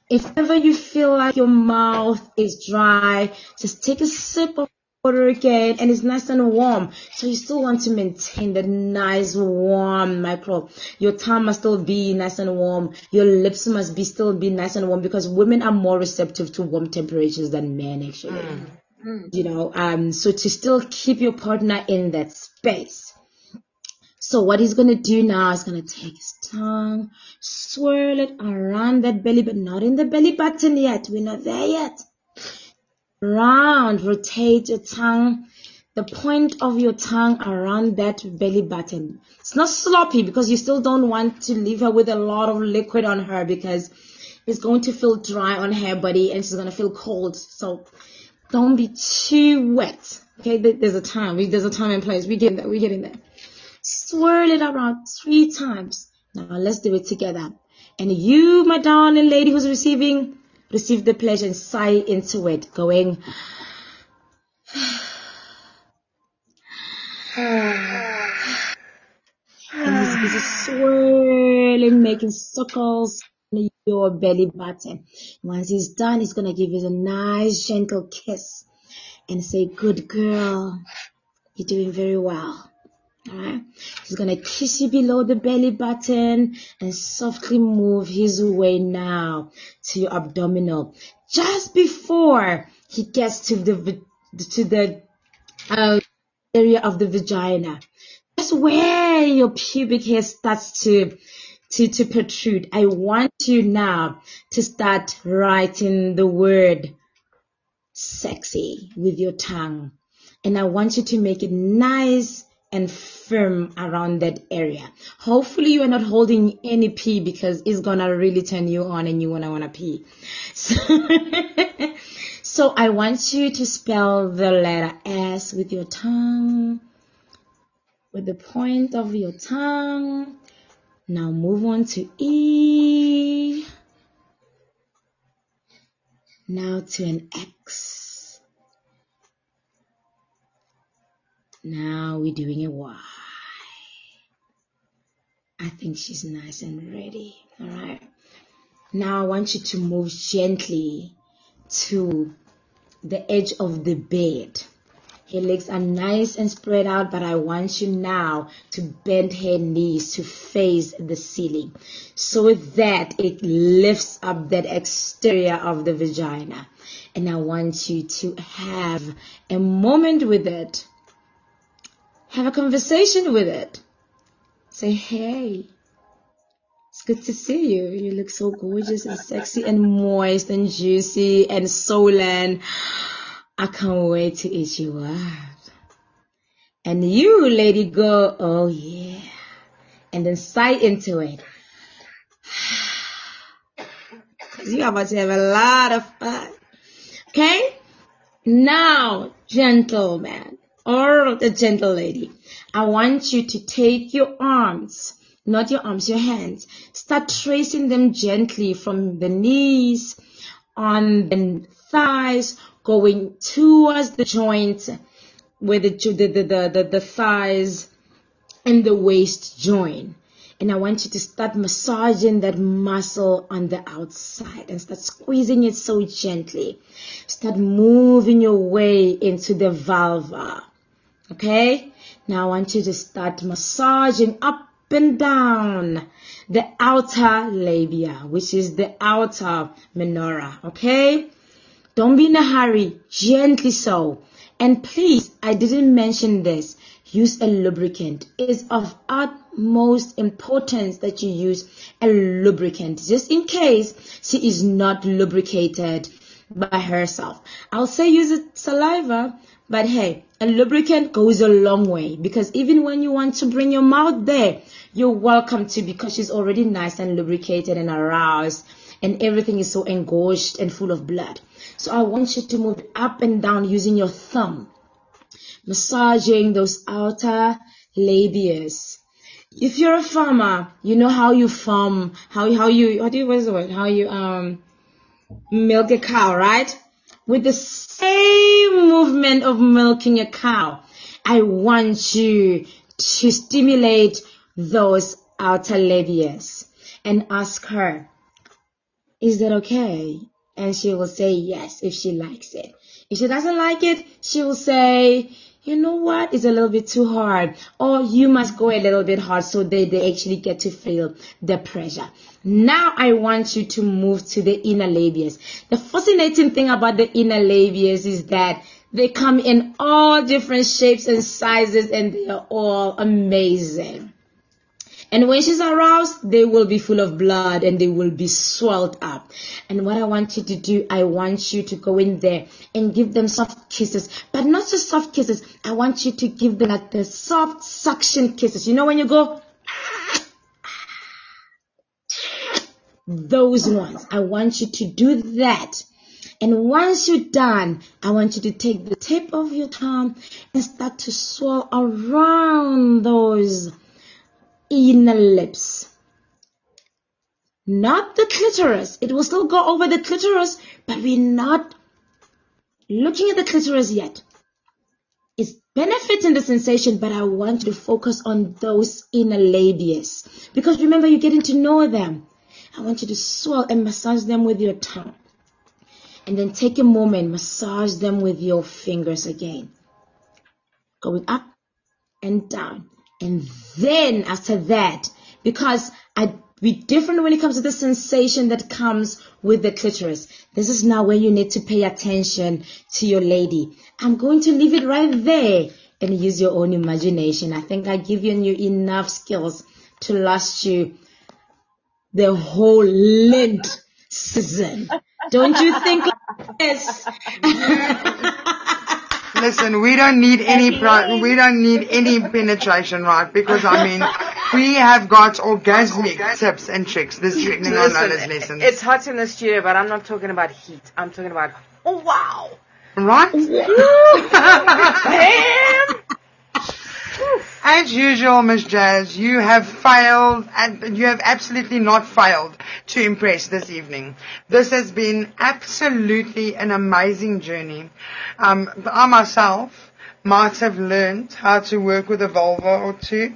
If ever you feel like your mouth is dry, just take a sip of again and it's nice and warm. So you still want to maintain that nice warm micro. Your tongue must still be nice and warm. Your lips must be still be nice and warm because women are more receptive to warm temperatures than men actually. You know, um, so to still keep your partner in that space. So what he's gonna do now is gonna take his tongue, swirl it around that belly, but not in the belly button yet. We're not there yet. Round, rotate your tongue, the point of your tongue around that belly button. It's not sloppy because you still don't want to leave her with a lot of liquid on her because it's going to feel dry on her body and she's gonna feel cold. So don't be too wet. Okay, there's a time. There's a time and place. We get there. We get in there swirl it around three times. Now let's do it together. And you, my darling lady who's receiving, receive the pleasure and sigh into it, going. (sighs) and he's busy swirling, making circles on your belly button. Once he's done, he's gonna give you a nice gentle kiss and say, "Good girl, you're doing very well." Alright. He's gonna kiss you below the belly button and softly move his way now to your abdominal. Just before he gets to the to the uh, area of the vagina. That's where your pubic hair starts to to, to protrude. I want you now to start writing the word sexy with your tongue. And I want you to make it nice and firm around that area. Hopefully you are not holding any pee because it's gonna really turn you on and you wanna wanna pee. So, (laughs) so I want you to spell the letter S with your tongue, with the point of your tongue. Now move on to E. Now to an X. Now we're doing a Y. I think she's nice and ready. All right. Now I want you to move gently to the edge of the bed. Her legs are nice and spread out, but I want you now to bend her knees to face the ceiling so with that it lifts up that exterior of the vagina. And I want you to have a moment with it. Have a conversation with it. Say, hey, it's good to see you. You look so gorgeous and sexy and moist and juicy and swollen. I can't wait to eat you up. And you, lady, go, oh yeah. And then sigh into it. Cause (sighs) you about to have a lot of fun. Okay? Now, gentleman or the gentle lady, I want you to take your arms, not your arms, your hands. Start tracing them gently from the knees, on the thighs, going towards the joint where the, the, the, the, the, thighs and the waist join. And I want you to start massaging that muscle on the outside and start squeezing it so gently. Start moving your way into the vulva. Okay? Now I want you to start massaging up and down the outer labia, which is the outer majora. Okay? Don't be in a hurry. Gently so. And please, I didn't mention this. Use a lubricant. It is of utmost importance that you use a lubricant just in case she is not lubricated by herself. I'll say use saliva, but hey, a lubricant goes a long way because even when you want to bring your mouth there, you're welcome to because she's already nice and lubricated and aroused and everything is so engorged and full of blood. So I want you to move up and down using your thumb, massaging those outer labias. If you're a farmer, you know how you farm, how how you do you what's the word? How you um milk a cow, right? With the same movement of milking a cow, I want you to stimulate those outer labias and ask her, is that okay? And she will say yes if she likes it. If she doesn't like it, she will say, you know what, it's a little bit too hard. Or you must go a little bit hard so they, they actually get to feel the pressure. Now I want you to move to the inner labias. The fascinating thing about the inner labias is that they come in all different shapes and sizes and they are all amazing. And when she's aroused, they will be full of blood and they will be swelled up. And what I want you to do, I want you to go in there and give them soft kisses, but not just soft kisses. I want you to give them like the soft suction kisses. You know when you go, those ones. I want you to do that. And once you're done, I want you to take the tip of your tongue and start to swirl around those inner lips. Not the clitoris. It will still go over the clitoris, but we're not looking at the clitoris yet. It's benefiting the sensation, but I want you to focus on those inner labias. Because remember, you're getting to know them. I want you to swell and massage them with your tongue. And then take a moment, massage them with your fingers again. Going up and down. And then after that, because I be different when it comes to the sensation that comes with the clitoris. This is now where you need to pay attention to your lady. I'm going to leave it right there and use your own imagination. I think I give you enough skills to last you the whole Lent season. Don't you think this? (laughs) Listen, we don't need any pri- we don't need any penetration, right? Because I mean, we have got orgasmic tips and tricks this evening on Lola's lessons. it's hot in the studio, but I'm not talking about heat. I'm talking about, oh wow. Right? (laughs) As usual, Miss Jazz, you have failed, and you have absolutely not failed to impress this evening. This has been absolutely an amazing journey. Um, I myself might have learned how to work with a vulva or two.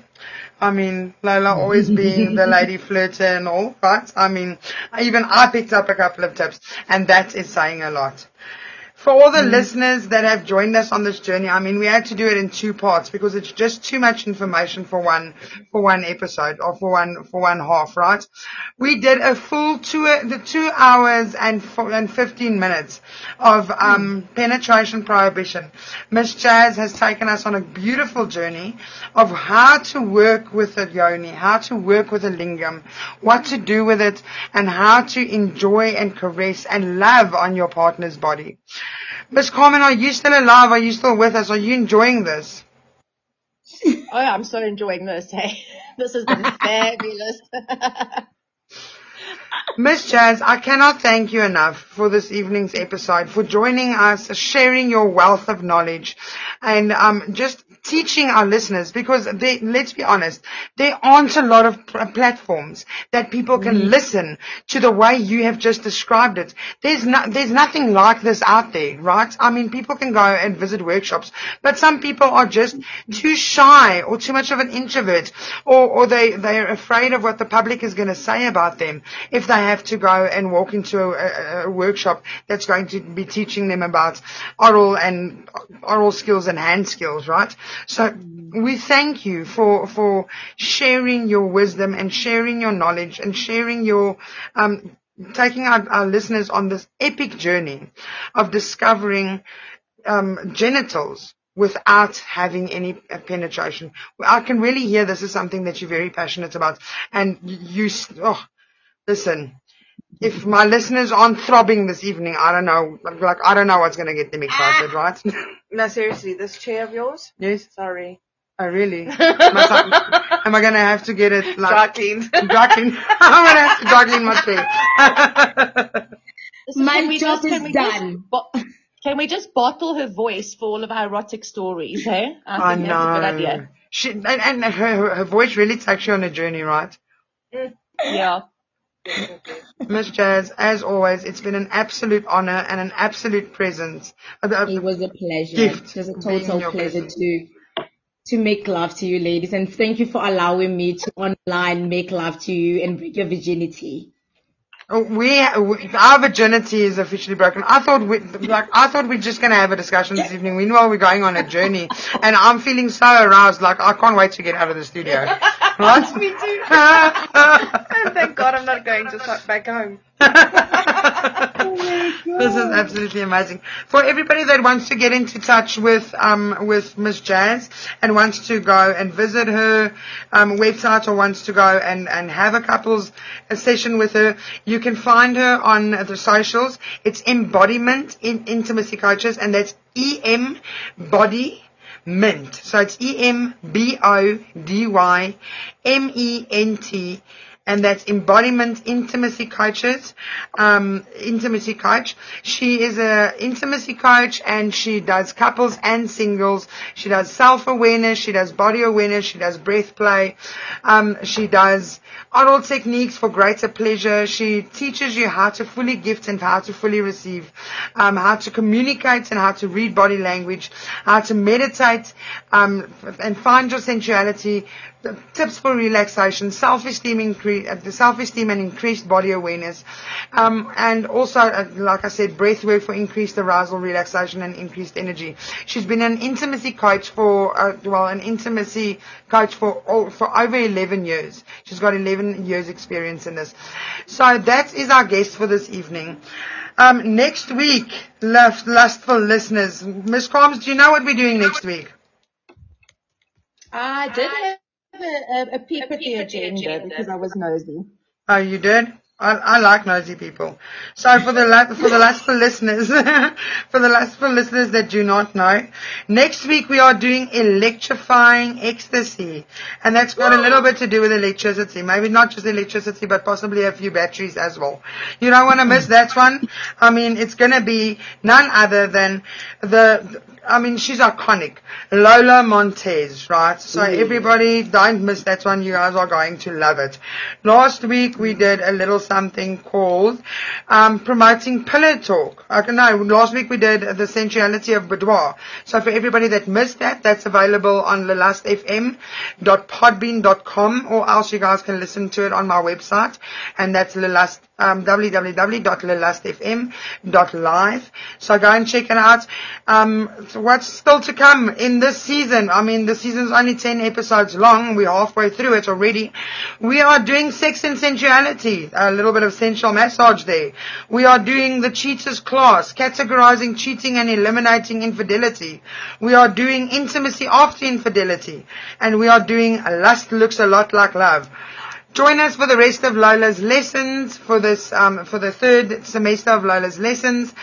I mean, Lola always (laughs) being the lady flirter and all, right? I mean, even I picked up a couple of tips, and that is saying a lot. For all the listeners that have joined us on this journey, I mean, we had to do it in two parts because it's just too much information for one, for one episode or for one, for one half, right? We did a full two, the two hours and, four, and 15 minutes of, um, penetration prohibition. Miss Jazz has taken us on a beautiful journey of how to work with a yoni, how to work with a lingam, what to do with it, and how to enjoy and caress and love on your partner's body. Miss Carmen, are you still alive? Are you still with us? Are you enjoying this? Oh, I'm so enjoying this. Hey, (laughs) this has been (laughs) fabulous. (laughs) Miss Jazz, I cannot thank you enough for this evening's episode, for joining us, sharing your wealth of knowledge, and um, just teaching our listeners because they, let's be honest, there aren't a lot of pl- platforms that people can listen to the way you have just described it. There's no, there's nothing like this out there, right? I mean, people can go and visit workshops, but some people are just too shy or too much of an introvert or, or they, they're afraid of what the public is going to say about them if they have to go and walk into a, a, workshop that's going to be teaching them about oral and oral skills and hand skills, right? So we thank you for, for sharing your wisdom and sharing your knowledge and sharing your, um, taking our, our listeners on this epic journey of discovering, um, genitals without having any penetration. I can really hear this is something that you're very passionate about and you, oh, listen, if my listeners aren't throbbing this evening, I don't know, like, I don't know what's going to get them excited, right? (laughs) No, seriously, this chair of yours? yes. Sorry. Oh, really? Must (laughs) I, am I going to have to get it like Dry cleaned. (laughs) dry clean? I'm going to have to dry clean my chair. Listen, My can job just, can is we done. Just, can we just bottle her voice for all of our erotic stories, hey? I I think that's a good know. idea. She, and, and her, her- her voice really takes you on a journey, right? Yeah. Miss Jazz, as always, it's been an absolute honor and an absolute presence. It was a pleasure. Gift It was a total pleasure to to make love to you, ladies, and thank you for allowing me to online make love to you and break your virginity. Oh, We, we our virginity is officially broken. I thought we like I thought we're just gonna have a discussion this evening. Meanwhile, we're going on a journey, and I'm feeling so aroused. Like I can't wait to get out of the studio. Right? Me (laughs) and thank God I'm not going to start back home. (laughs) This is absolutely amazing. For everybody that wants to get into touch with um with Miss Jazz and wants to go and visit her um website or wants to go and and have a couples a session with her, you can find her on the socials. It's Embodiment in Intimacy Coaches, and that's E M Body Mint. So it's E M B O D Y M E N T and that's embodiment intimacy coaches um, intimacy coach. She is a intimacy coach and she does couples and singles. She does self-awareness she does body awareness she does breath play. Um, she does oral techniques for greater pleasure. She teaches you how to fully gift and how to fully receive um, how to communicate and how to read body language how to meditate um, and find your sensuality the tips for relaxation, self-esteem, incre- uh, the self-esteem and increased body awareness, um, and also, uh, like I said, breath work for increased arousal, relaxation, and increased energy. She's been an intimacy coach for, uh, well, an intimacy coach for all, for over 11 years. She's got 11 years experience in this. So that is our guest for this evening. Um, next week, lust, lustful listeners, Miss Carms, do you know what we're doing next week? I did have a, a, a peep at the agenda because I was nosy. Oh, you did? I, I like nosy people. So for the la- for the lustful listeners, (laughs) for the lustful listeners that do not know, next week we are doing electrifying ecstasy, and that's got a little bit to do with electricity. Maybe not just electricity, but possibly a few batteries as well. You don't want to miss that one. I mean, it's going to be none other than the. I mean, she's iconic. Lola Montez, right? So everybody, don't miss that one. You guys are going to love it. Last week we did a little something called um, promoting pillow talk. Okay, no, last week we did the sensuality of boudoir. So for everybody that missed that, that's available on lelustfm.podbean.com or else you guys can listen to it on my website and that's lelust um, www.lelustfm.live. So go and check it out. Um, what's still to come in this season? I mean, the season's only 10 episodes long. We're halfway through it already. We are doing sex and sensuality, a little bit of sensual massage there. We are doing the cheaters class, categorizing cheating and eliminating infidelity. We are doing intimacy after infidelity. And we are doing lust looks a lot like love. Join us for the rest of Lola's lessons for this um, for the third semester of Lola's lessons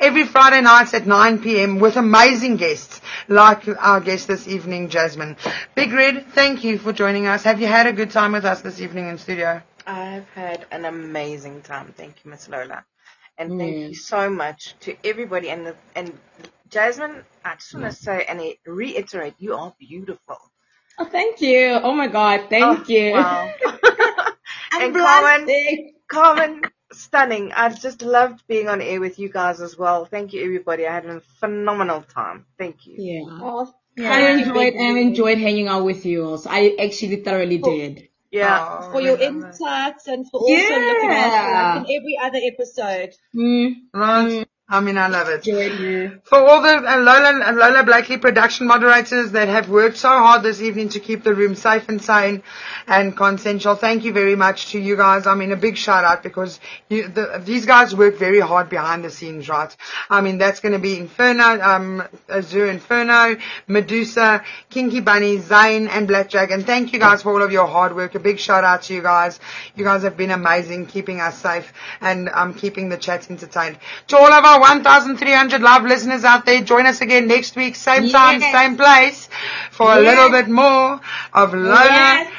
every Friday nights at 9 p.m. with amazing guests like our guest this evening, Jasmine. Big Red, thank you for joining us. Have you had a good time with us this evening in studio? I've had an amazing time. Thank you, Miss Lola. And thank you so much to everybody and the, and Jasmine, I just want to say and reiterate, you are beautiful. Oh, thank you. Oh my God, thank Oh, you. wow. (laughs) I'm and Carmen. Carmen, stunning. I've just loved being on air with you guys as well. Thank you, everybody. I had a phenomenal time. Thank you. Yeah. Oh, I enjoyed I enjoyed hanging out with you also. I actually thoroughly did. Yeah. for your insights and for also looking after us in every other episode. Mm. Right. I mean, I love it. For all the uh, Lola and Lola Blakely production moderators that have worked so hard this evening to keep the room safe and sane and consensual, thank you very much to you guys. I mean, a big shout out because you, the, these guys work very hard behind the scenes, right? I mean, that's going to be Inferno, um, Azure Inferno, Medusa, Kinky Bunny, Zane, and Blackjack. And thank you guys for all of your hard work. A big shout out to you guys. You guys have been amazing, keeping us safe and um, keeping the chat entertained. To all of our 1,300 live listeners out there, join us again next week, same time, same place, for a little bit more of Lola Yes.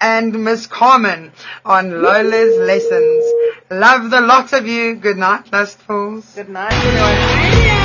and Miss Carmen on Lola's lessons. Love the lot of you. Good night, lustfuls. Good night, everyone.